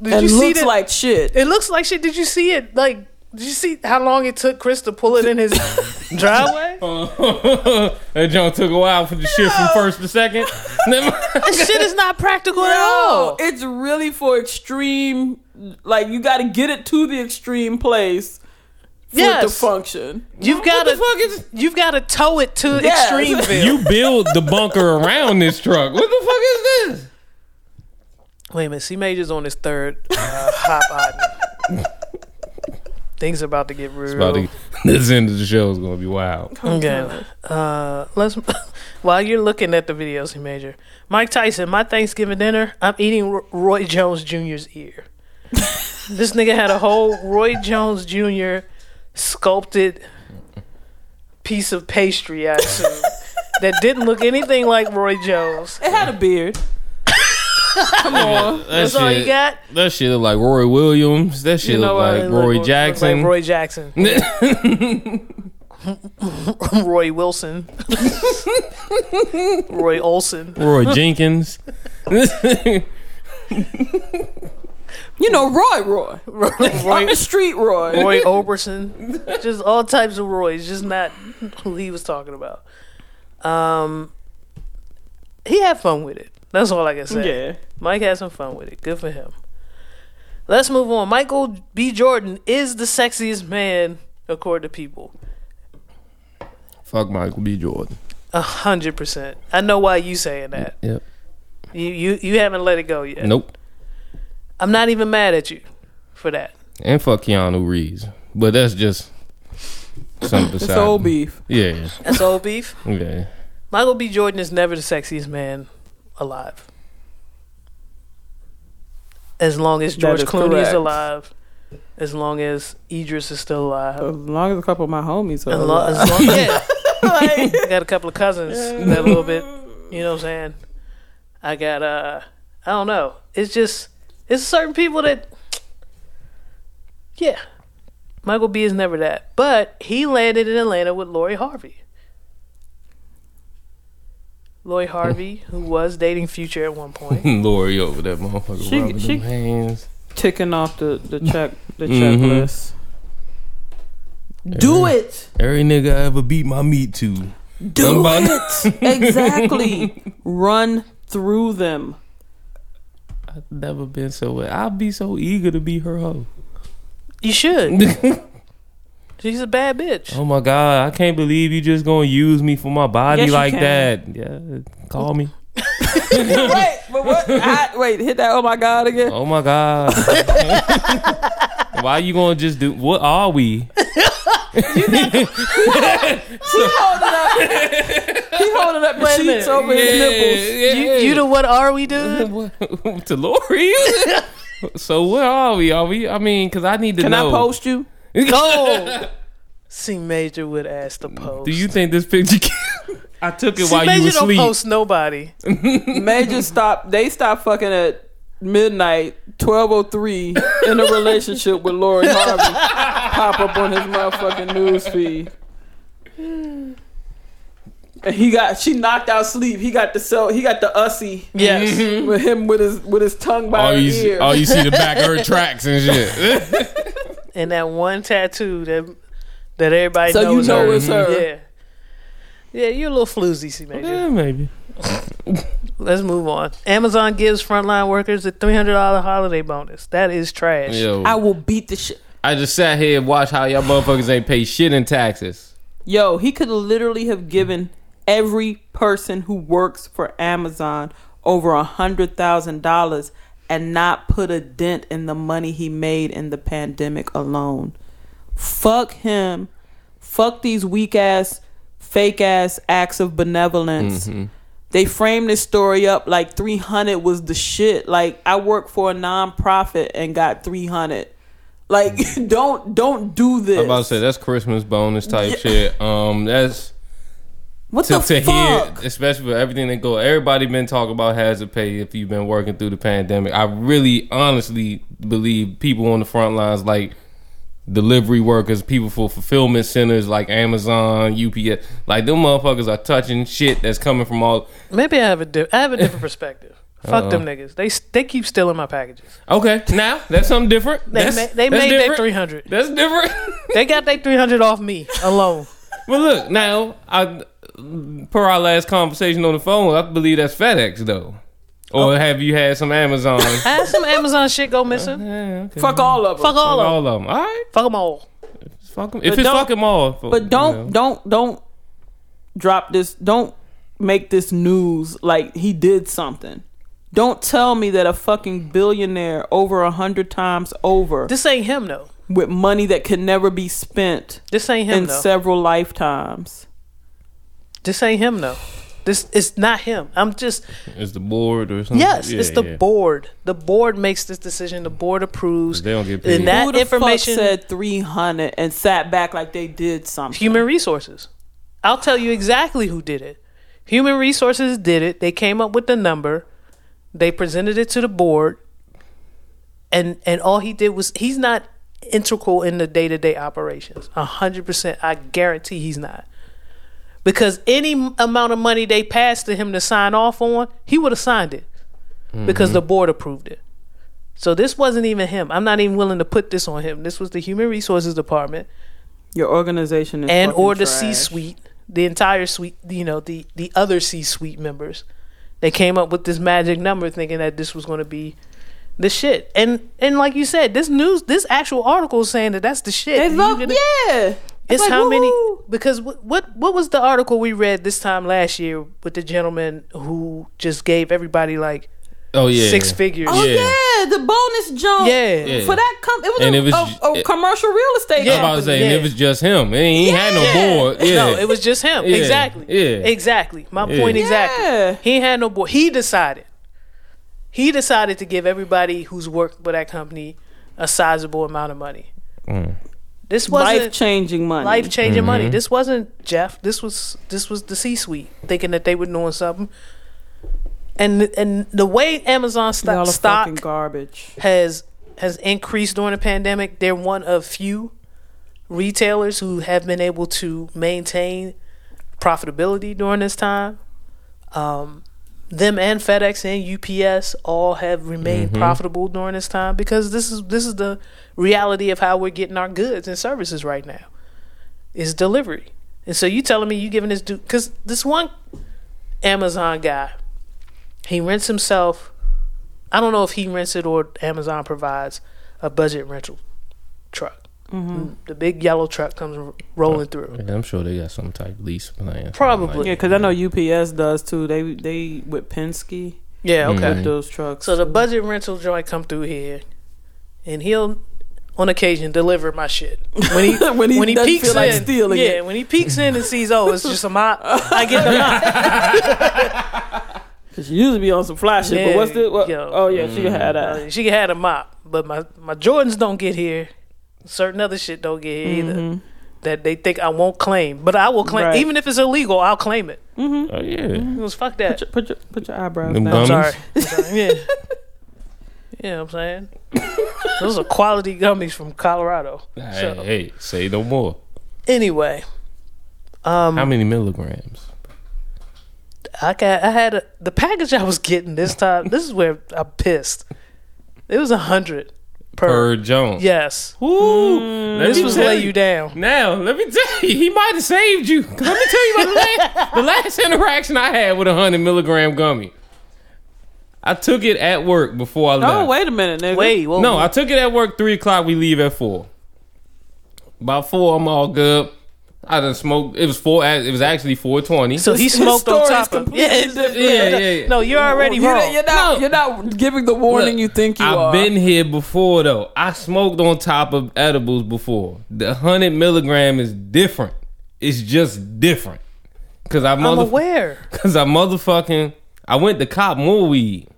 S2: Did
S1: and
S2: you see
S1: looks
S2: that?
S1: like shit.
S2: It looks like shit. Did you see it? Like, did you see how long it took Chris to pull it in his driveway?
S3: that John took a while for the shift from first to second.
S2: That shit is not practical at
S1: No,
S2: all.
S1: it's really for extreme. Like you got to get it to the extreme place for it to function.
S2: You've got to, you've got to tow it to
S1: Yes.
S2: Extremeville.
S3: you build the bunker around this truck. What the fuck is this?
S2: Wait a minute, C Major's on his third uh, Hop Ottin'. Things about to get real.
S3: About to, this end of the show is gonna be wild.
S2: Okay. Uh, let's. While you're looking at the videos, he major. Mike Tyson, my Thanksgiving dinner, I'm eating Roy Jones Jr.'s ear. this nigga had a whole Roy Jones Jr. sculpted piece of pastry, I assume, that didn't look anything like Roy Jones.
S1: It had a beard. Come on.
S3: That
S2: That's all you got.
S3: That shit look like Roy Williams. That shit
S1: You know
S3: look like Roy
S2: look- look
S3: Jackson.
S2: Like Roy Jackson. Roy Wilson. Roy Olson.
S3: Roy Jenkins.
S1: You know Roy Roy.
S2: Roy,
S1: I'm street Roy.
S2: Roy Orbison, just all types of Roys, just not who he was talking about. Um, he had fun with it. That's all I can say.
S1: Yeah.
S2: Mike had some fun with it. Good for him. Let's move on. Michael B. Jordan is the sexiest man according to people.
S3: Fuck Michael B. Jordan.
S2: A hundred percent. I know why you saying that.
S3: Yep.
S2: You you you haven't let it go yet.
S3: Nope.
S2: I'm not even mad at you for that.
S3: And fuck Keanu Reeves. But that's just something
S1: It's old beef.
S3: Yeah.
S2: That's old beef.
S3: Yeah.
S2: Michael B. Jordan is never the sexiest man alive. As long as George
S1: is
S2: Clooney is alive, as long as Idris is still alive,
S1: As long as a couple of my homies are
S2: as
S1: alive.
S2: as long yeah, I got a couple of cousins that a little bit, you know what I'm saying. I got uh, I don't know. It's just it's certain people that, yeah, Michael B is never that, but he landed in Atlanta with Lori Harvey. Lori Harvey, who was dating Future at one point.
S3: Lori over that motherfucker
S1: She-
S3: rubbing
S1: she-
S3: them hands.
S1: ticking off the the check the
S3: Mhm.
S1: checklist. Do it.
S3: Every nigga I ever beat my meat to.
S1: Do
S3: Somebody-
S1: it. exactly. Run through them.
S3: I've never been so. I'd be so eager to be her hoe.
S2: You should. She's a bad bitch.
S3: Oh my god, I can't believe you just gonna use me for my body
S1: Yes,
S3: like that. Yeah, call me.
S1: wait, but what? I, wait, hit that. Oh my god again.
S3: Oh my god. Why you gonna just do? What are we?
S1: He holding up the
S2: Wait a
S1: sheets
S2: minute.
S1: over his nipples.
S2: You, you the what are we dude?
S3: to Lori. so what are we? Are we? I mean, because I need to know.
S1: Can
S3: know.
S1: I post you?
S2: Go. C Major would ask the post.
S3: Do you think this picture? Can, I took it
S2: See,
S3: while
S2: Major
S3: you were
S2: don't post nobody.
S1: Major stop. They stop fucking at midnight, twelve oh three, in a relationship with Lori Harvey. Pop up on his motherfucking news feed. And he got she knocked out sleep. He got the cell. He got the ussy
S2: Yes.
S1: with him with his with his tongue by
S3: All you,
S1: his
S3: see,
S1: ear.
S3: all you see the back of her tracks and shit.
S2: And that one tattoo that that everybody
S1: so you
S2: knows
S1: know
S2: her.
S1: it's her.
S2: Yeah. Yeah, you're a little floozy, see, Major.
S3: yeah, maybe.
S2: Let's move on. Amazon gives frontline workers a three hundred dollar holiday bonus. That is trash.
S3: Yo,
S1: I
S3: I,
S1: will beat the shit.
S3: I just sat here and watched how y'all motherfuckers ain't pay shit in taxes.
S1: Yo, he could literally have given every person who works for Amazon over a hundred thousand dollars and not put a dent in the money he made in the pandemic alone. Fuck him. Fuck these weak ass, fake ass acts of benevolence. They framed this story up like 300 was the shit. Like I work for a nonprofit and got 300. Like don't don't do this.
S3: I'm about to say that's Christmas bonus type shit. Um, that's
S1: what
S3: to,
S1: the
S3: to
S1: fuck?
S3: hear, especially for everything that go. Everybody been talking about has to pay if you've been working through the pandemic. I really, honestly believe people on the front lines, like delivery workers, people for fulfillment centers like Amazon, UPS, like them motherfuckers are touching shit that's coming from all.
S2: Maybe I have a di- I have a different perspective. Fuck them niggas. They they keep stealing my packages.
S3: Okay, now that's something different.
S2: They
S3: that's,
S2: ma- they
S3: that's
S2: made that three hundred.
S3: That's different.
S2: They got that three hundred off me alone.
S3: Well, look now. I per our last conversation on the phone, I believe that's FedEx though. Or
S2: Oh.
S3: have you had some Amazon?
S2: I had some Amazon shit go missing.
S3: yeah, okay.
S1: Fuck all of them.
S2: Fuck all of
S3: all
S2: them.
S3: of them. All right,
S2: Fuck them all.
S3: fuck 'em. If
S1: But
S3: it's fuck them all, fuck-
S1: But don't
S3: you know.
S1: don't don't drop this. Don't make this news like he did something. Don't tell me that a fucking billionaire over a hundred times over
S2: This ain't him though.
S1: with money that can never be spent
S2: This ain't him
S1: in
S2: though.
S1: several lifetimes.
S2: This ain't him though. This is not him. I'm just
S3: It's the board or something.
S2: yes.
S3: Yeah,
S2: it's the
S3: yeah.
S2: board. The board makes this decision. The board approves.
S3: They don't get paid.
S2: And that
S1: Who the
S2: information.
S1: fuck said three hundred and sat back like they did something?
S2: Human resources. I'll tell you exactly who did it. Human resources did it. They came up with the number. They presented it to the board. And and all he did was he's not integral in the day to day operations. A hundred percent. I guarantee he's not. Because any amount of money they passed to him to sign off on, he would have signed it. Because the mm-hmm. board approved it. So this wasn't even him. I'm not even willing to put this on him. This was the human resources department
S1: Your organization is
S2: and or the
S1: trash.
S2: C suite, the entire suite, you know, the the other C suite members. They came up with this magic number thinking that this was going to be the shit. And and like you said, this news, this actual article is saying that that's the shit.
S1: They love, yeah.
S2: It's
S1: like,
S2: how many
S1: woo-hoo.
S2: because what, what what was the article we read this time last year with the gentleman who just gave everybody like
S3: Oh yeah,
S2: six figures.
S1: Oh
S3: Yeah.
S1: yeah, the bonus jump.
S2: Yeah.
S3: Yeah.
S1: for that com- it was
S3: And
S1: a,
S3: it was
S1: a-
S3: ju-
S1: a commercial real estate.
S2: Yeah.
S3: I'm about to say, and
S2: Yeah.
S3: it was just him. He ain't had no
S2: Yeah.
S3: board. Yeah,
S2: No, it was just him.
S3: Yeah.
S2: Exactly.
S3: Yeah.
S2: Exactly. My
S3: Yeah.
S2: point exactly.
S1: Yeah.
S2: He ain't had no board. He decided. He decided to give everybody who's worked for that company a sizable amount of money.
S3: Mm.
S2: This
S1: life
S2: wasn't
S1: changing money.
S2: life changing
S3: Mm-hmm.
S2: money. This wasn't Jeff. This was this was the C suite thinking that they were doing something. And and the way Amazon
S1: Y'all
S2: stock,
S1: are
S2: stock
S1: garbage.
S2: has has increased during the pandemic. They're one of few retailers who have been able to maintain profitability during this time. Um, them and FedEx and UPS all have remained mm-hmm. profitable during this time because this is this is the reality of how we're getting our goods and services right now. Is delivery. And so you telling me you giving this dude because this one Amazon guy, he rents himself I don't know if he rents it or Amazon provides a budget rental truck. Mm-hmm. Mm-hmm. The big yellow truck comes rolling through.
S3: Yeah, I'm sure they got some type of lease plan.
S2: Probably.
S1: Yeah, because I know UPS does too. They they with Penske
S2: Yeah, okay. Mm-hmm.
S1: with those trucks.
S2: So the budget rental joint come through here, and he'll, on occasion, deliver my shit. When he
S1: When he doesn't feel like
S2: in,
S1: stealing
S2: yeah,
S1: it.
S2: when he peeks in and sees, oh, it's just a mop, I get the mop.
S1: Cause she usually be on some fly shit.
S2: Yeah,
S1: but what's the? What,
S2: yo.
S1: oh yeah, she had that.
S2: Uh, she had a mop, but my my Jordans don't get here. Certain other shit don't get here either.
S1: Mm-hmm.
S2: that they think I won't claim, but I will claim
S1: Right.
S2: even if it's illegal. I'll claim it.
S3: Oh yeah.
S2: Because fuck that.
S1: Put your, put your, put your eyebrows
S3: Them
S1: down.
S2: I'm sorry. I'm sorry. Yeah. Yeah, I'm saying those are quality gummies from Colorado.
S3: Hey,
S2: So,
S3: hey, say no more.
S2: anyway, um,
S3: How many milligrams?
S2: I got I had a, the package I was getting this time. This is where I'm pissed. It was a hundred per.
S3: Per Jones.
S2: Yes,
S3: Woo. Mm. Let
S2: this was lay you down.
S3: Now, let me tell you, he might have saved you. Let me tell you about the last, the last interaction I had with a hundred milligram gummy. I took it at work before I oh, left.
S1: Oh, wait a minute, nigga.
S2: Wait, whoa,
S3: No, I took it at work three o'clock. We leave at four. About four, I'm all good. I done smoked. It was four. It was actually four twenty.
S2: so he
S1: His
S2: smoked on top of yeah,
S3: yeah, yeah, yeah.
S2: No, you're already
S1: You're,
S2: wrong.
S1: not- you're not.
S3: No.
S1: You're not giving the warning
S3: Look,
S1: you think you
S3: I've
S1: are.
S3: been here before though. I smoked on top of edibles before. The hundred milligram is different. It's just different. Cause I
S2: I'm
S3: mother.
S2: aware.
S3: Cause I motherfucking. I went to cop more weed.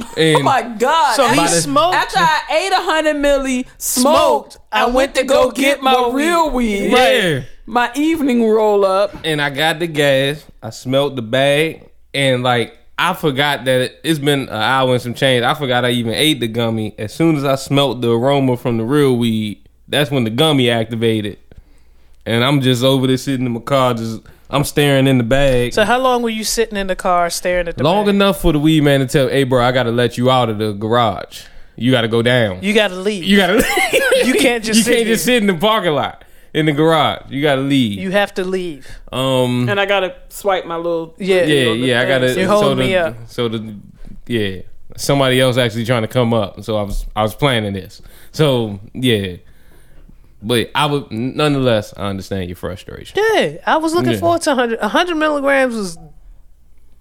S3: Oh and
S1: Oh my god!
S2: So he smoked.
S1: After I ate a hundred milli, smoked, I went to go get my
S2: more
S1: real weed,
S3: yeah.
S1: My evening roll up.
S3: and I got the gas. I smelled the bag, and like I forgot that it, it's been an hour and some change. I forgot I even ate the gummy. As soon as I smelled the aroma from the real weed, that's when the gummy activated. And I'm just over there sitting in my car, just I'm staring in the bag.
S2: So how long were you sitting in the car staring at the
S3: Long
S2: bag?
S3: enough for the weed man to tell, "Hey, bro, I got to let you out of the garage. You got to go down.
S2: You got to leave.
S3: You got to.
S2: You can't just
S3: You
S2: sit
S3: can't just sit in the parking lot in the garage. You got to leave.
S2: You have to leave.
S3: um.
S1: And I gotta swipe my little
S2: Yeah.
S3: yeah,
S1: on
S3: yeah, I gotta.
S2: You're
S3: so
S2: holding
S3: the,
S2: me up.
S3: So the yeah, somebody else actually trying to come up. So I was I was planning this. So yeah, but I would nonetheless I understand your frustration.
S2: Yeah, I was looking
S3: Yeah.
S2: forward to 100. 100 milligrams was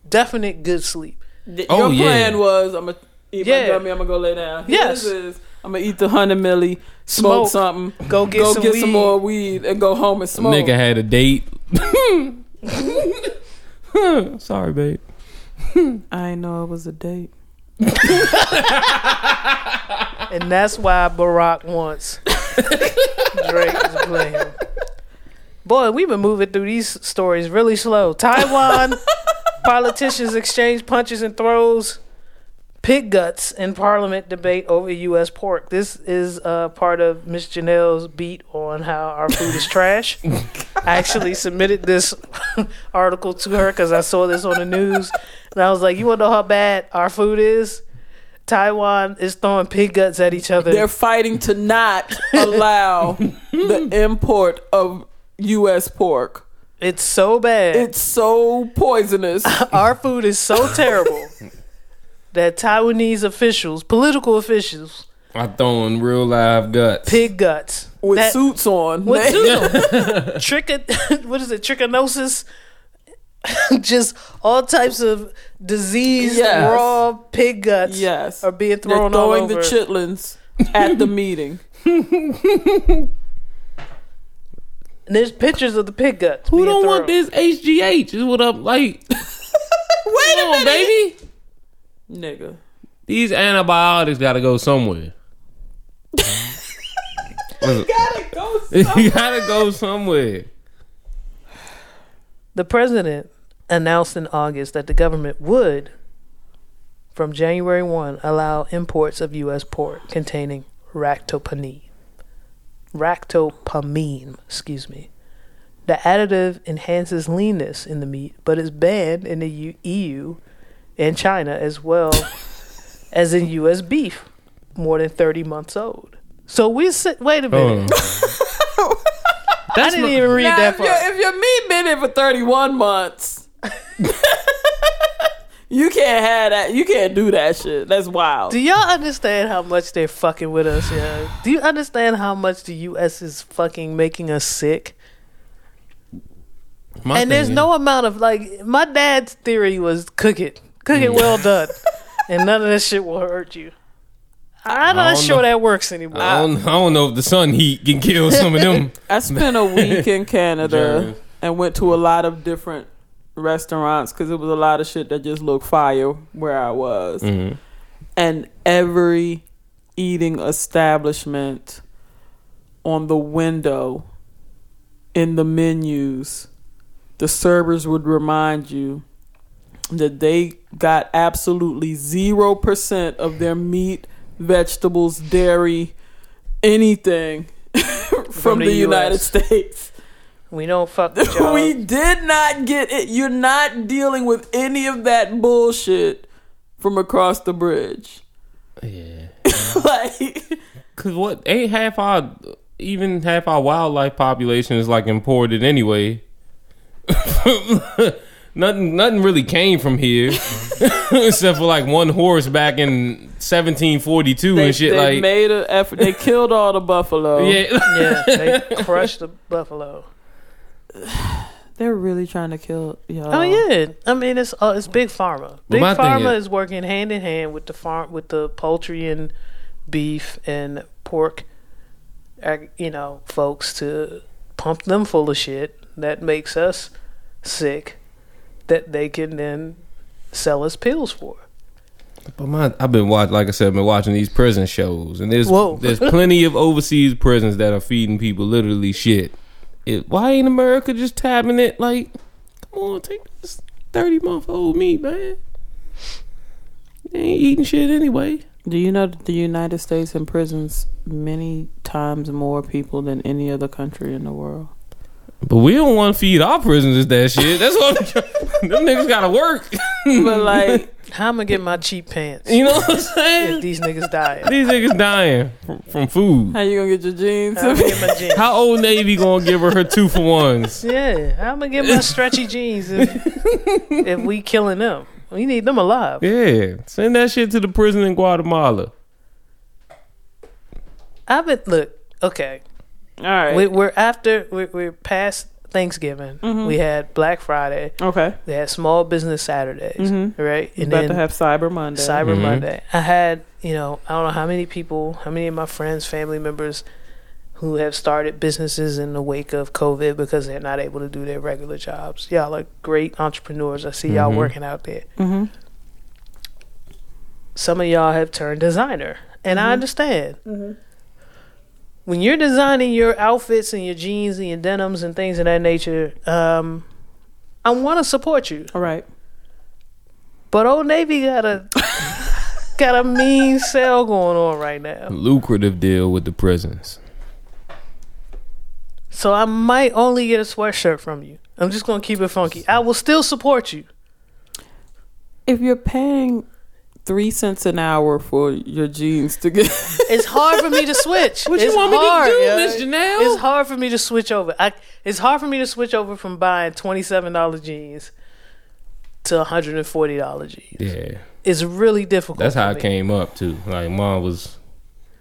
S2: definite good sleep.
S1: Th-
S3: Oh,
S1: Your
S3: yeah.
S1: plan was I'm gonna eat
S2: Yeah.
S1: my gummy. I'm gonna go lay down.
S2: Yes.
S1: His is I'm gonna eat the hundred milli, smoke,
S2: Smoke.
S1: something,
S2: Go get
S1: go
S2: some
S1: get
S2: weed.
S1: some more weed, and go home and smoke.
S3: Nigga had a date. Sorry, babe.
S1: I ain't know it was a date.
S2: And that's why Barack wants Drake to play him. Boy, we've been moving through these stories really slow. Taiwan politicians exchange punches and throws. Pig guts in parliament debate over U.S. pork. This is uh, part of Miss Janelle's beat on how our food is trash. I actually submitted this article to her because I saw this on the news, and I was like, "You want to know how bad our food is? Taiwan is throwing pig guts at each other.
S1: They're fighting to not allow the import of U.S. pork.
S2: It's so bad.
S1: It's so poisonous.
S2: Our food is so terrible that Taiwanese officials, political officials,
S3: I throwing real live guts.
S2: pig guts
S1: with
S2: That-
S1: suits on.
S2: What
S1: They-
S2: do Tricho- what is it? Trichinosis. Just all types of diseased
S1: Yes.
S2: raw pig guts
S1: Yes.
S2: are being
S1: They're
S2: thrown all
S1: throwing
S2: over.
S1: the chitlins at the meeting.
S2: and there's pictures of the pig guts.
S3: Who don't
S2: thrown.
S3: want this HGH? Is what I'm like. Wait
S1: a minute.
S3: baby.
S1: Nigga.
S3: These antibiotics got to go somewhere.
S1: Gotta go.
S3: you gotta go somewhere.
S2: The president announced in August that the government would, from January 1, allow imports of U.S. pork containing ractopamine. Ractopamine, excuse me. The additive enhances leanness in the meat, but is banned in the U- EU and China as well as in U.S. beef, more than 30 months old. So we sit. Wait a oh. minute.
S3: Oh.
S2: I didn't even read
S1: Now,
S2: that
S1: if,
S2: far.
S1: your, if your meat been in for 31 months, you can't have that. You can't do that shit. That's wild.
S2: Do y'all understand how much they're fucking with us, yeah? Do you understand how much the U.S. is fucking making us sick?
S3: My
S2: and there's
S3: thing
S2: no amount of like my dad's theory was cook it, cook
S3: Mm.
S2: it well done, and none of that shit will hurt you. I'm not
S3: don't
S2: sure
S3: know.
S2: that works anymore.
S3: I don't, I don't know if the sun heat can kill some of them.
S1: I spent a week in Canada
S3: Germs.
S1: and went to a lot of different restaurants because it was a lot of shit that just looked fire where I was.
S3: Mhm.
S1: And every eating establishment on the window in the menus, the servers would remind you that they got absolutely 0% of their meat, vegetables, dairy, anything from,
S2: the
S1: the, United States.
S2: We don't fuck with y'all.
S1: we did not get it. You're not dealing with any of that bullshit from across the bridge.
S3: Yeah. Uh-huh.
S1: like,
S3: Cause what ain't half our even half our wildlife population is like imported anyway. Nothing nothing really came from here except for like one horse back in 1742
S1: they,
S3: and shit
S1: they
S3: like
S1: made an effort. They killed all the buffalo.
S3: yeah
S2: yeah, they crushed the buffalo.
S1: They're really trying to kill y'all.
S2: Oh yeah, I mean it's uh, it's big pharma. Big
S3: my
S2: pharma
S3: is-
S2: is working hand in hand with the farm with the poultry and beef and pork, you know, folks to pump them full of shit that makes us sick, that they can then sell us pills for.
S3: but my I've been watching like I said I've been watching these prison shows and there's
S2: Whoa.
S3: there's plenty of overseas prisons that are feeding people literally shit it, why ain't America just tabbing it like come on take this 30 month old meat man they ain't eating shit anyway
S1: Do you know that the United States imprisons many times more people than any other country in the world?
S3: But we don't want to feed our prisoners that shit. That's what I'm. Them niggas gotta work.
S1: But like,
S2: How am I going to get my cheap pants
S3: You know what I'm
S2: if
S3: saying?
S2: these niggas die?
S3: These niggas dying from, from food.
S1: how you gonna get your jeans?
S2: How am I get my jeans?
S3: How old Navy gonna give her her two for ones?
S2: Yeah, how am I going to get my stretchy jeans if, if we killing them? We need them alive.
S3: Yeah, send that shit to the prison in Guatemala.
S2: I've been look okay.
S1: All right.
S2: We, we're after we're, we're past Thanksgiving.
S1: Mm-hmm.
S2: We had Black Friday.
S1: okay.
S2: We had Small Business Saturdays,
S1: Mm-hmm.
S2: right?
S1: And about to have Cyber Monday.
S2: Cyber
S3: Mhm.
S2: Monday. I had you know I don't know how many people, how many of my friends, family members, who have started businesses in the wake of COVID because they're not able to do their regular jobs. Y'all are great entrepreneurs. I see y'all
S3: Mhm.
S2: working out there.
S1: mm-hmm.
S2: Some of y'all have turned designer, and
S1: Mm-hmm.
S2: I understand. When you're designing your outfits and your jeans and your denims and things of that nature, um, I want to support you.
S1: All right.
S2: But Old Navy got a got a mean sale going on right now,
S3: Lucrative deal with the prisons.
S2: so I might only get a sweatshirt from you. I'm just gonna keep it funky. I will still support you.
S1: If you're paying three cents an hour for your jeans to get,
S2: It's hard for me to switch.
S3: What
S2: it's
S3: you want me
S2: hard,
S3: to do,
S2: yo.
S3: Miss Janelle?
S2: It's hard for me to switch over. I, it's hard for me to switch over from buying twenty seven dollar jeans to one hundred and forty dollar jeans.
S3: Yeah,
S2: It's really difficult.
S3: that's how
S2: for
S3: it came up too. Like mom was,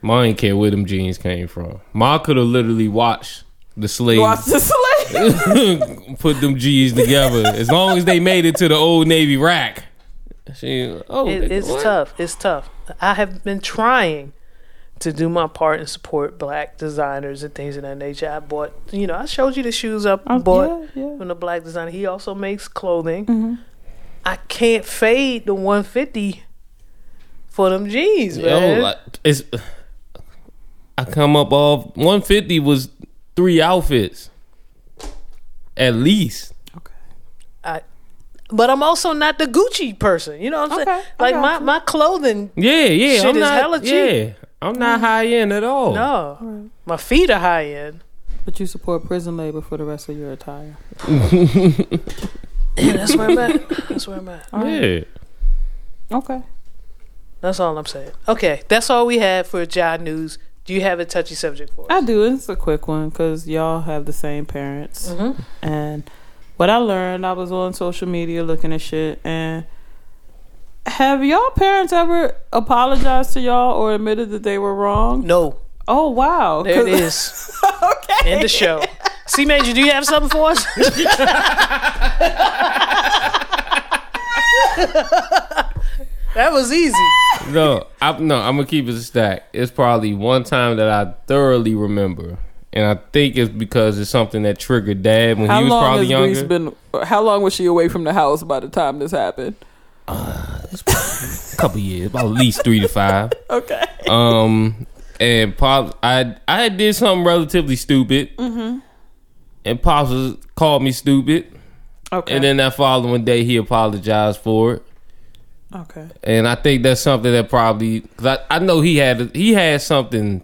S3: mom ain't care where them jeans came from. Mom could have literally watched the slaves
S1: watch the slave.
S3: put them G's together. As long as they made it to the old Navy rack. She, oh,
S2: It, it's
S3: what?
S2: tough. It's tough. I have been trying to do my part and support black designers and things of that nature. I bought, you know, I showed you the shoes up. I bought
S1: yeah, yeah.
S2: from the black designer. He also makes clothing.
S1: Mhm.
S2: I can't fade the 150 for them jeans,
S3: Yo, like, it's. I come up off 150 was three outfits, at least.
S2: I, but I'm also not the Gucci person. You know what I'm
S1: Okay,
S2: saying? Like
S1: got
S2: my, my clothing,
S3: Yeah, yeah.
S2: Shit
S3: I'm
S2: is
S3: not.
S2: hella cheap.
S3: Yeah, I'm not high end at all.
S2: no. My feet are high end.
S1: But you support prison labor for the rest of your attire.
S2: Yeah, that's where I'm at. That's where I'm at.
S1: All right.
S3: Yeah.
S1: Okay.
S2: That's all I'm saying. Okay, that's all we have for Jod News. Do you have a touchy subject for us?
S1: I do. It's a quick one because y'all have the same parents.
S2: Mhm.
S1: And what I learned, I was on social media looking at shit. And have y'all parents ever apologized to y'all or admitted that they were wrong?
S2: No.
S1: Oh, wow.
S2: There it is.
S1: okay.
S2: End the show. C Major, do you have something for us? that was easy.
S3: No, I, no. I'm gonna keep it a stack. It's probably one time that I thoroughly remember, and I think it's because it's something that triggered Dad when
S1: How
S3: he was
S1: long
S3: probably
S1: has
S3: younger.
S1: been? How long was she away from the house by the time this happened?
S3: a couple years, about at least three to five.
S1: Okay.
S3: Um, and pop, I I did something relatively stupid. Mm-hmm. and pops was, called me stupid.
S1: Okay.
S3: And then that following day, he apologized for it.
S1: okay.
S3: And I think that's something that probably because I, I know he had he had something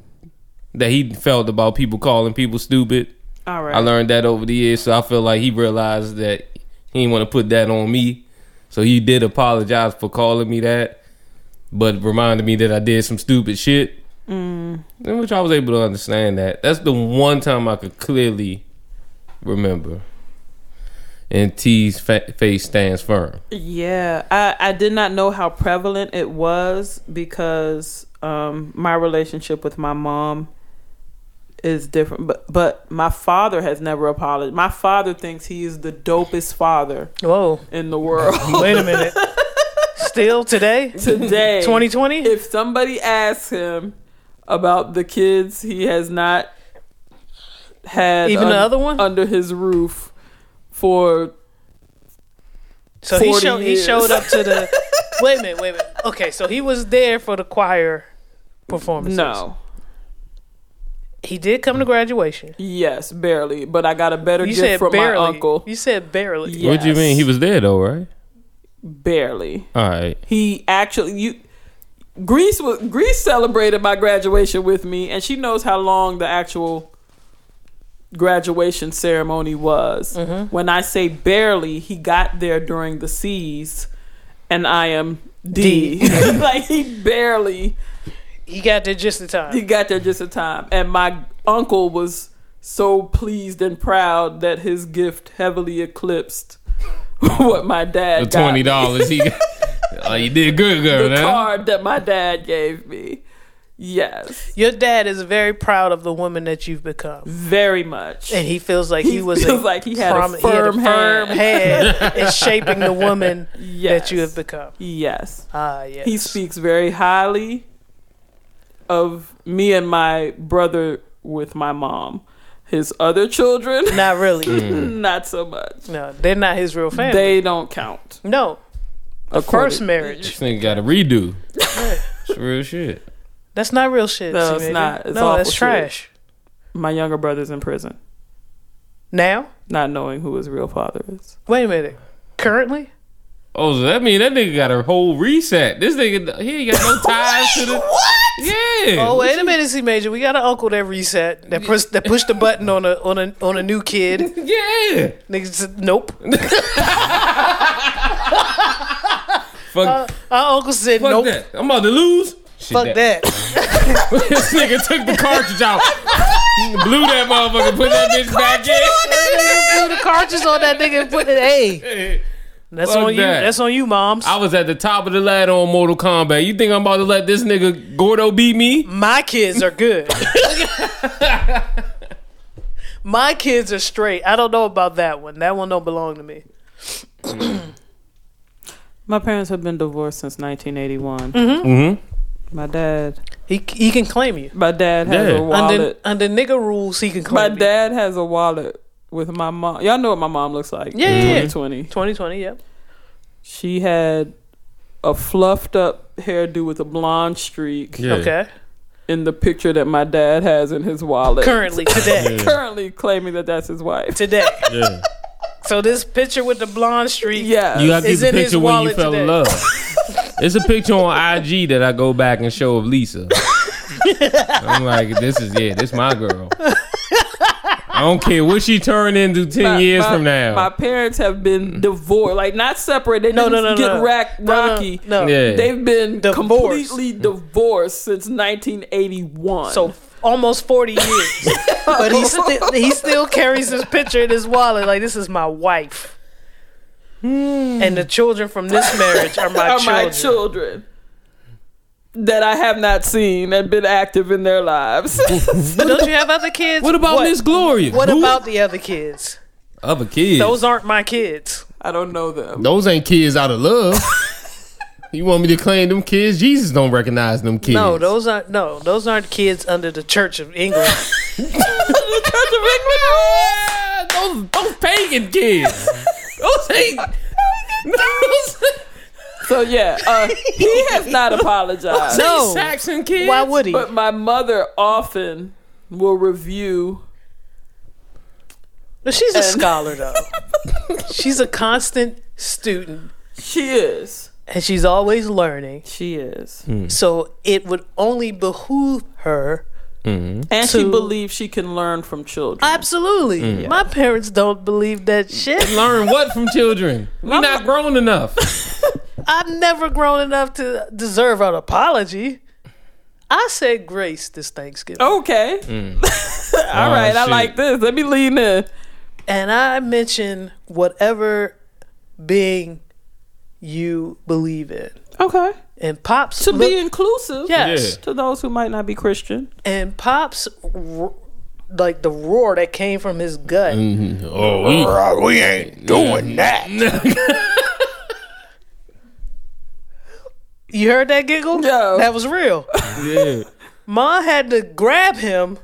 S3: that he felt about people calling people stupid.
S1: All right.
S3: I learned that over the years, so I feel like he realized that he didn't want to put that on me. So he did apologize for calling me that, but reminded me that I did some stupid shit. Mm. Which I was able to understand that. That's the one time I could clearly remember. And T's fa- face stands firm.
S1: Yeah, I, I did not know how prevalent it was because um, my relationship with my mom is different. But but my father has never apologized. My father thinks he is the dopest father
S2: Whoa.
S1: in the world.
S2: Wait a minute. Still today?
S1: Today,
S2: 2020?
S1: if somebody asks him about the kids he has not had
S2: Even the other one?
S1: under his roof for
S2: So he
S1: 40
S2: showed he showed up to the Wait a minute, wait a minute. Okay, so he was there for the choir performances.
S1: no.
S2: He did come to graduation.
S1: Yes, barely. But I got a better
S2: You
S1: gift
S2: said
S1: from
S2: barely.
S1: my uncle.
S2: You said barely.
S1: Yeah.
S3: What do you mean? He was there though, right?
S1: Barely.
S3: All right.
S1: He actually you Greece was Greece celebrated my graduation with me and she knows how long the actual graduation ceremony was. Mm-hmm. When I say barely, he got there during the C's and I am D. like he barely
S2: He got there just in time.
S1: he got there just in time. And my uncle was so pleased and proud that his gift heavily eclipsed what my dad
S3: The twenty dollars he got. oh, you did good, girl.
S1: the
S3: huh?
S1: card that my dad gave me. Yes,
S2: Your dad is very proud of the woman that you've become.
S1: very much.
S2: And he feels like he,
S1: He
S2: was
S1: feels
S2: a
S1: like he had a
S2: promi-
S1: firm
S2: firm hand in shaping the woman
S1: yes.
S2: that you have become.
S1: Yes,
S2: Ah, yes.
S1: he speaks very highly of me and my brother with my mom. His other children,
S2: Not really.
S3: Mm.
S1: not so much.
S2: No, they're not his real family.
S1: They don't count.
S2: no, the
S1: According-
S2: first marriage.
S3: This nigga got a redo. It's real shit.
S2: That's not real shit.
S1: No, it's not. It's
S2: no,
S1: awful
S2: that's
S1: shit.
S2: trash.
S1: My younger brother's in prison,
S2: Now,
S1: not knowing who his real father is.
S2: wait a minute. Currently,
S3: Oh, so that mean that nigga got a whole reset. This nigga, he ain't got no ties to the. What? Yeah.
S2: oh wait a minute, C major. We got an uncle that reset that push that pushed the button on a on a on a new kid.
S3: Yeah.
S2: Niggas said nope.
S3: Fuck, uh,
S2: Our uncle said
S3: fuck
S2: nope.
S3: that. I'm about to lose. Shit,
S2: Fuck that.
S3: this nigga took the cartridge out, blew that motherfucker, put that bitch back in.
S2: Blew the cartridge on that nigga and put it. Hey, that's
S3: Fuck
S2: on you.
S3: that.
S2: That's on you, moms.
S3: I was at the top of the ladder on Mortal Kombat. You think I'm about to let this nigga Gordo beat me?
S2: My kids are good. My kids are straight. I don't know about that one. That one don't belong to me.
S1: My parents have been divorced since 1981.
S3: Mm-hmm.
S1: My dad,
S2: He he can claim you.
S1: my dad has
S3: Yeah.
S1: a wallet.
S2: Under under nigga rules, he can
S1: my
S2: claim you.
S1: dad has a wallet with my mom. Y'all know what my mom looks like.
S2: Yeah, yeah, yeah.
S1: 2020.
S2: 2020. Yep.
S1: She had a fluffed up hairdo with a blonde streak
S3: Yeah.
S2: Okay.
S1: in the picture that my dad has in his wallet.
S2: Currently today.
S1: Currently claiming that that's his wife.
S2: Today.
S3: Yeah.
S2: So this picture with the blonde streak.
S1: Yeah.
S3: You gotta
S2: It's
S3: keep the
S2: in his
S3: picture when you
S2: wallet
S3: fell in love. it's a picture on IG that I go back and show of Lisa. I'm like, this is yeah, this my girl. I don't care what she turned into ten
S1: My-
S3: years
S1: my-
S3: from now.
S1: My parents have been mm. divorced, like not separate. They
S2: No,
S1: didn't
S2: no, no,
S1: get
S2: no.
S1: rack,
S2: No, no,
S1: rocky.
S2: No.
S3: yeah.
S1: They've been
S2: Divorced.
S1: completely divorced since 1981.
S2: So almost 40 years. but he still he still carries his picture in his wallet like this is my wife. Hmm. And the children from this marriage are my
S1: are
S2: children.
S1: my children that I have not seen and been active in their lives.
S2: But don't you have other kids?
S3: what about Miss Gloria?
S2: What
S3: Who?
S2: about the other kids?
S3: other kids?
S2: Those aren't my kids.
S1: I don't know them.
S3: Those ain't kids out of love. you want me to claim them kids? Jesus don't recognize them kids.
S2: No, those aren't no, those aren't kids under the Church of England.
S3: Ah, those, those pagan kids. those ain't. Those
S1: So yeah, uh, he has not apologized.
S2: No.
S3: Saxon kids.
S2: Why would he?
S1: But my mother often will review
S2: But she's a scholar though. she's a constant student
S1: She is.
S2: and she's always learning.
S1: She is.
S2: So it would only behoove her Mm-hmm.
S1: And she believes she can learn from children.
S2: Absolutely. Mm-hmm. My parents don't believe that shit.
S3: Learn what from children? We're not grown enough.
S2: I've never grown enough to deserve an apology. I said grace this Thanksgiving.
S1: okay. Mm. All right. Ah, I
S3: shit.
S1: like this. Let me lean in.
S2: And I mentioned whatever being you believe in.
S1: Okay.
S2: And Pops
S1: To
S2: look-
S1: be inclusive.
S2: Yes.
S3: Yeah.
S1: To those who might not be Christian.
S2: And Pops like the roar that came from his gut. Mm-hmm.
S3: Oh, oh, we, uh,
S7: we ain't doing that.
S2: You heard that giggle?
S1: Yeah.
S2: That was real.
S3: yeah.
S2: Ma had to grab him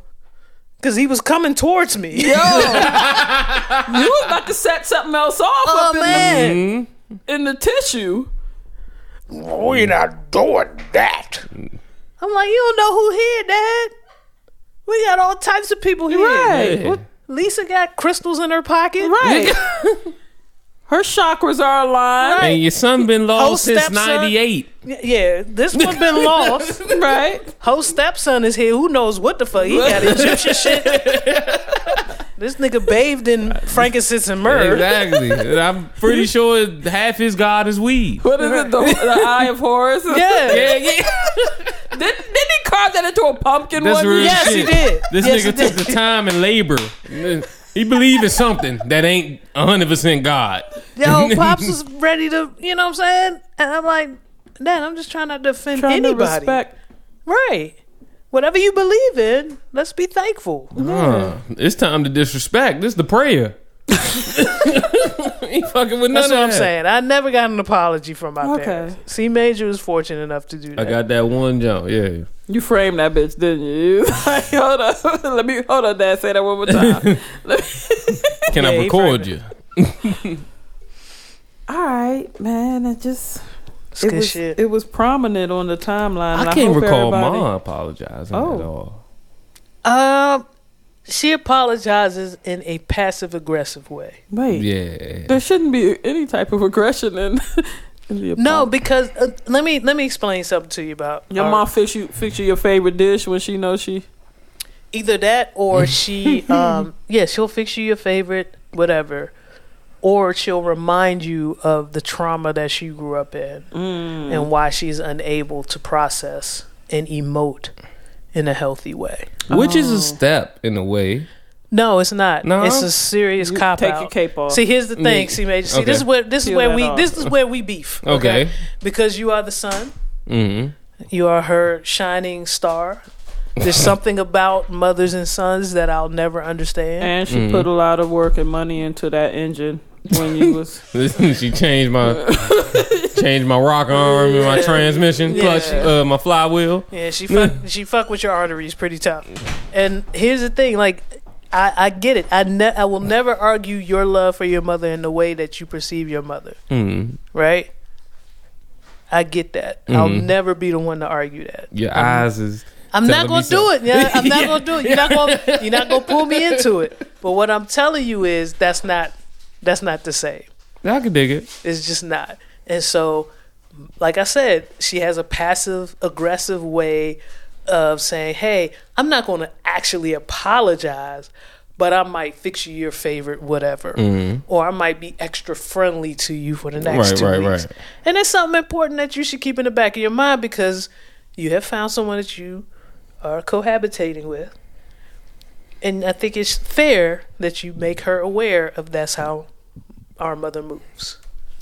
S2: because he was coming towards me.
S1: Yo. you was about to set something else off
S2: Oh
S1: up in
S2: man.
S1: the, in the tissue.
S7: We not doing that.
S2: I'm like, you don't know who here, Dad. We got all types of people here.
S1: Right.
S3: Yeah.
S1: What-
S2: Lisa got crystals in her pocket.
S1: Right. Her chakras are aligned.
S3: And your son been lost since '98.
S2: Yeah, this one been lost.
S1: Right.
S2: Whole stepson is here. Who knows what the fuck? He got Egyptian shit. this nigga bathed in frankincense and myrrh.
S3: Exactly. And I'm pretty sure half his god is weed.
S1: What is it? The, the Eye of Horus?
S2: Yeah.
S3: Yeah, yeah.
S1: Did, didn't he carve that into a pumpkin
S3: That's
S1: one
S3: real
S1: year?
S2: Yes, he did.
S3: This
S2: Yes,
S3: nigga
S2: he
S3: took the time and labor. He believe in something that ain't 100 percent God.
S2: Yo, Pops was ready to, you know what I'm saying? And I'm like, Dad, I'm just trying not to offend
S1: Trying to
S2: anybody.
S1: respect.
S2: Right. Whatever you believe in, let's be thankful.
S3: Uh, it's time to disrespect. This is the prayer. Ain't fucking with none
S2: That's
S3: of
S2: what I'm
S3: that.
S2: saying. I never got an apology from my
S1: Okay.
S2: parents. C Major was fortunate enough to do that.
S3: I got that one jump. Yeah.
S1: You framed that bitch, didn't you? like, hold on. Let me hold on, Dad. Say that one more time. Let me-
S3: Can
S2: Yeah,
S3: I
S2: he
S3: record you?
S1: All right, man. It just
S2: It's
S1: it
S2: good
S1: was
S2: shit.
S1: it was prominent on the timeline. and
S3: I can't
S1: hope
S3: recall
S1: everybody-
S3: mom apologizing
S1: Oh.
S3: at all.
S2: Um, she apologizes in a passive aggressive way.
S1: Wait,
S3: Yeah.
S1: there shouldn't be any type of aggression in. in the apology.
S2: No, because uh, let me let me explain something to you about
S1: your
S2: our-
S1: mom fix you fix you your favorite dish when she knows she.
S2: either that or she um yeah she'll fix you your favorite whatever or she'll remind you of the trauma that she grew up in
S1: Mm.
S2: and why she's unable to process and emote in a healthy way
S3: Which is
S1: Oh.
S3: a step in a way.
S2: no it's not
S3: No?
S2: it's a serious
S1: You
S2: cop
S1: take
S2: out
S1: your cape off.
S2: see here's the thing see major see this is
S3: Okay.
S2: where this is where we
S1: off.
S2: this is where we beef
S3: Okay.
S2: because you are the son
S3: hmm
S2: you are her shining star there's something about mothers and sons that I'll never understand
S1: and she
S3: Mhm.
S1: put a lot of work and money into that engine when you was.
S3: she changed my changed my rock arm and my transmission clutch, uh, my flywheel.
S2: Yeah, she fuck she fuck with your arteries pretty tough. And here's the thing, like I, I get it. I ne- I will never argue your love for your mother in the way that you perceive your mother,
S3: Mm.
S2: right? I get that. I'll
S3: Mhm.
S2: never be the one to argue that.
S3: Your eyes is
S2: I'm not gonna do
S3: so.
S2: it. Yeah, I'm not gonna do it. You're not gonna you're not gonna pull me into it. But what I'm telling you is that's not that's not the same.
S3: I can dig it.
S2: It's just not. And so, like I said, she has a passive aggressive way of saying, "Hey, I'm not going to actually apologize, but I might fix you your favorite whatever, mm-hmm. or I might be extra friendly to you for the next
S3: Right,
S2: two
S3: right,
S2: weeks."
S3: right.
S2: And it's something important that you should keep in the back of your mind because you have found someone that you are cohabitating with. And I think it's fair that you make her aware of that's how our mother moves.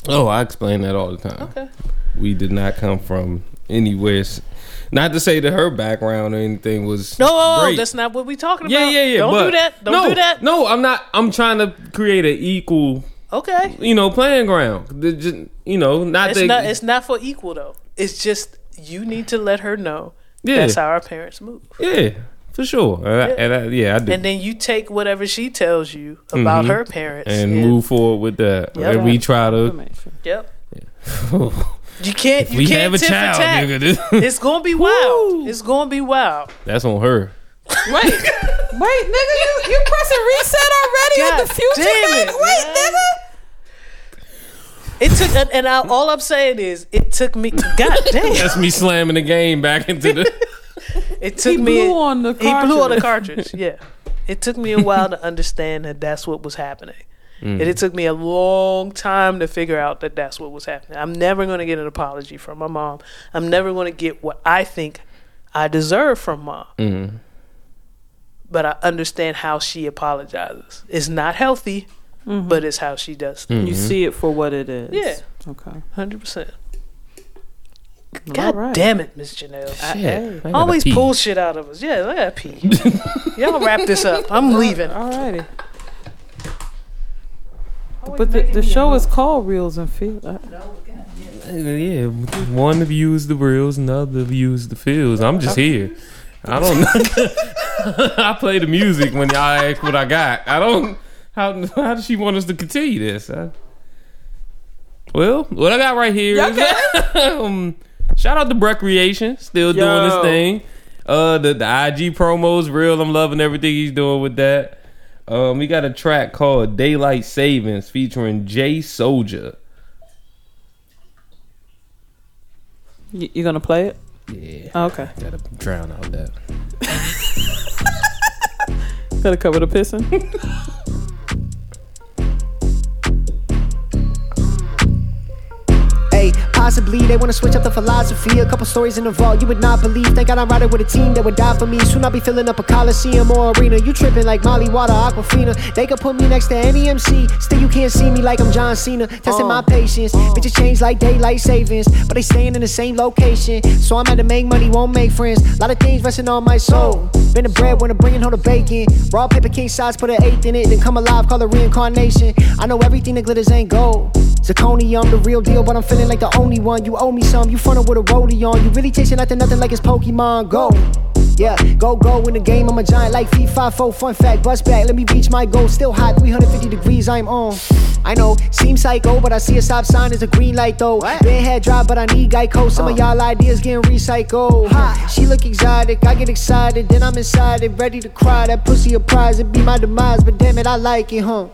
S3: Oh, I explain that all the time.
S2: Okay.
S3: We did not come from anywhere. Not to say that her background or anything was
S2: No,
S3: great.
S2: that's not what we're talking about.
S3: yeah, yeah.
S2: Yeah.
S3: Don't
S2: do that. Don't
S3: no,
S2: do that.
S3: No, I'm not. I'm trying to create an equal,
S2: Okay.
S3: you know, playing ground. Just, you know, not
S2: It's
S3: that.
S2: not. It's not for equal though. It's just you need to let her know
S3: Yeah.
S2: that's how our parents move,
S3: yeah, for sure. And
S2: Yeah.
S3: and I, yeah, I do.
S2: and then you take whatever she tells you about
S3: Mhm.
S2: her parents
S3: and move forward with that.
S2: Yeah.
S3: and we try to.
S1: Information.
S2: Yep. You can't. You
S3: we
S2: can't
S3: have a child,
S2: tat.
S3: nigga, this,
S2: It's gonna be wild. It's gonna be wild.
S3: that's on her.
S1: Wait, wait, nigga, you you pressing reset already
S2: God
S1: with the future?
S2: damn
S1: man?
S2: it,
S1: Wait,
S2: man.
S1: nigga.
S2: It took, and, and I, all I'm saying is, it took me. God damn!
S3: That's me slamming the game back into the.
S2: It took
S1: He
S2: me.
S1: blew on the
S2: He blew on the
S1: cartridge.
S2: cartridge. Yeah, it took me a while to understand that that's what was happening, mm. and it took me a long time to figure out that that's what was happening. I'm never going to get an apology from my mom. I'm never going to get what I think I deserve from mom.
S3: Mm.
S2: But I understand how she apologizes. It's not healthy, mm-hmm. but it's how she does things. Mm-hmm.
S1: You see it for what it is.
S2: Yeah.
S1: Okay.
S2: Hundred percent.
S1: All
S2: God
S1: right.
S2: damn it, Miss Janelle.
S3: Shit, I gotta
S2: Always
S3: pee.
S2: pull shit out of us. Yeah, I gotta pee. Y'all wrap this up. I'm leaving.
S1: Alrighty. But the, the show is called Reels and Feels. Uh,
S3: Yeah, one views the reels, another views the feels. I'm just here. I don't know. I play the music when y'all ask what I got. I don't. How how does she want us to continue this? I, well, what I got right here is um, shout out to Recreation, still doing this thing. Uh, the the IG promos real. I'm loving everything he's doing with that. Um, we got a track called Daylight Savings featuring Jay Soldier.
S1: you, you gonna play it?
S3: Yeah.
S1: Okay.
S3: Gotta drown out that.
S1: Gotta cover the pissing.
S8: possibly they wanna switch up the philosophy. A couple stories in the vault you would not believe. Thank God I'm riding with a team that would die for me. Soon I'll be filling up a coliseum or arena. You tripping like Molly Water, Aquafina. They could put me next to any MC. Still you can't see me like I'm John Cena. Testing my oh. patience. Bitches change like daylight savings, but they staying in the same location. So I'm at to make money, won't make friends. A lot of things resting on my soul. Been the bread when I'm bringing home the bacon. Raw paper king size, put an eighth in it, then come alive, call it reincarnation. I know everything that glitters ain't gold. Zirconium, the real deal, but I'm feeling like the only one. You owe me some, you frontin' with a rollie on. You really chasing after nothing like it's Pokemon Go. Yeah, go go in the game. I'm a giant like feet five four. Fun fact, bust back. Let me reach my goal. Still hot, 350 degrees. I'm on. I know, seems psycho, but I see a stop sign is a green light though. Been head drive, but I need Geico. Some of uh. y'all ideas getting recycled. Ha, she look exotic, I get excited, then I'm inside it, ready to cry. That pussy a prize, it be my demise, but damn it, I like it, huh?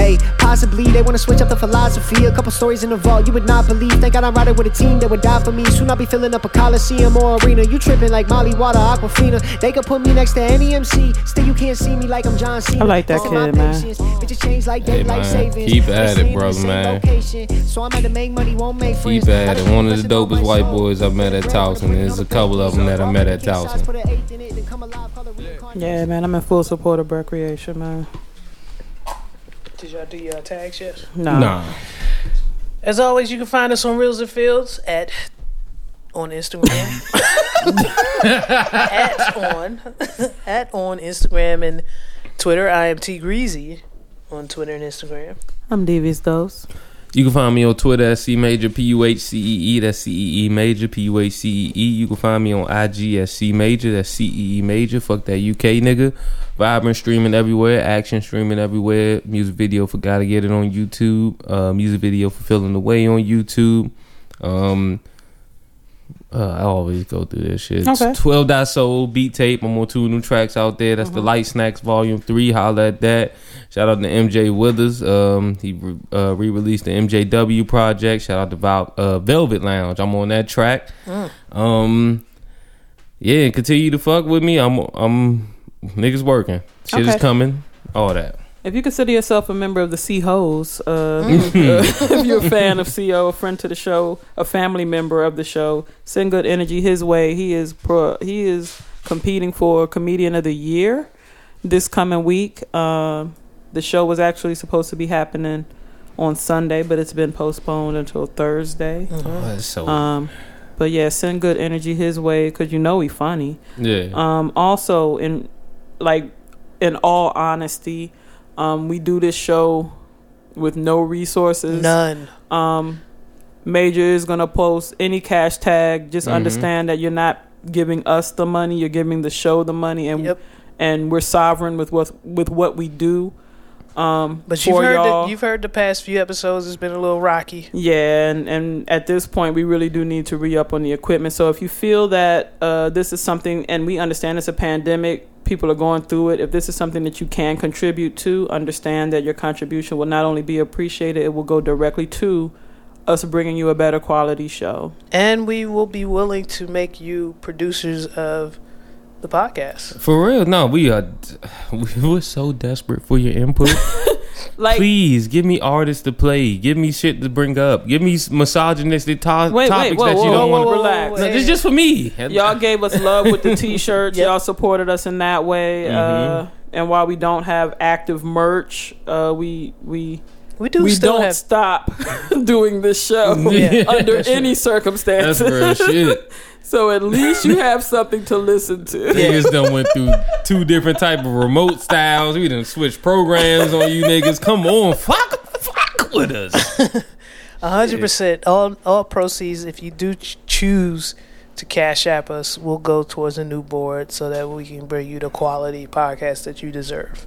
S8: Hey, possibly they wanna switch up the philosophy. A couple stories in the vault you would not believe. Thank God I'm riding with a team that would die for me. Soon I'll be filling up a coliseum or arena. You tripping like Molly Water, Aquafina. They could put me next to any MC. Still you can't see me like I'm John Cena.
S1: I like that
S8: Testing my
S1: kid, man.
S8: patience. Bitches change like
S3: Hey,
S8: daylight
S3: man. Keep
S8: They
S3: at it,
S8: staying
S3: brother, man.
S8: So I'm at to make money, won't make friends.
S3: Keep at it. One of the
S8: pressing
S3: dopest white boys I met at Towson. There's a couple of them that I met at Towson.
S8: Put an eighth in it, then come alive, call it reincarnation.
S1: Yeah, man, I'm in full support of recreation, man.
S2: Did y'all do your tags yet?
S1: Nah.
S3: Nah.
S2: As always, you can find us on Reels and Fields at on Instagram. at on at on Instagram and Twitter. I am T Greasy on Twitter and Instagram.
S1: I'm Devious Dose.
S3: You can find me on Twitter at C Major P U H C E E. That's C E E Major P U H C E E. You can find me on IG at C Major. That's C E E Major. Fuck that UK nigga. Vibrant streaming everywhere. Action streaming everywhere. Music video for Gotta Get It on YouTube. Uh, music video for Filling the Way on YouTube. Um, uh, I always go through this shit.
S1: Okay.
S3: 12 Dot Soul beat tape. I'm on two new tracks out there. That's the Light Snacks Volume 3. Holla at that. Shout out to MJ Withers. Um, he re- uh, re-released the MJW project. Shout out to Val- uh, Velvet Lounge. I'm on that track. Um, yeah, continue to fuck with me. I'm I'm niggas working. Shit
S1: Okay.
S3: is coming. All that.
S1: If you consider yourself a member of the Sea Hoes, uh, if you're a fan of CO, a friend to the show, a family member of the show, send good energy his way. He is pro, he is competing for Comedian of the Year this coming week. Uh, the show was actually supposed to be happening on Sunday, but it's been postponed until Thursday.
S3: Oh, that's so
S1: Um, but yeah, send good energy his way because you know he funny.
S3: yeah.
S1: Um, also, in like, in all honesty, um, we do this show with no resources.
S2: None.
S1: Um, Major is gonna post any cash tag. Just
S3: Mhm.
S1: understand that you're not giving us the money; you're giving the show the money, and
S2: Yep.
S1: and we're sovereign with what with what we do. Um,
S2: But you've heard
S1: y'all.
S2: the, you've heard the past few episodes. It's been a little rocky.
S1: Yeah, and, and at this point, we really do need to re up on the equipment. So if you feel that uh, this is something, and we understand it's a pandemic, people are going through it. If this is something that you can contribute to, understand that your contribution will not only be appreciated, it will go directly to us bringing you a better quality show.
S2: And we will be willing to make you producers of the podcast.
S3: For real, no, we are. We're so desperate for your input.
S1: Like,
S3: Please give me artists to play. Give me shit to bring up. Give me misogynistic to-
S1: wait,
S3: topics
S1: wait, whoa,
S3: that
S1: whoa,
S3: you don't want to
S1: relax.
S3: No, this is just for me.
S1: Y'all gave us love with the t-shirts.
S2: Yep.
S1: Y'all supported us in that way. Uh,
S3: Mhm.
S1: and while we don't have active merch, uh, we we
S2: We do
S1: we
S2: still
S1: don't
S2: have.
S1: stop doing this show
S2: Yeah.
S1: under
S2: That's right.
S1: any
S3: That's
S1: circumstances.
S3: real shit.
S1: so at least you have something to listen to.
S3: Niggas done went through two different type of remote styles. We done switched programs on you niggas. Come on, fuck, fuck with us.
S2: hundred percent. All all proceeds, if you do ch- choose to cash app us, will go towards a new board so that we can bring you the quality podcast that you deserve.